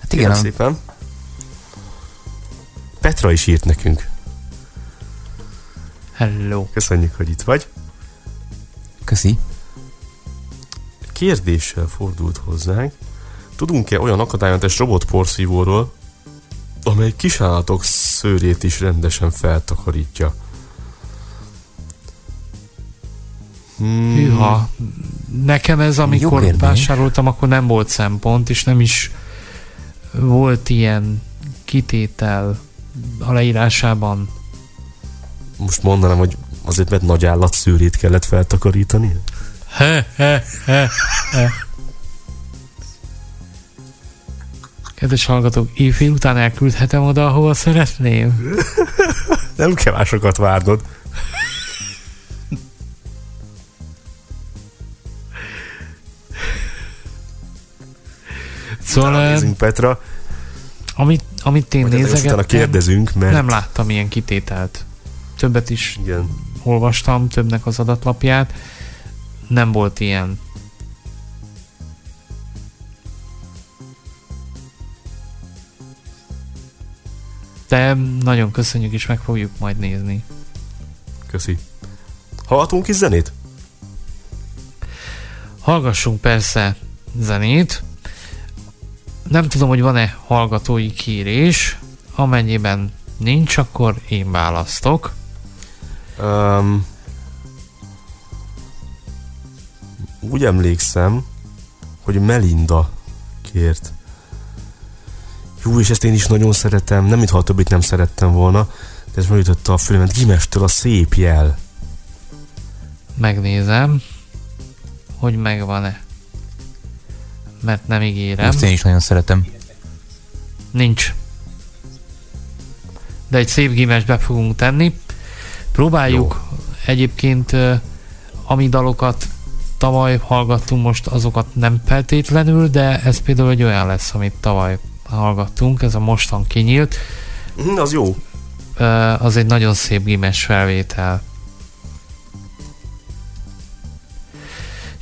Speaker 5: Hát igen,
Speaker 6: Kérem szépen. Petra is írt nekünk.
Speaker 4: Hello.
Speaker 6: Köszönjük, hogy itt vagy.
Speaker 5: köszi.
Speaker 6: Kérdéssel fordult hozzánk. Tudunk-e olyan akadálymentes robotporszívóról, amely kisállatok szőrét is rendesen feltakarítja? Hmm.
Speaker 4: Hűha. Nekem ez,
Speaker 5: Jó
Speaker 4: amikor
Speaker 5: kérdés.
Speaker 4: vásároltam, akkor nem volt szempont, és nem is volt ilyen kitétel a leírásában.
Speaker 6: Most mondanám, hogy azért mert nagy állat szőrét kellett feltakarítani?
Speaker 4: He, he, he, he. Kedves hallgatók, éjfél után elküldhetem oda, ahova szeretném. (laughs)
Speaker 6: Nem kell másokat várnod.
Speaker 4: Szóval, eh,
Speaker 6: Nézzünk Petra.
Speaker 4: amit, amit én
Speaker 6: ennek
Speaker 4: nézegettem,
Speaker 6: utána kérdezünk, mert-
Speaker 4: nem láttam ilyen kitételt. Többet is
Speaker 6: Igen.
Speaker 4: olvastam, többnek az adatlapját. Nem volt ilyen. De nagyon köszönjük, és meg fogjuk majd nézni.
Speaker 6: Köszi. Hallhatunk is zenét?
Speaker 4: Hallgassunk persze zenét. Nem tudom, hogy van-e hallgatói kérés. Amennyiben nincs, akkor én választok.
Speaker 6: Um, úgy emlékszem, hogy Melinda kért. Jó, és ezt én is nagyon szeretem. Nem, mintha a többit nem szerettem volna, de ez megütötte a fülemet. Gimestől a szép jel.
Speaker 4: Megnézem, hogy megvan-e. Mert nem ígérem.
Speaker 5: Ezt én is nagyon szeretem.
Speaker 4: Nincs. De egy szép gimes be fogunk tenni. Próbáljuk Jó. egyébként, ami dalokat tavaly hallgattunk, most azokat nem feltétlenül, de ez például egy olyan lesz, amit tavaly hallgattunk, ez a mostan kinyílt.
Speaker 6: Mm, az jó.
Speaker 4: Az egy nagyon szép gimes felvétel.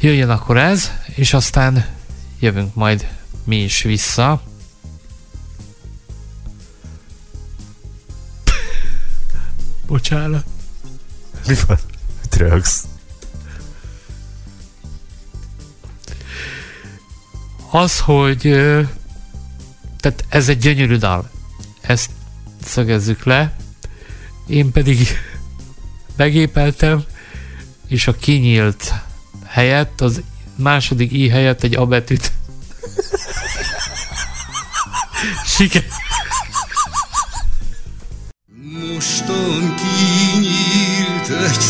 Speaker 4: Jöjjön akkor ez, és aztán jövünk majd mi is vissza. (laughs) Bocsánat.
Speaker 6: Mi van? Drugs.
Speaker 4: Az, hogy tehát ez egy gyönyörű dal. Ezt szögezzük le. Én pedig megépeltem, és a kinyílt helyett, az második i helyett egy a betűt. (laughs) Siker.
Speaker 15: Mostan kinyílt egy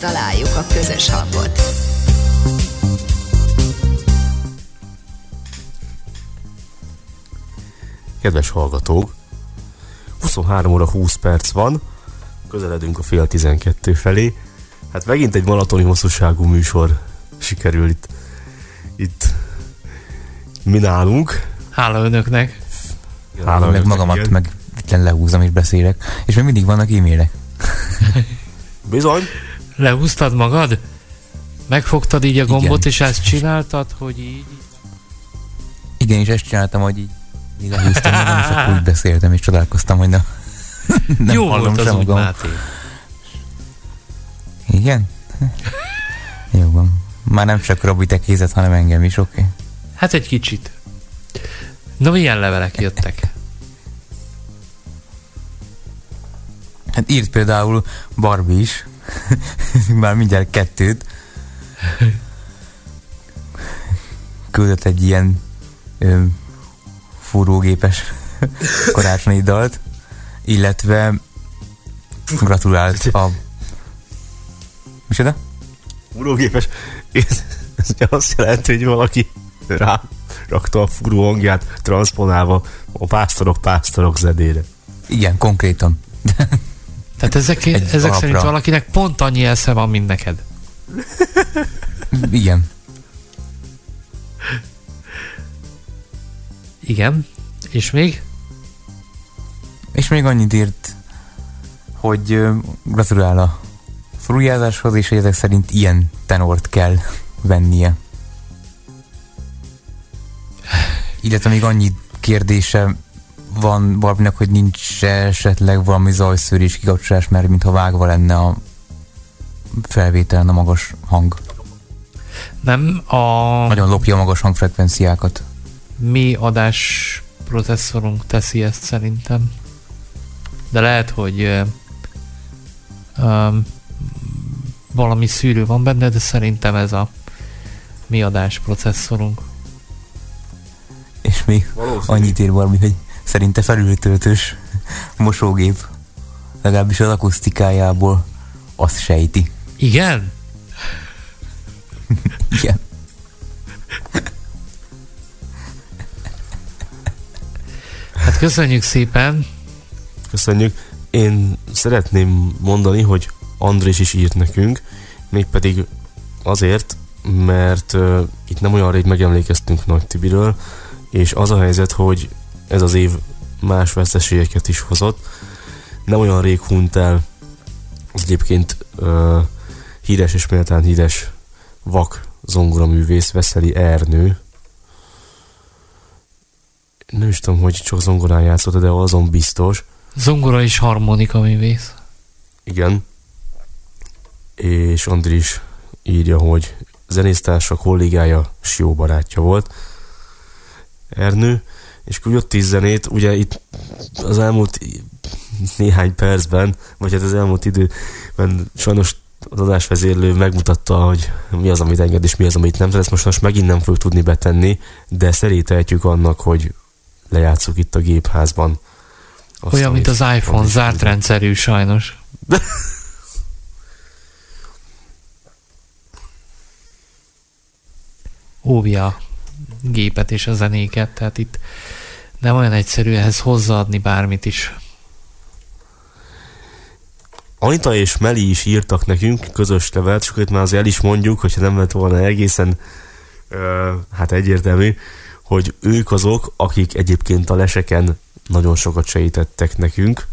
Speaker 1: megtaláljuk a közös hangot.
Speaker 6: Kedves hallgatók, 23 óra 20 perc van, közeledünk a fél 12 felé. Hát megint egy maratoni hosszúságú műsor sikerül itt, itt mi nálunk.
Speaker 4: Hála önöknek.
Speaker 6: Hála
Speaker 5: meg
Speaker 6: önöknek,
Speaker 5: magamat
Speaker 6: igen.
Speaker 5: meg lehúzom és beszélek. És még mindig vannak e-mailek. (laughs)
Speaker 6: Bizony.
Speaker 4: Lehúztad magad? Megfogtad így a gombot,
Speaker 5: Igen.
Speaker 4: és ezt csináltad, hogy így...
Speaker 5: Igen, és ezt csináltam, hogy így, így lehúztam magam, és akkor úgy beszéltem, és csodálkoztam, hogy nem, nem
Speaker 4: Jó
Speaker 5: hallom
Speaker 4: volt az
Speaker 5: sem magam.
Speaker 4: Máté.
Speaker 5: Igen? Jó van. Már nem csak Robi tekézet, hanem engem is, oké? Okay?
Speaker 4: Hát egy kicsit. No, milyen levelek jöttek?
Speaker 5: Hát írt például Barbie is, (laughs) már mindjárt kettőt. Küldött egy ilyen ö, fúrógépes (laughs) karácsonyi dalt, illetve gratulált a... Micsoda?
Speaker 6: Fúrógépes. Ez, azt jelenti, hogy valaki rá rakta a furó hangját transponálva a pásztorok pásztorok zedére.
Speaker 5: Igen, konkrétan. (laughs)
Speaker 4: Tehát ezek, ezek
Speaker 5: alapra.
Speaker 4: szerint valakinek pont annyi esze van, mint neked.
Speaker 5: Igen.
Speaker 4: Igen. És még?
Speaker 5: És még annyit írt, hogy ö, gratulál a frújázáshoz, és hogy ezek szerint ilyen tenort kell vennie. Illetve még annyi kérdése van Barbinak, hogy nincs esetleg valami zajszűrés kikapcsolás, mert mintha vágva lenne a felvételen a magas hang.
Speaker 4: Nem a
Speaker 5: Nagyon lopja a magas hangfrekvenciákat.
Speaker 4: mi adás processzorunk teszi ezt szerintem. De lehet, hogy ö, um, valami szűrő van benne, de szerintem ez a mi adás processzorunk.
Speaker 5: És még annyit ír valami, hogy szerinte felültöltős mosógép. Legalábbis az akusztikájából azt sejti.
Speaker 4: Igen?
Speaker 5: Igen.
Speaker 4: Hát köszönjük szépen.
Speaker 6: Köszönjük. Én szeretném mondani, hogy Andrés is írt nekünk, mégpedig azért, mert uh, itt nem olyan rég megemlékeztünk Nagy Tibiről, és az a helyzet, hogy ez az év más veszteségeket is hozott. Nem olyan rég hunyt el az egyébként uh, híres és méltán híres vak zongoraművész Veszeli Ernő. Nem is tudom, hogy csak zongorán játszott, de azon biztos.
Speaker 4: Zongora és harmonika művész.
Speaker 6: Igen. És Andris írja, hogy zenésztársa, kollégája, Sió barátja volt. Ernő, és küldött tíz zenét, ugye itt az elmúlt néhány percben, vagy hát az elmúlt időben sajnos az adásvezérlő megmutatta, hogy mi az, amit enged, és mi az, amit nem. Tehát ezt most, most megint nem fogjuk tudni betenni, de szerétehetjük annak, hogy lejátszuk itt a gépházban. Azt,
Speaker 4: Olyan, mint az iPhone, zárt rendszerű sajnos. Óvja gépet és a zenéket, tehát itt nem olyan egyszerű ehhez hozzáadni bármit is.
Speaker 6: Anita és Meli is írtak nekünk közös levelet, és itt már azért el is mondjuk, hogyha nem lett volna egészen ö, hát egyértelmű, hogy ők azok, akik egyébként a leseken nagyon sokat segítettek nekünk.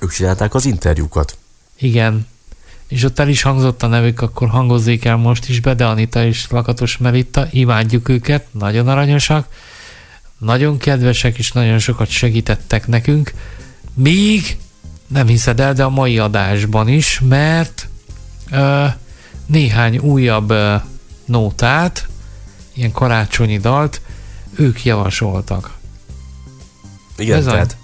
Speaker 6: Ők csinálták az interjúkat.
Speaker 4: Igen, és ott el is hangzott a nevük, akkor hangozzék el most is be, de Anita és Lakatos Melitta, imádjuk őket, nagyon aranyosak, nagyon kedvesek, és nagyon sokat segítettek nekünk, még nem hiszed el, de a mai adásban is, mert ö, néhány újabb ö, nótát, ilyen karácsonyi dalt ők javasoltak.
Speaker 6: Igen,
Speaker 4: Bizony.
Speaker 6: tehát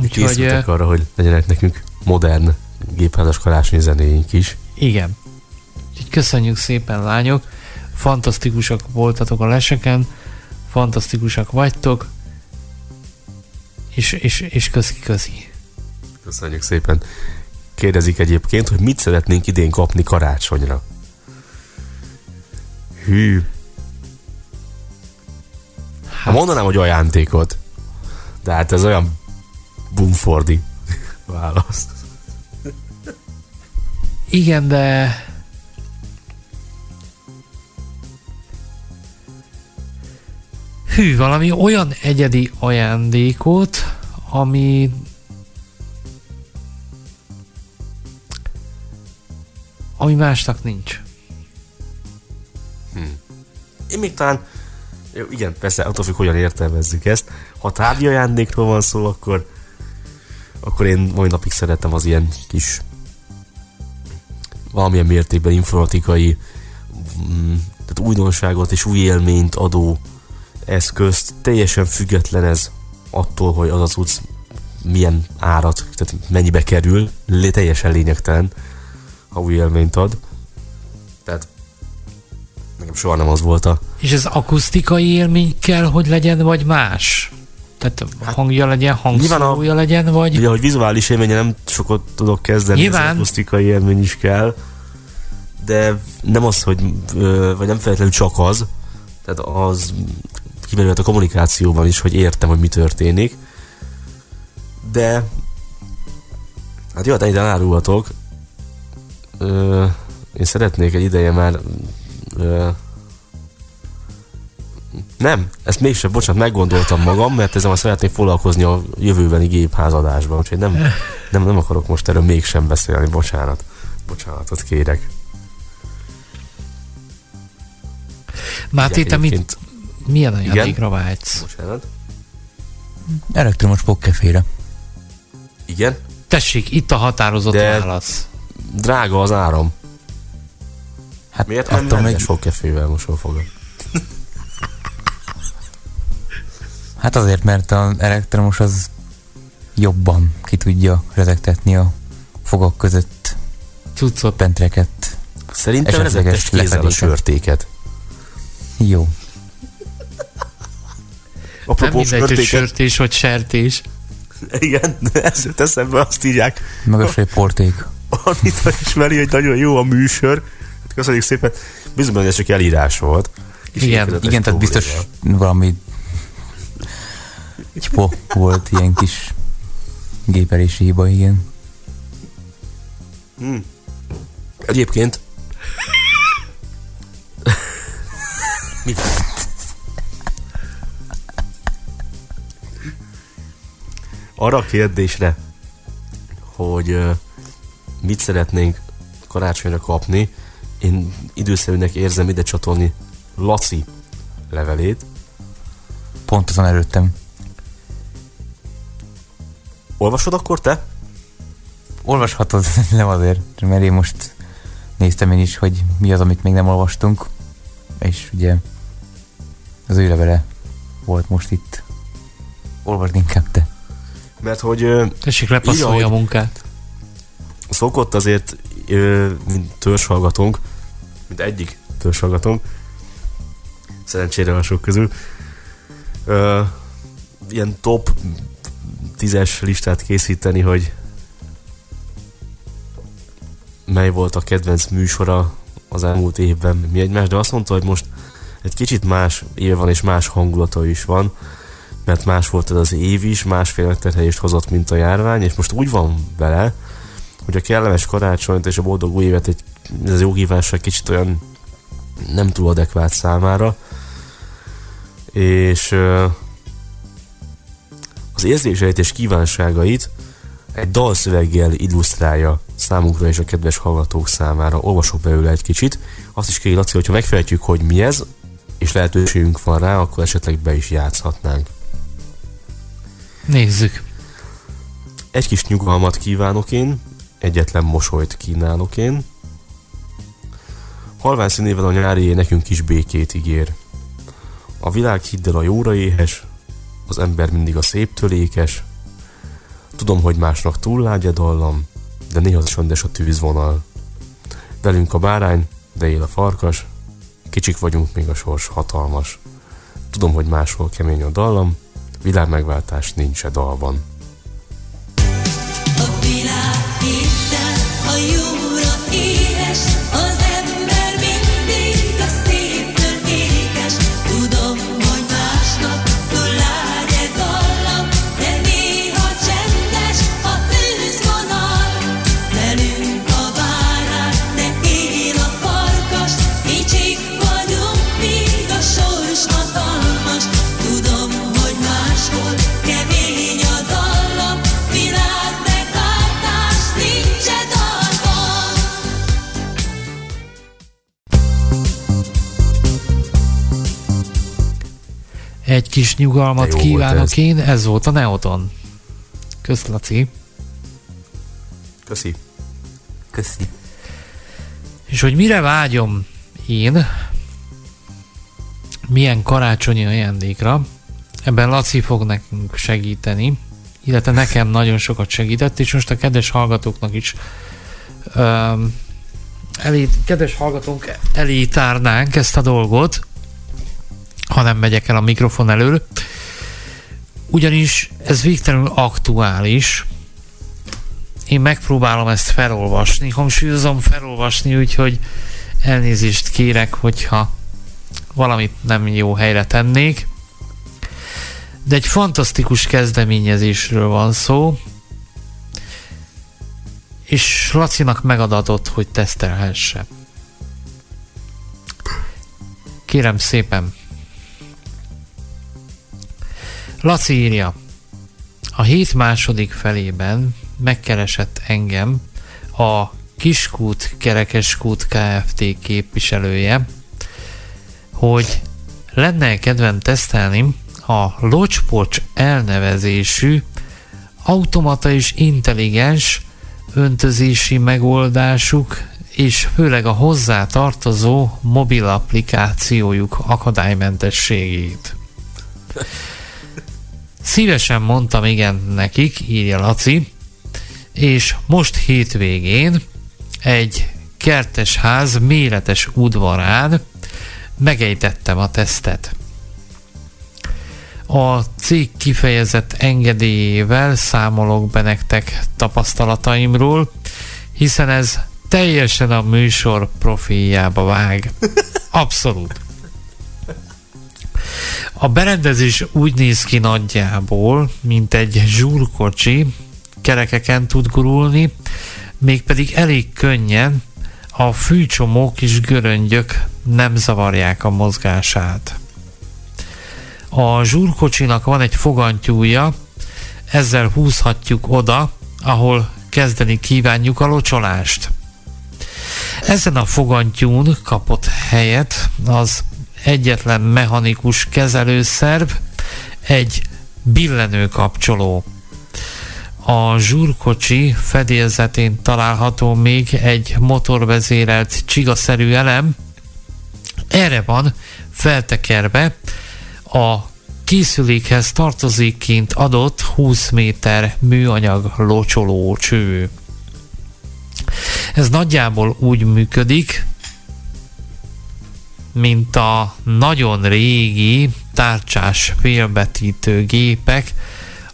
Speaker 4: Úgyhogy
Speaker 6: készültek
Speaker 4: ö,
Speaker 6: arra, hogy legyenek nekünk modern gépházas karácsonyi zenéink is.
Speaker 4: Igen. Úgyhogy köszönjük szépen, lányok. Fantasztikusak voltatok a leseken, fantasztikusak vagytok, és, és, és köszi, köszi.
Speaker 6: Köszönjük szépen. Kérdezik egyébként, hogy mit szeretnénk idén kapni karácsonyra. Hű. Hát. Mondanám, hogy ajándékot. De hát ez olyan bumfordi válasz.
Speaker 4: Igen, de... Hű, valami olyan egyedi ajándékot, ami... Ami másnak nincs.
Speaker 6: Én még talán, jó, igen, persze, attól függ, hogyan értelmezzük ezt. Ha tárgyi ajándékról van szó, akkor, akkor én mai napig szeretem az ilyen kis valamilyen mértékben informatikai mm, tehát újdonságot és új élményt adó eszközt. Teljesen független ez attól, hogy az az utc milyen árat, tehát mennyibe kerül, teljesen lényegtelen, ha új élményt ad. Tehát nekem soha nem az volt a
Speaker 4: És ez akusztikai élmény kell, hogy legyen, vagy más? Tehát hangja legyen, hangszórója legyen, vagy...
Speaker 6: Ugye, hogy vizuális élménye nem sokat tudok kezdeni,
Speaker 4: Nyilván.
Speaker 6: ez akusztikai élmény is kell, de nem az, hogy, vagy nem feltétlenül csak az, tehát az kimerült a kommunikációban is, hogy értem, hogy mi történik, de hát jó, hát ennyit elárulhatok. Ö, én szeretnék egy ideje már ö, nem, ezt mégsem, bocsánat, meggondoltam magam, mert ezzel már szeretnék foglalkozni a jövőbeni gépházadásban, úgyhogy nem, nem, nem akarok most erről mégsem beszélni, bocsánat. Bocsánatot kérek.
Speaker 4: Máté, te mit, milyen ajándékra vágysz?
Speaker 6: Bocsánat.
Speaker 5: Elektromos pokkefére.
Speaker 6: Igen?
Speaker 4: Tessék, itt a határozott
Speaker 6: De-
Speaker 4: válasz.
Speaker 6: Drága az áram.
Speaker 5: Hát
Speaker 6: Miért nem rendes
Speaker 5: még-
Speaker 6: fogkefével mosol fogad?
Speaker 5: Hát azért, mert az elektromos az jobban ki tudja rezegtetni a fogak között
Speaker 4: Cuccot.
Speaker 5: pentreket.
Speaker 6: Szerintem kézzel a sörtéket.
Speaker 5: Jó.
Speaker 4: Nem
Speaker 6: Apropó
Speaker 4: mindegy, hogy sörtés vagy sertés.
Speaker 6: Igen, (laughs) ez jut eszembe, azt írják.
Speaker 5: Magas egy porték. (laughs)
Speaker 6: Anita ismeri, hogy nagyon jó a műsor. Hát köszönjük szépen. Bizony, hogy ez csak elírás volt. Kis
Speaker 5: Igen, igen tehát biztos
Speaker 6: probléma.
Speaker 5: valami cspo volt, ilyen kis gépelési hiba, igen.
Speaker 6: Hmm. Egyébként... (laughs) Mi? Arra a kérdésre, hogy mit szeretnénk karácsonyra kapni, én időszerűnek érzem ide csatolni Laci levelét.
Speaker 5: Pont azon előttem.
Speaker 6: Olvasod akkor te?
Speaker 5: Olvashatod, (laughs) nem azért, mert én most néztem én is, hogy mi az, amit még nem olvastunk, és ugye az ő levele volt most itt. Olvasd inkább te.
Speaker 6: Mert hogy...
Speaker 4: Tessék,
Speaker 6: így,
Speaker 4: lepasszolja
Speaker 6: ahogy
Speaker 4: a munkát.
Speaker 6: Szokott azért, mint törzshallgatónk, mint egyik törzshallgatónk, szerencsére a sok közül, ilyen top tízes listát készíteni, hogy mely volt a kedvenc műsora az elmúlt évben, mi egymás, de azt mondta, hogy most egy kicsit más év van, és más hangulata is van, mert más volt ez az év is, másfél megterhelést hozott, mint a járvány, és most úgy van vele, hogy a kellemes karácsonyt és a boldog új évet egy, ez jó kívánság kicsit olyan nem túl adekvát számára, és az érzéseit és kívánságait egy dalszöveggel illusztrálja számunkra és a kedves hallgatók számára. Olvasok belőle egy kicsit. Azt is kéri, Laci, hogyha megfejtjük, hogy mi ez, és lehetőségünk van rá, akkor esetleg be is játszhatnánk.
Speaker 4: Nézzük.
Speaker 6: Egy kis nyugalmat kívánok én, egyetlen mosolyt kínálok én. Halvány színével a nyári nekünk is békét ígér. A világ hiddel a jóra éhes, az ember mindig a széptől ékes. Tudom, hogy másnak túl lágy a dallam, de néha csöndes a tűzvonal. Velünk a bárány, de él a farkas, kicsik vagyunk, még a sors hatalmas. Tudom, hogy máshol kemény a dallam, világmegváltás nincs e dalban.
Speaker 7: A
Speaker 4: Egy kis nyugalmat kívánok én, ez volt a Neoton. Kösz, Laci.
Speaker 6: Köszi.
Speaker 5: Köszi.
Speaker 4: És hogy mire vágyom én, milyen karácsonyi ajándékra, ebben Laci fog nekünk segíteni, illetve nekem nagyon sokat segített, és most a kedves hallgatóknak is um, elé, kedves hallgatónk elé tárnánk ezt a dolgot, ha nem megyek el a mikrofon elől, ugyanis ez végtelenül aktuális, én megpróbálom ezt felolvasni, hangsúlyozom felolvasni, úgyhogy elnézést kérek, hogyha valamit nem jó helyre tennék. De egy fantasztikus kezdeményezésről van szó, és Lacinak megadatott, hogy tesztelhesse. Kérem szépen. Laci írja, a hét második felében megkeresett engem a Kiskút Kerekeskút Kft. képviselője, hogy lenne kedvem tesztelni a Locspocs elnevezésű automata és intelligens öntözési megoldásuk és főleg a hozzá tartozó mobil applikációjuk akadálymentességét. Szívesen mondtam igen nekik, írja Laci, és most hétvégén egy kertes ház méretes udvarán megejtettem a tesztet. A cég kifejezett engedélyével számolok be nektek tapasztalataimról, hiszen ez teljesen a műsor profiljába vág. (laughs) Abszolút. A berendezés úgy néz ki nagyjából, mint egy zsúrkocsi, kerekeken tud gurulni, mégpedig elég könnyen, a fűcsomók és göröngyök nem zavarják a mozgását. A zsúrkocsinak van egy fogantyúja, ezzel húzhatjuk oda, ahol kezdeni kívánjuk a locsolást. Ezen a fogantyún kapott helyet az egyetlen mechanikus kezelőszerv, egy billenő kapcsoló. A zsúrkocsi fedélzetén található még egy motorvezérelt csigaszerű elem. Erre van feltekerve a készülékhez tartozékként adott 20 méter műanyag locsoló cső. Ez nagyjából úgy működik, mint a nagyon régi tárcsás félbetítő gépek,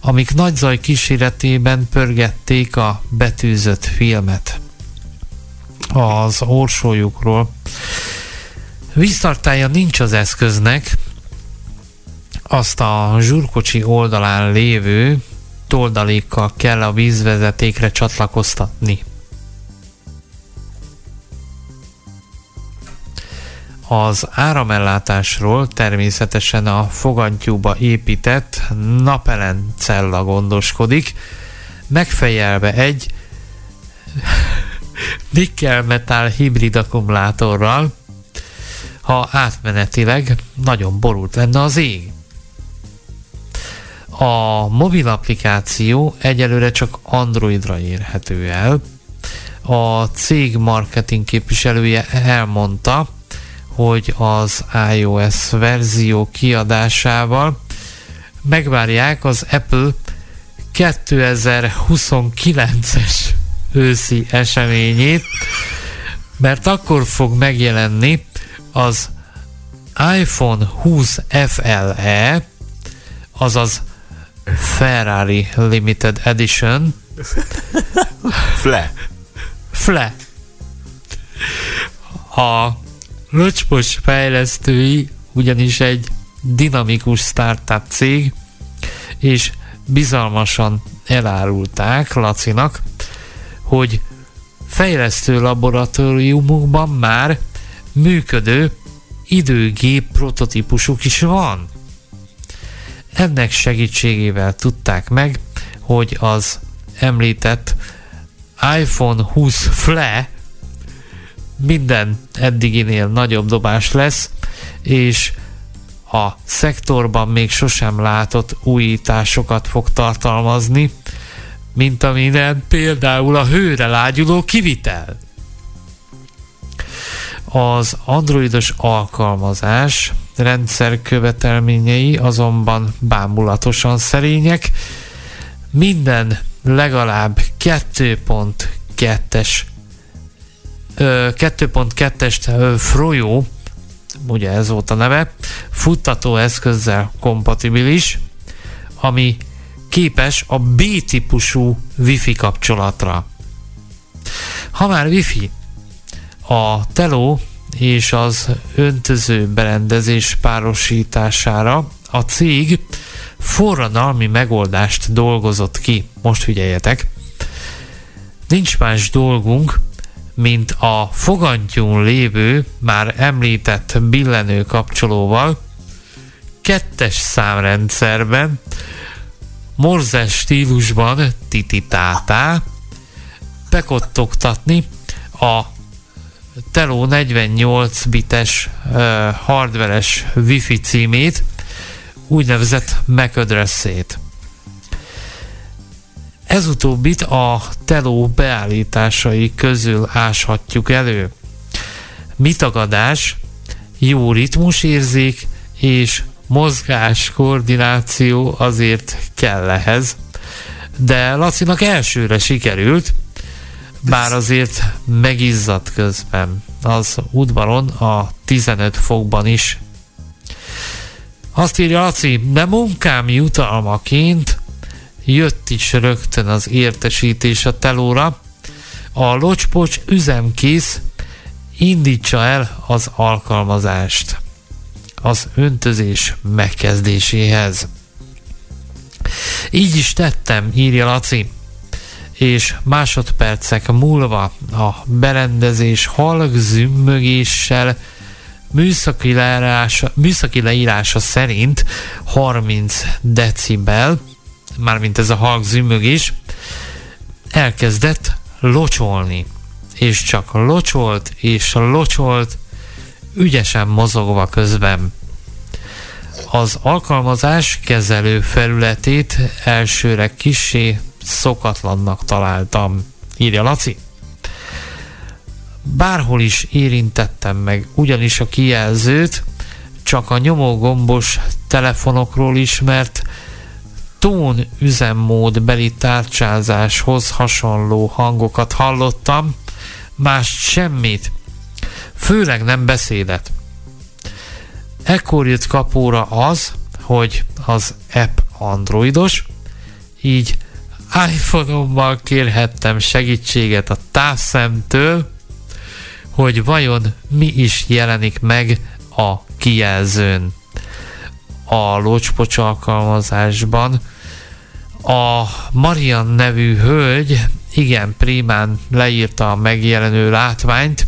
Speaker 4: amik nagy zaj kíséretében pörgették a betűzött filmet az orsójukról. Víztartája nincs az eszköznek, azt a zsúrkocsi oldalán lévő toldalékkal kell a vízvezetékre csatlakoztatni. Az áramellátásról természetesen a fogantyúba épített napelen cella gondoskodik, megfejelve egy (laughs) nikkel-metál hibrid akkumulátorral, ha átmenetileg nagyon borult lenne az ég. A mobil applikáció egyelőre csak Androidra érhető el. A cég marketing képviselője elmondta, hogy az iOS verzió kiadásával megvárják az Apple 2029-es őszi eseményét, mert akkor fog megjelenni az iPhone 20 FLE, azaz Ferrari Limited Edition.
Speaker 6: Fle.
Speaker 4: Fle. A Löcspos fejlesztői ugyanis egy dinamikus startup cég, és bizalmasan elárulták Lacinak, hogy fejlesztő laboratóriumukban már működő időgép prototípusuk is van. Ennek segítségével tudták meg, hogy az említett iPhone 20 FLE minden eddiginél nagyobb dobás lesz, és a szektorban még sosem látott újításokat fog tartalmazni, mint amilyen például a hőre lágyuló kivitel. Az androidos alkalmazás rendszer követelményei azonban bámulatosan szerények. Minden legalább 2.2-es 2.2-est Froyo, ugye ez volt a neve, futtató eszközzel kompatibilis, ami képes a B-típusú Wi-Fi kapcsolatra. Ha már Wi-Fi, a teló és az öntöző berendezés párosítására a cég forradalmi megoldást dolgozott ki. Most figyeljetek! Nincs más dolgunk, mint a fogantyún lévő, már említett billenő kapcsolóval, kettes számrendszerben, morzes stílusban tititátá, bekottogtatni a Teló 48 bites hardveres wifi címét, úgynevezett MAC. Ez utóbbit a teló beállításai közül áshatjuk elő. Mitagadás, jó ritmusérzék és mozgás koordináció azért kell ehhez, de Lacinak elsőre sikerült, bár azért megizzadt közben az udvaron a 15 fokban is. Azt írja Laci, de munkám jutalmaként jött is rögtön az értesítés a telóra. A locspocs üzemkész indítsa el az alkalmazást az öntözés megkezdéséhez. Így is tettem, írja Laci, és másodpercek múlva a berendezés halk zümmögéssel műszaki leírása, műszaki leírása szerint 30 decibel, mármint ez a halk zümmögés, elkezdett locsolni. És csak locsolt és locsolt, ügyesen mozogva közben. Az alkalmazás kezelő felületét elsőre kisé szokatlannak találtam, írja Laci. Bárhol is érintettem meg ugyanis a kijelzőt, csak a nyomógombos telefonokról ismert tón üzemmód beli tárcsázáshoz hasonló hangokat hallottam, más semmit, főleg nem beszédet. Ekkor jött kapóra az, hogy az app androidos, így iPhone-ommal kérhettem segítséget a távszemtől, hogy vajon mi is jelenik meg a kijelzőn. A locspocs alkalmazásban. A Marian nevű hölgy igen prímán leírta a megjelenő látványt,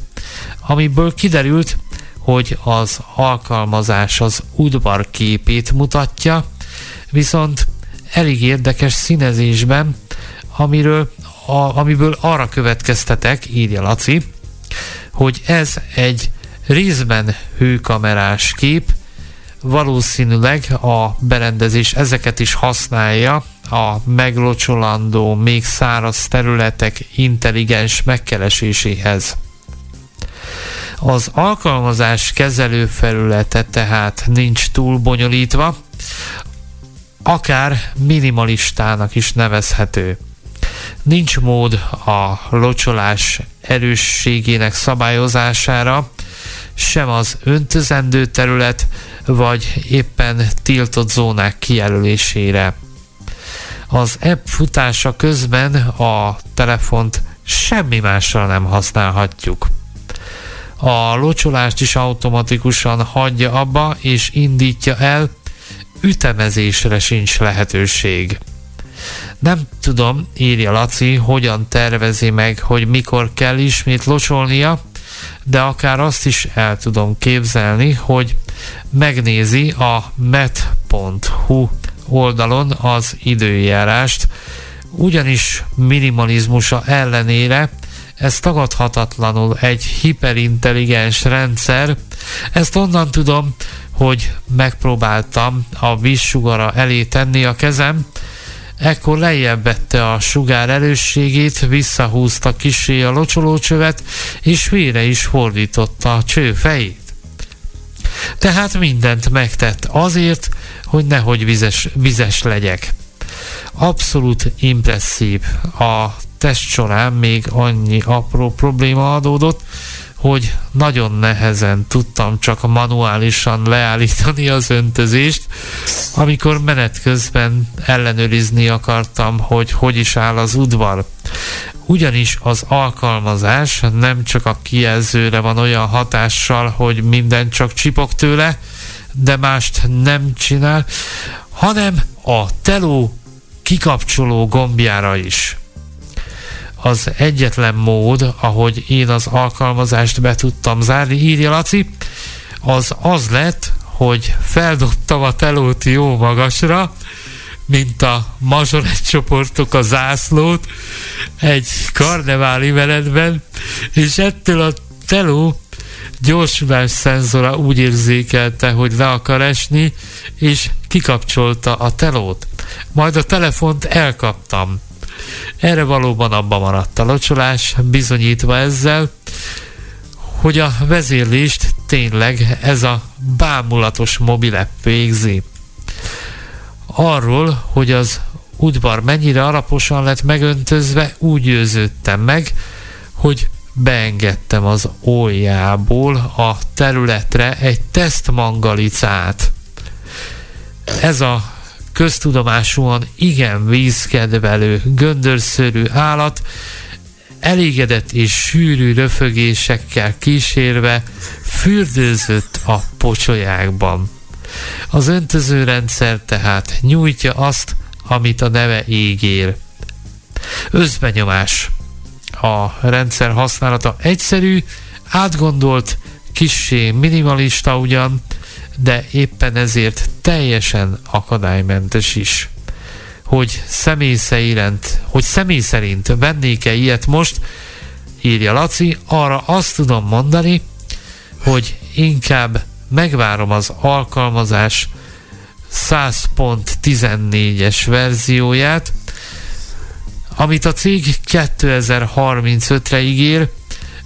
Speaker 4: amiből kiderült, hogy az alkalmazás az udvar képét mutatja, viszont elég érdekes színezésben, amiről, a, amiből arra következtetek, írja Laci, hogy ez egy részben hőkamerás kép, valószínűleg a berendezés ezeket is használja a meglocsolandó, még száraz területek intelligens megkereséséhez. Az alkalmazás kezelő felülete tehát nincs túl bonyolítva, akár minimalistának is nevezhető. Nincs mód a locsolás erősségének szabályozására, sem az öntözendő terület, vagy éppen tiltott zónák kijelölésére. Az app futása közben a telefont semmi mással nem használhatjuk. A locsolást is automatikusan hagyja abba és indítja el, ütemezésre sincs lehetőség. Nem tudom, írja Laci, hogyan tervezi meg, hogy mikor kell ismét locsolnia, de akár azt is el tudom képzelni, hogy megnézi a met.hu oldalon az időjárást, ugyanis minimalizmusa ellenére ez tagadhatatlanul egy hiperintelligens rendszer. Ezt onnan tudom, hogy megpróbáltam a vízsugara elé tenni a kezem, ekkor lejjebb vette a sugár erősségét, visszahúzta kisé a locsolócsövet, és vére is fordította a cső fejét. Tehát mindent megtett azért, hogy nehogy vizes, vizes legyek. Abszolút impresszív. A test során még annyi apró probléma adódott, hogy nagyon nehezen tudtam csak manuálisan leállítani az öntözést, amikor menet közben ellenőrizni akartam, hogy hogy is áll az udvar. Ugyanis az alkalmazás nem csak a kijelzőre van olyan hatással, hogy minden csak csipog tőle, de mást nem csinál, hanem a teló kikapcsoló gombjára is. Az egyetlen mód, ahogy én az alkalmazást be tudtam zárni, írja Laci, az az lett, hogy feldobtam a telót jó magasra, mint a mazsoret csoportok a zászlót egy karneváli menetben, és ettől a teló gyorsulás szenzora úgy érzékelte, hogy le akar esni, és kikapcsolta a telót. Majd a telefont elkaptam. Erre valóban abba maradt a locsolás, bizonyítva ezzel, hogy a vezérlést tényleg ez a bámulatos mobilepp végzi. Arról, hogy az udvar mennyire alaposan lett megöntözve, úgy győződtem meg, hogy beengedtem az ójából a területre egy tesztmangalicát. Ez a köztudomásúan igen vízkedvelő, göndörszörű állat elégedett és sűrű röfögésekkel kísérve fürdőzött a pocsolyákban. Az öntözőrendszer tehát nyújtja azt, amit a neve ígér. Özbenyomás. A rendszer használata egyszerű, átgondolt, kissé minimalista ugyan, de éppen ezért teljesen akadálymentes is. Hogy személy szerint, hogy személy szerint vennék-e ilyet most, írja Laci, arra azt tudom mondani, hogy inkább megvárom az alkalmazás 100.14-es verzióját, amit a cég 2035-re ígér,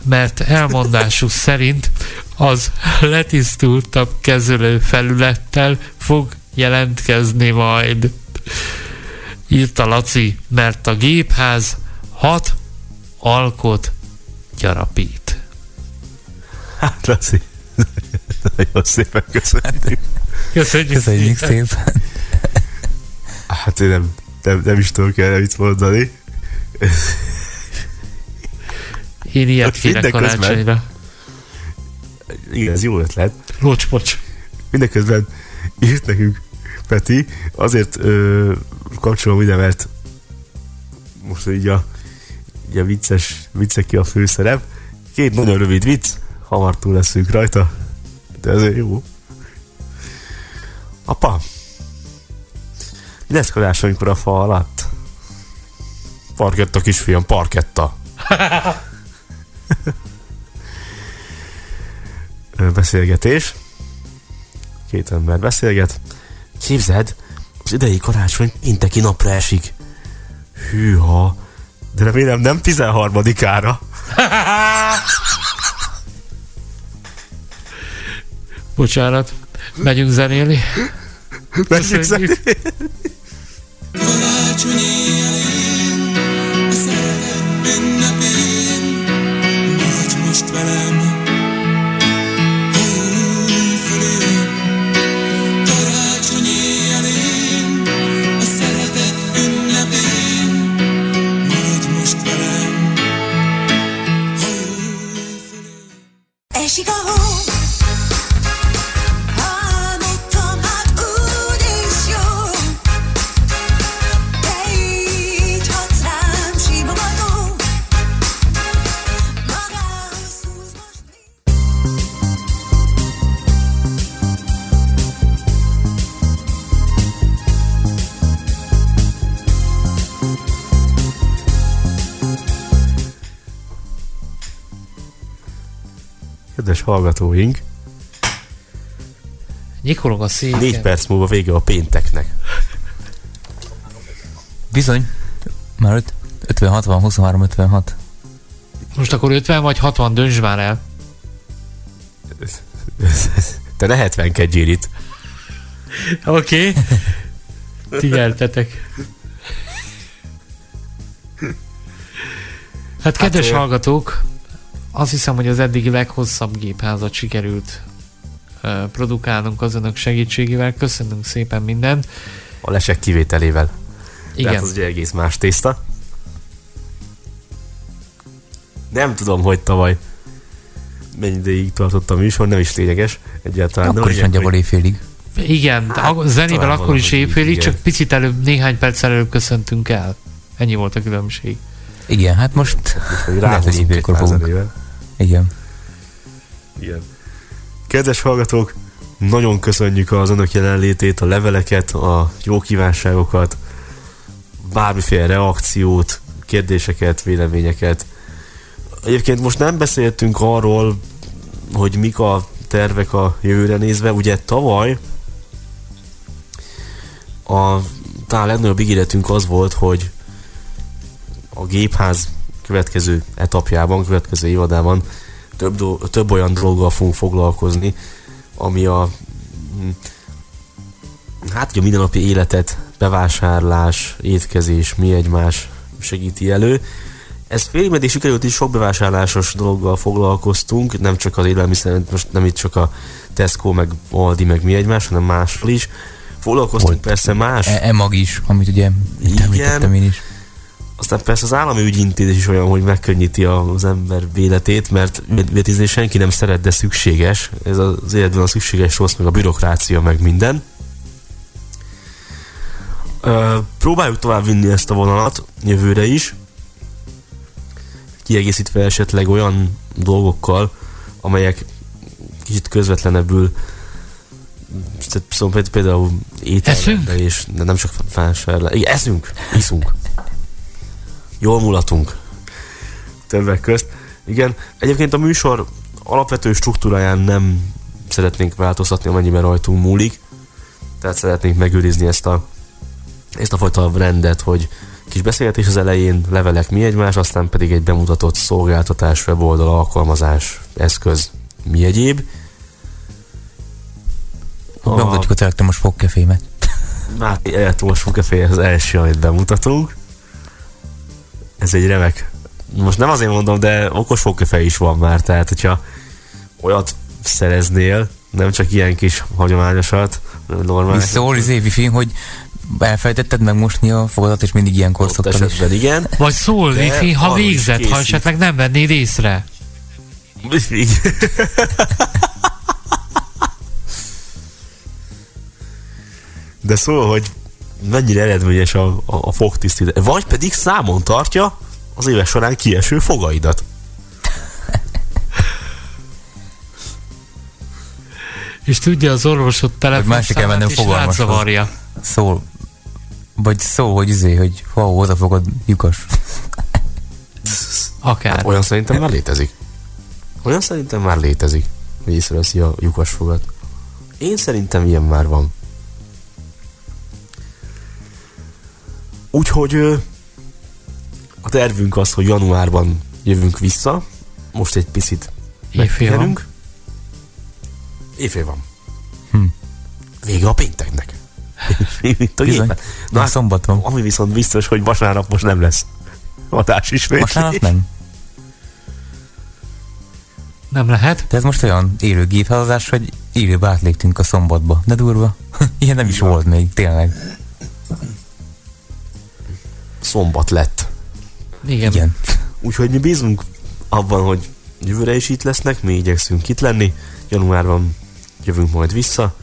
Speaker 4: mert elmondásuk (laughs) szerint az letisztultabb kezelő felülettel fog jelentkezni majd. Írta Laci, mert a gépház hat alkot gyarapít.
Speaker 6: Hát Laci, nagyon szépen köszönjük.
Speaker 4: Köszönjük,
Speaker 5: Köszönjük szépen.
Speaker 6: Hát én nem, nem, nem is tudok erre mit mondani.
Speaker 4: Én ilyet
Speaker 6: Hát
Speaker 4: kérek karácsonyra.
Speaker 6: Igen, ez jó ötlet.
Speaker 4: Bocs, bocs.
Speaker 6: Mindeközben írt nekünk Peti, azért ö, kapcsolom ide, mert most így a, így a vicces, viccek ki a főszerep. Két nagyon rövid vicc, hamar túl leszünk rajta, de ez jó. Apa, mi lesz karácsonykor a fa alatt? Parketta, kisfiam, parketta. (laughs) Beszélgetés. Két ember beszélget. Képzeld, az idei karácsony pénteki napra esik. Hűha, de remélem nem 13-ára. (laughs)
Speaker 4: Bocsánat. Megyünk zenélni.
Speaker 6: Megyünk
Speaker 7: a szeretet ünnepén, Maradj most velem,
Speaker 6: Kedves hallgatóink,
Speaker 4: Nyikorog a széken.
Speaker 6: Négy perc múlva vége a pénteknek.
Speaker 5: Bizony. Már öt- 50, 60, 23, 56.
Speaker 4: Most akkor 50 vagy 60 dönts már el.
Speaker 6: Te ne 70 itt.
Speaker 4: Oké. Okay. Figyeltetek. Hát kedves
Speaker 6: ö-
Speaker 4: hallgatók, azt hiszem, hogy az eddigi leghosszabb gépházat sikerült ö, produkálnunk az önök segítségével. Köszönünk szépen mindent.
Speaker 6: A lesek kivételével.
Speaker 4: Igen.
Speaker 6: Tehát az egy egész más tészta. Nem tudom, hogy tavaly mennyi ideig tartott a műsor, nem is lényeges. Egyáltalán
Speaker 5: Akkor
Speaker 6: nem
Speaker 5: is nagyjából évfélig.
Speaker 4: Igen, hát, a zenével akkor is
Speaker 6: valahogy így,
Speaker 4: csak picit előbb, néhány perccel előbb köszöntünk el. Ennyi volt a különbség.
Speaker 5: Igen, hát most
Speaker 6: hogy
Speaker 5: lehet, hogy
Speaker 6: pár
Speaker 5: fogunk. Igen.
Speaker 6: Igen. Kedves hallgatók, nagyon köszönjük az önök jelenlétét, a leveleket, a jó kívánságokat, bármiféle reakciót, kérdéseket, véleményeket. Egyébként most nem beszéltünk arról, hogy mik a tervek a jövőre nézve. Ugye tavaly a talán legnagyobb ígéretünk az volt, hogy a gépház következő etapjában, következő évadában több, do- több olyan dologgal fogunk foglalkozni, ami a hm, hát ugye a mindennapi életet, bevásárlás, étkezés, mi egymás segíti elő. Ez félig meddig sikerült is sok bevásárlásos dologgal foglalkoztunk, nem csak az élelmiszer, most nem itt csak a Tesco, meg Aldi, meg mi egymás, hanem máshol is. Foglalkoztunk
Speaker 5: Volt.
Speaker 6: persze más
Speaker 5: E- E-mag is, amit ugye említettem én is.
Speaker 6: Aztán persze az állami ügyintézés is olyan, hogy megkönnyíti az ember életét, mert ügyintézni senki nem szeret, de szükséges. Ez az életben a szükséges rossz, meg a bürokrácia, meg minden. Próbáljuk tovább vinni ezt a vonalat jövőre is, kiegészítve esetleg olyan dolgokkal, amelyek kicsit közvetlenebbül szóval például ételre és de nem csak vásárlás. Igen, eszünk, iszunk. Jól mulatunk. Többek közt. Igen, egyébként a műsor alapvető struktúráján nem szeretnénk változtatni, amennyiben rajtunk múlik. Tehát szeretnénk megőrizni ezt a, ezt a fajta rendet, hogy kis beszélgetés az elején, levelek mi egymás, aztán pedig egy bemutatott szolgáltatás, weboldal, alkalmazás, eszköz, mi egyéb.
Speaker 5: A... Bemutatjuk az elektromos fogkefémet.
Speaker 6: Már elektromos fogkefé az első, amit bemutatunk. Ez egy remek. Most nem azért mondom, de okos fogkefe is van már, tehát hogyha olyat szereznél, nem csak ilyen kis hagyományosat, normális.
Speaker 5: Szól az évi film, hogy elfelejtetted megmosni a fogadat, és mindig
Speaker 6: Ott
Speaker 5: szoktam is.
Speaker 6: igen.
Speaker 4: Vagy szól, wifi, ha végzett, ha esetleg nem vennéd észre. (laughs)
Speaker 6: De szól, hogy mennyire eredményes a, a, a fogtisztítás. Vagy pedig számon tartja az éves során kieső fogaidat. (laughs)
Speaker 4: És tudja az orvosod
Speaker 5: Vagy
Speaker 4: telefon
Speaker 5: másik kell mennem
Speaker 4: és rázavarja.
Speaker 5: Szól. Vagy szól, hogy izé, hogy ha oda fogod lyukas. (laughs)
Speaker 4: Akár.
Speaker 6: Hát olyan szerintem már létezik. Olyan szerintem már létezik, hogy észreveszi a lyukas fogat. Én szerintem ilyen már van. Úgyhogy a tervünk az, hogy januárban jövünk vissza. Most egy picit megpihenünk. Éjfél van.
Speaker 5: Hm.
Speaker 6: Vége a pénteknek. (laughs) Mint a gépen.
Speaker 5: Na,
Speaker 6: hát,
Speaker 5: szombat van.
Speaker 6: Ami viszont biztos, hogy vasárnap most nem lesz adás ismét.
Speaker 5: Vasárnap nem.
Speaker 4: Nem lehet.
Speaker 5: De ez most olyan élő gépfelhozás, hogy élőbe átléptünk a szombatba. De durva. (laughs) Ilyen nem is volt még, tényleg.
Speaker 6: Szombat lett.
Speaker 4: Igen.
Speaker 5: Igen.
Speaker 6: Úgyhogy mi bízunk abban, hogy jövőre is itt lesznek, mi igyekszünk itt lenni, januárban jövünk majd vissza.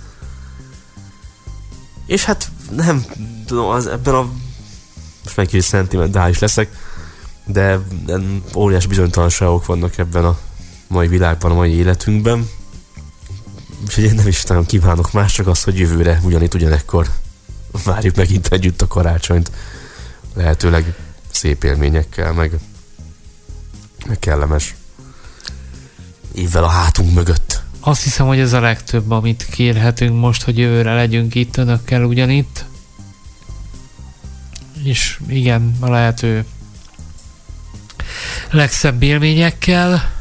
Speaker 6: És hát nem tudom, az, ebben a most meg kicsit szentimentális leszek, de nem, óriás bizonytalanságok vannak ebben a mai világban, a mai életünkben. Úgyhogy én nem is nagyon kívánok más, csak azt, hogy jövőre ugyanitt ugyanekkor várjuk megint együtt a karácsonyt. Lehetőleg szép élményekkel, meg, meg kellemes évvel a hátunk mögött.
Speaker 4: Azt hiszem, hogy ez a legtöbb, amit kérhetünk most, hogy jövőre legyünk itt önökkel ugyanitt. És igen, a lehető legszebb élményekkel.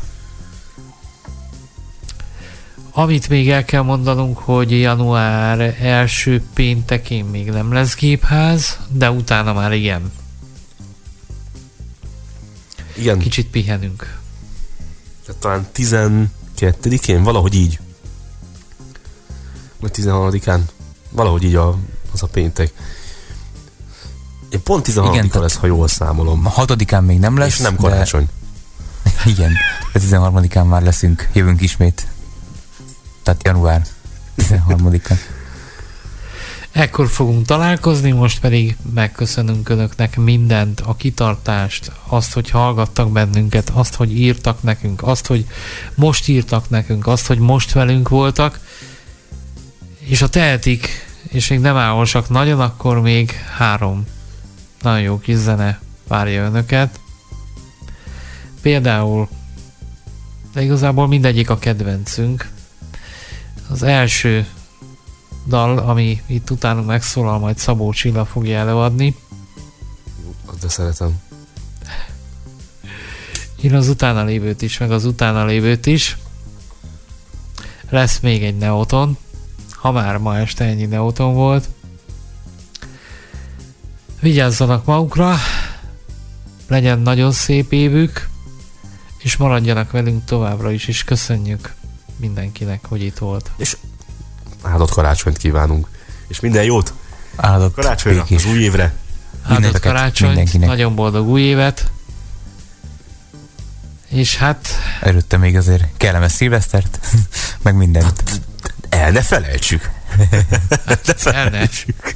Speaker 4: Amit még el kell mondanunk, hogy január első péntekén még nem lesz gépház, de utána már igen.
Speaker 6: Igen.
Speaker 4: Kicsit pihenünk.
Speaker 6: Tehát talán 12-én, valahogy így. Vagy 13-án. Valahogy így a, az a péntek. Én pont 16
Speaker 5: Igen,
Speaker 6: lesz, ha jól számolom.
Speaker 5: A hatodikán még nem lesz.
Speaker 6: És nem
Speaker 5: de-
Speaker 6: karácsony. (laughs)
Speaker 5: Igen, a 13-án már leszünk, jövünk ismét. Tehát január 13-án.
Speaker 4: Ekkor fogunk találkozni, most pedig megköszönünk Önöknek mindent, a kitartást, azt, hogy hallgattak bennünket, azt, hogy írtak nekünk, azt, hogy most írtak nekünk, azt, hogy most velünk voltak, és ha tehetik, és még nem álmosak nagyon, akkor még három nagyon jó kis zene várja Önöket. Például, de igazából mindegyik a kedvencünk. Az első dal, ami itt utánunk megszólal, majd Szabó Csilla fogja előadni.
Speaker 6: De szeretem.
Speaker 4: Én az utána lévőt is, meg az utána lévőt is. Lesz még egy Neoton, ha már ma este ennyi Neoton volt. Vigyázzanak magukra, legyen nagyon szép évük, és maradjanak velünk továbbra is, és köszönjük mindenkinek, hogy itt volt.
Speaker 6: És áldott karácsonyt kívánunk. És minden jót!
Speaker 5: Áldott
Speaker 6: Karácsonyra,
Speaker 5: békés.
Speaker 6: az új évre!
Speaker 4: Áldott karácsonyt,
Speaker 5: mindenkinek.
Speaker 4: nagyon boldog új évet, és hát
Speaker 5: Előtte még azért kellemes szilvesztert, (laughs) meg mindent.
Speaker 6: El ne felejtsük! ne felejtsük!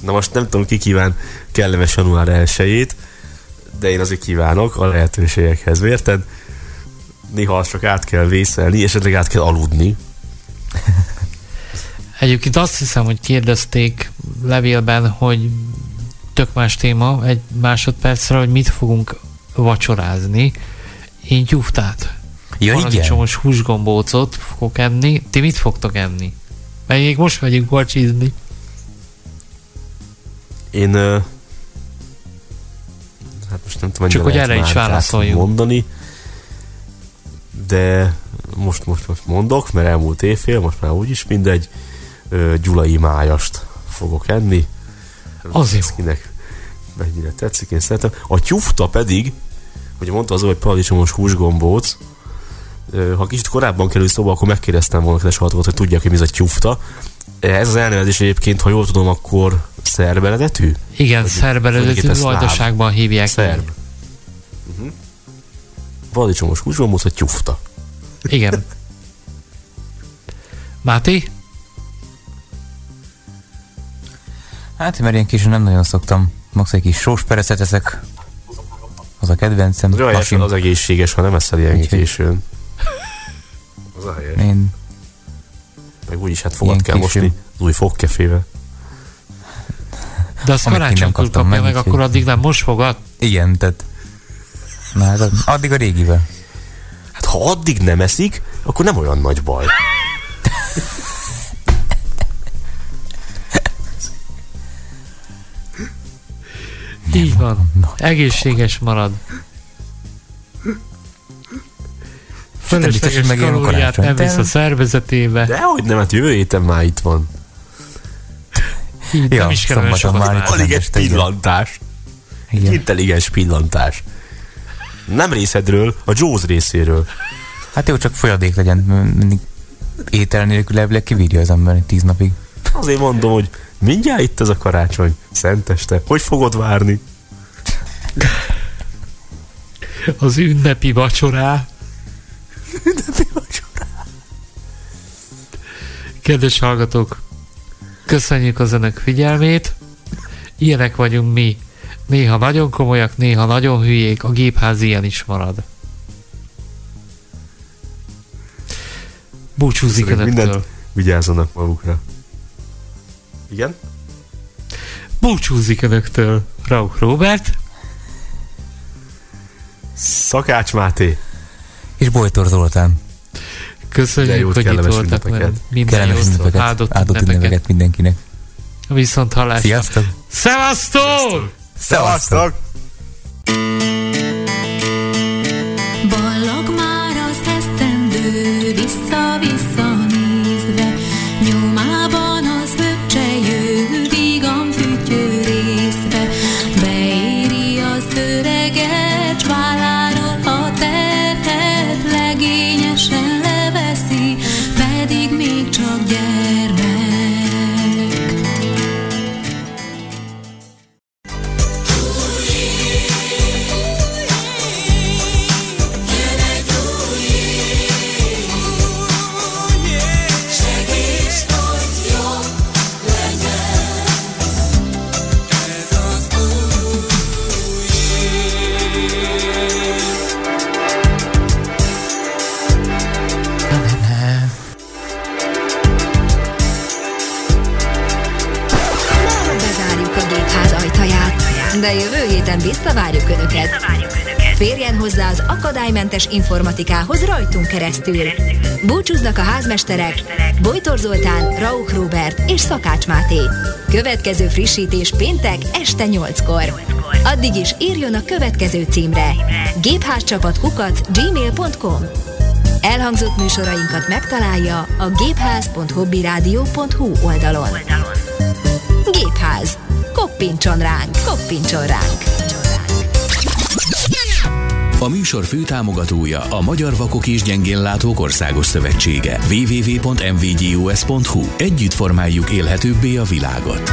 Speaker 6: Na most nem tudom, ki kíván kellemes január 1 de én azért kívánok a lehetőségekhez, érted? Néha csak át kell vészelni, esetleg át kell aludni. (laughs)
Speaker 4: Egyébként azt hiszem, hogy kérdezték levélben, hogy tök más téma, egy másodpercre, hogy mit fogunk vacsorázni. Én gyuftát.
Speaker 5: Ja.
Speaker 4: Paradicsomos húsgombócot fogok enni. Ti mit fogtok enni? Még most megyünk vacsizni.
Speaker 6: Én ö, hát most nem tudom,
Speaker 4: Csak hogy erre is válaszoljunk.
Speaker 6: mondani, de most, most, most mondok, mert elmúlt évfél, most már úgyis mindegy, gyulai májast fogok enni.
Speaker 4: Az jó.
Speaker 6: Kinek mennyire tetszik, én szeretem. A tyufta pedig, hogy mondta az, hogy paradicsomos húsgombóc, ha kicsit korábban kerül szóba, akkor megkérdeztem volna kedves hallgatókat, hogy tudják, hogy mi ez a tyufta. Ez az elnevezés egyébként, ha jól tudom, akkor szerb eredetű?
Speaker 4: Igen, szerb eredetű vajdaságban hívják.
Speaker 6: Szerb. Uh-huh. Paradicsomos húsgombóc, a tyufta.
Speaker 4: Igen. Máté?
Speaker 5: Hát, mert ilyen későn nem nagyon szoktam. Max egy kis sós perecet eszek. Az a kedvencem.
Speaker 6: Rajás
Speaker 5: Hasim.
Speaker 6: az egészséges, ha nem eszel ilyen
Speaker 5: Úgyhogy-
Speaker 6: későn. Az a helyes.
Speaker 5: Én
Speaker 6: Meg úgyis hát fogat
Speaker 5: Ilyen
Speaker 6: kell
Speaker 5: későn.
Speaker 6: mosni az új fogkefével.
Speaker 4: De azt karácsonykor kapja
Speaker 5: meg,
Speaker 4: meg, akkor addig nem most fogad?
Speaker 5: Igen, tehát... Na, hát addig a régivel.
Speaker 6: Hát ha addig nem eszik, akkor nem olyan nagy baj.
Speaker 4: Így van. Egészséges marad. Fölösleges
Speaker 5: hogy
Speaker 4: kalóriát nem visz a szervezetébe.
Speaker 6: Dehogy nem, hát jövő héten már itt van.
Speaker 4: Így
Speaker 5: Ja,
Speaker 4: nem is kell olyan sokat
Speaker 5: már.
Speaker 6: Alig egy
Speaker 5: este, igen.
Speaker 6: pillantás. Egy
Speaker 5: Igen.
Speaker 6: intelligens pillantás. Nem részedről, a Jaws részéről.
Speaker 5: Hát jó, csak folyadék legyen. Mindig étel nélkül elvileg kibírja az ember tíz napig.
Speaker 6: Azért mondom, hogy mindjárt itt ez a karácsony. Szenteste. Hogy fogod várni?
Speaker 4: Az ünnepi vacsorá. Kedves hallgatók, köszönjük az önök figyelmét. Ilyenek vagyunk mi. Néha nagyon komolyak, néha nagyon hülyék, a gépház ilyen is marad. Búcsúzik önöktől.
Speaker 6: Vigyázzanak magukra. Igen?
Speaker 4: Búcsúzik önöktől. Rauch Robert.
Speaker 6: Szakács Máté.
Speaker 5: És Bojtor Zoltán.
Speaker 4: Köszönjük, hogy itt voltak velünk. Minden
Speaker 5: Kellemes ünnepeket,
Speaker 4: áldott,
Speaker 5: áldott
Speaker 4: ünnepeket.
Speaker 5: mindenkinek.
Speaker 4: Viszont hallásra.
Speaker 5: Sziasztok!
Speaker 4: Szevasztok!
Speaker 6: Szevasztok!
Speaker 16: Ballag
Speaker 1: héten visszavárjuk Önöket. Férjen hozzá az akadálymentes informatikához rajtunk keresztül. Búcsúznak a házmesterek Bojtor Zoltán, Rauch Robert és Szakács Máté. Következő frissítés péntek este 8-kor. Addig is írjon a következő címre gépházcsapatkukac gmail.com Elhangzott műsorainkat megtalálja a gépház.hobbyradio.hu oldalon. Gépház. Koppintson ránk, koppintson ránk.
Speaker 2: A műsor főtámogatója a Magyar Vakok és Gyengénlátók Országos Szövetsége. www.mvgus.hu Együtt formáljuk élhetőbbé a világot.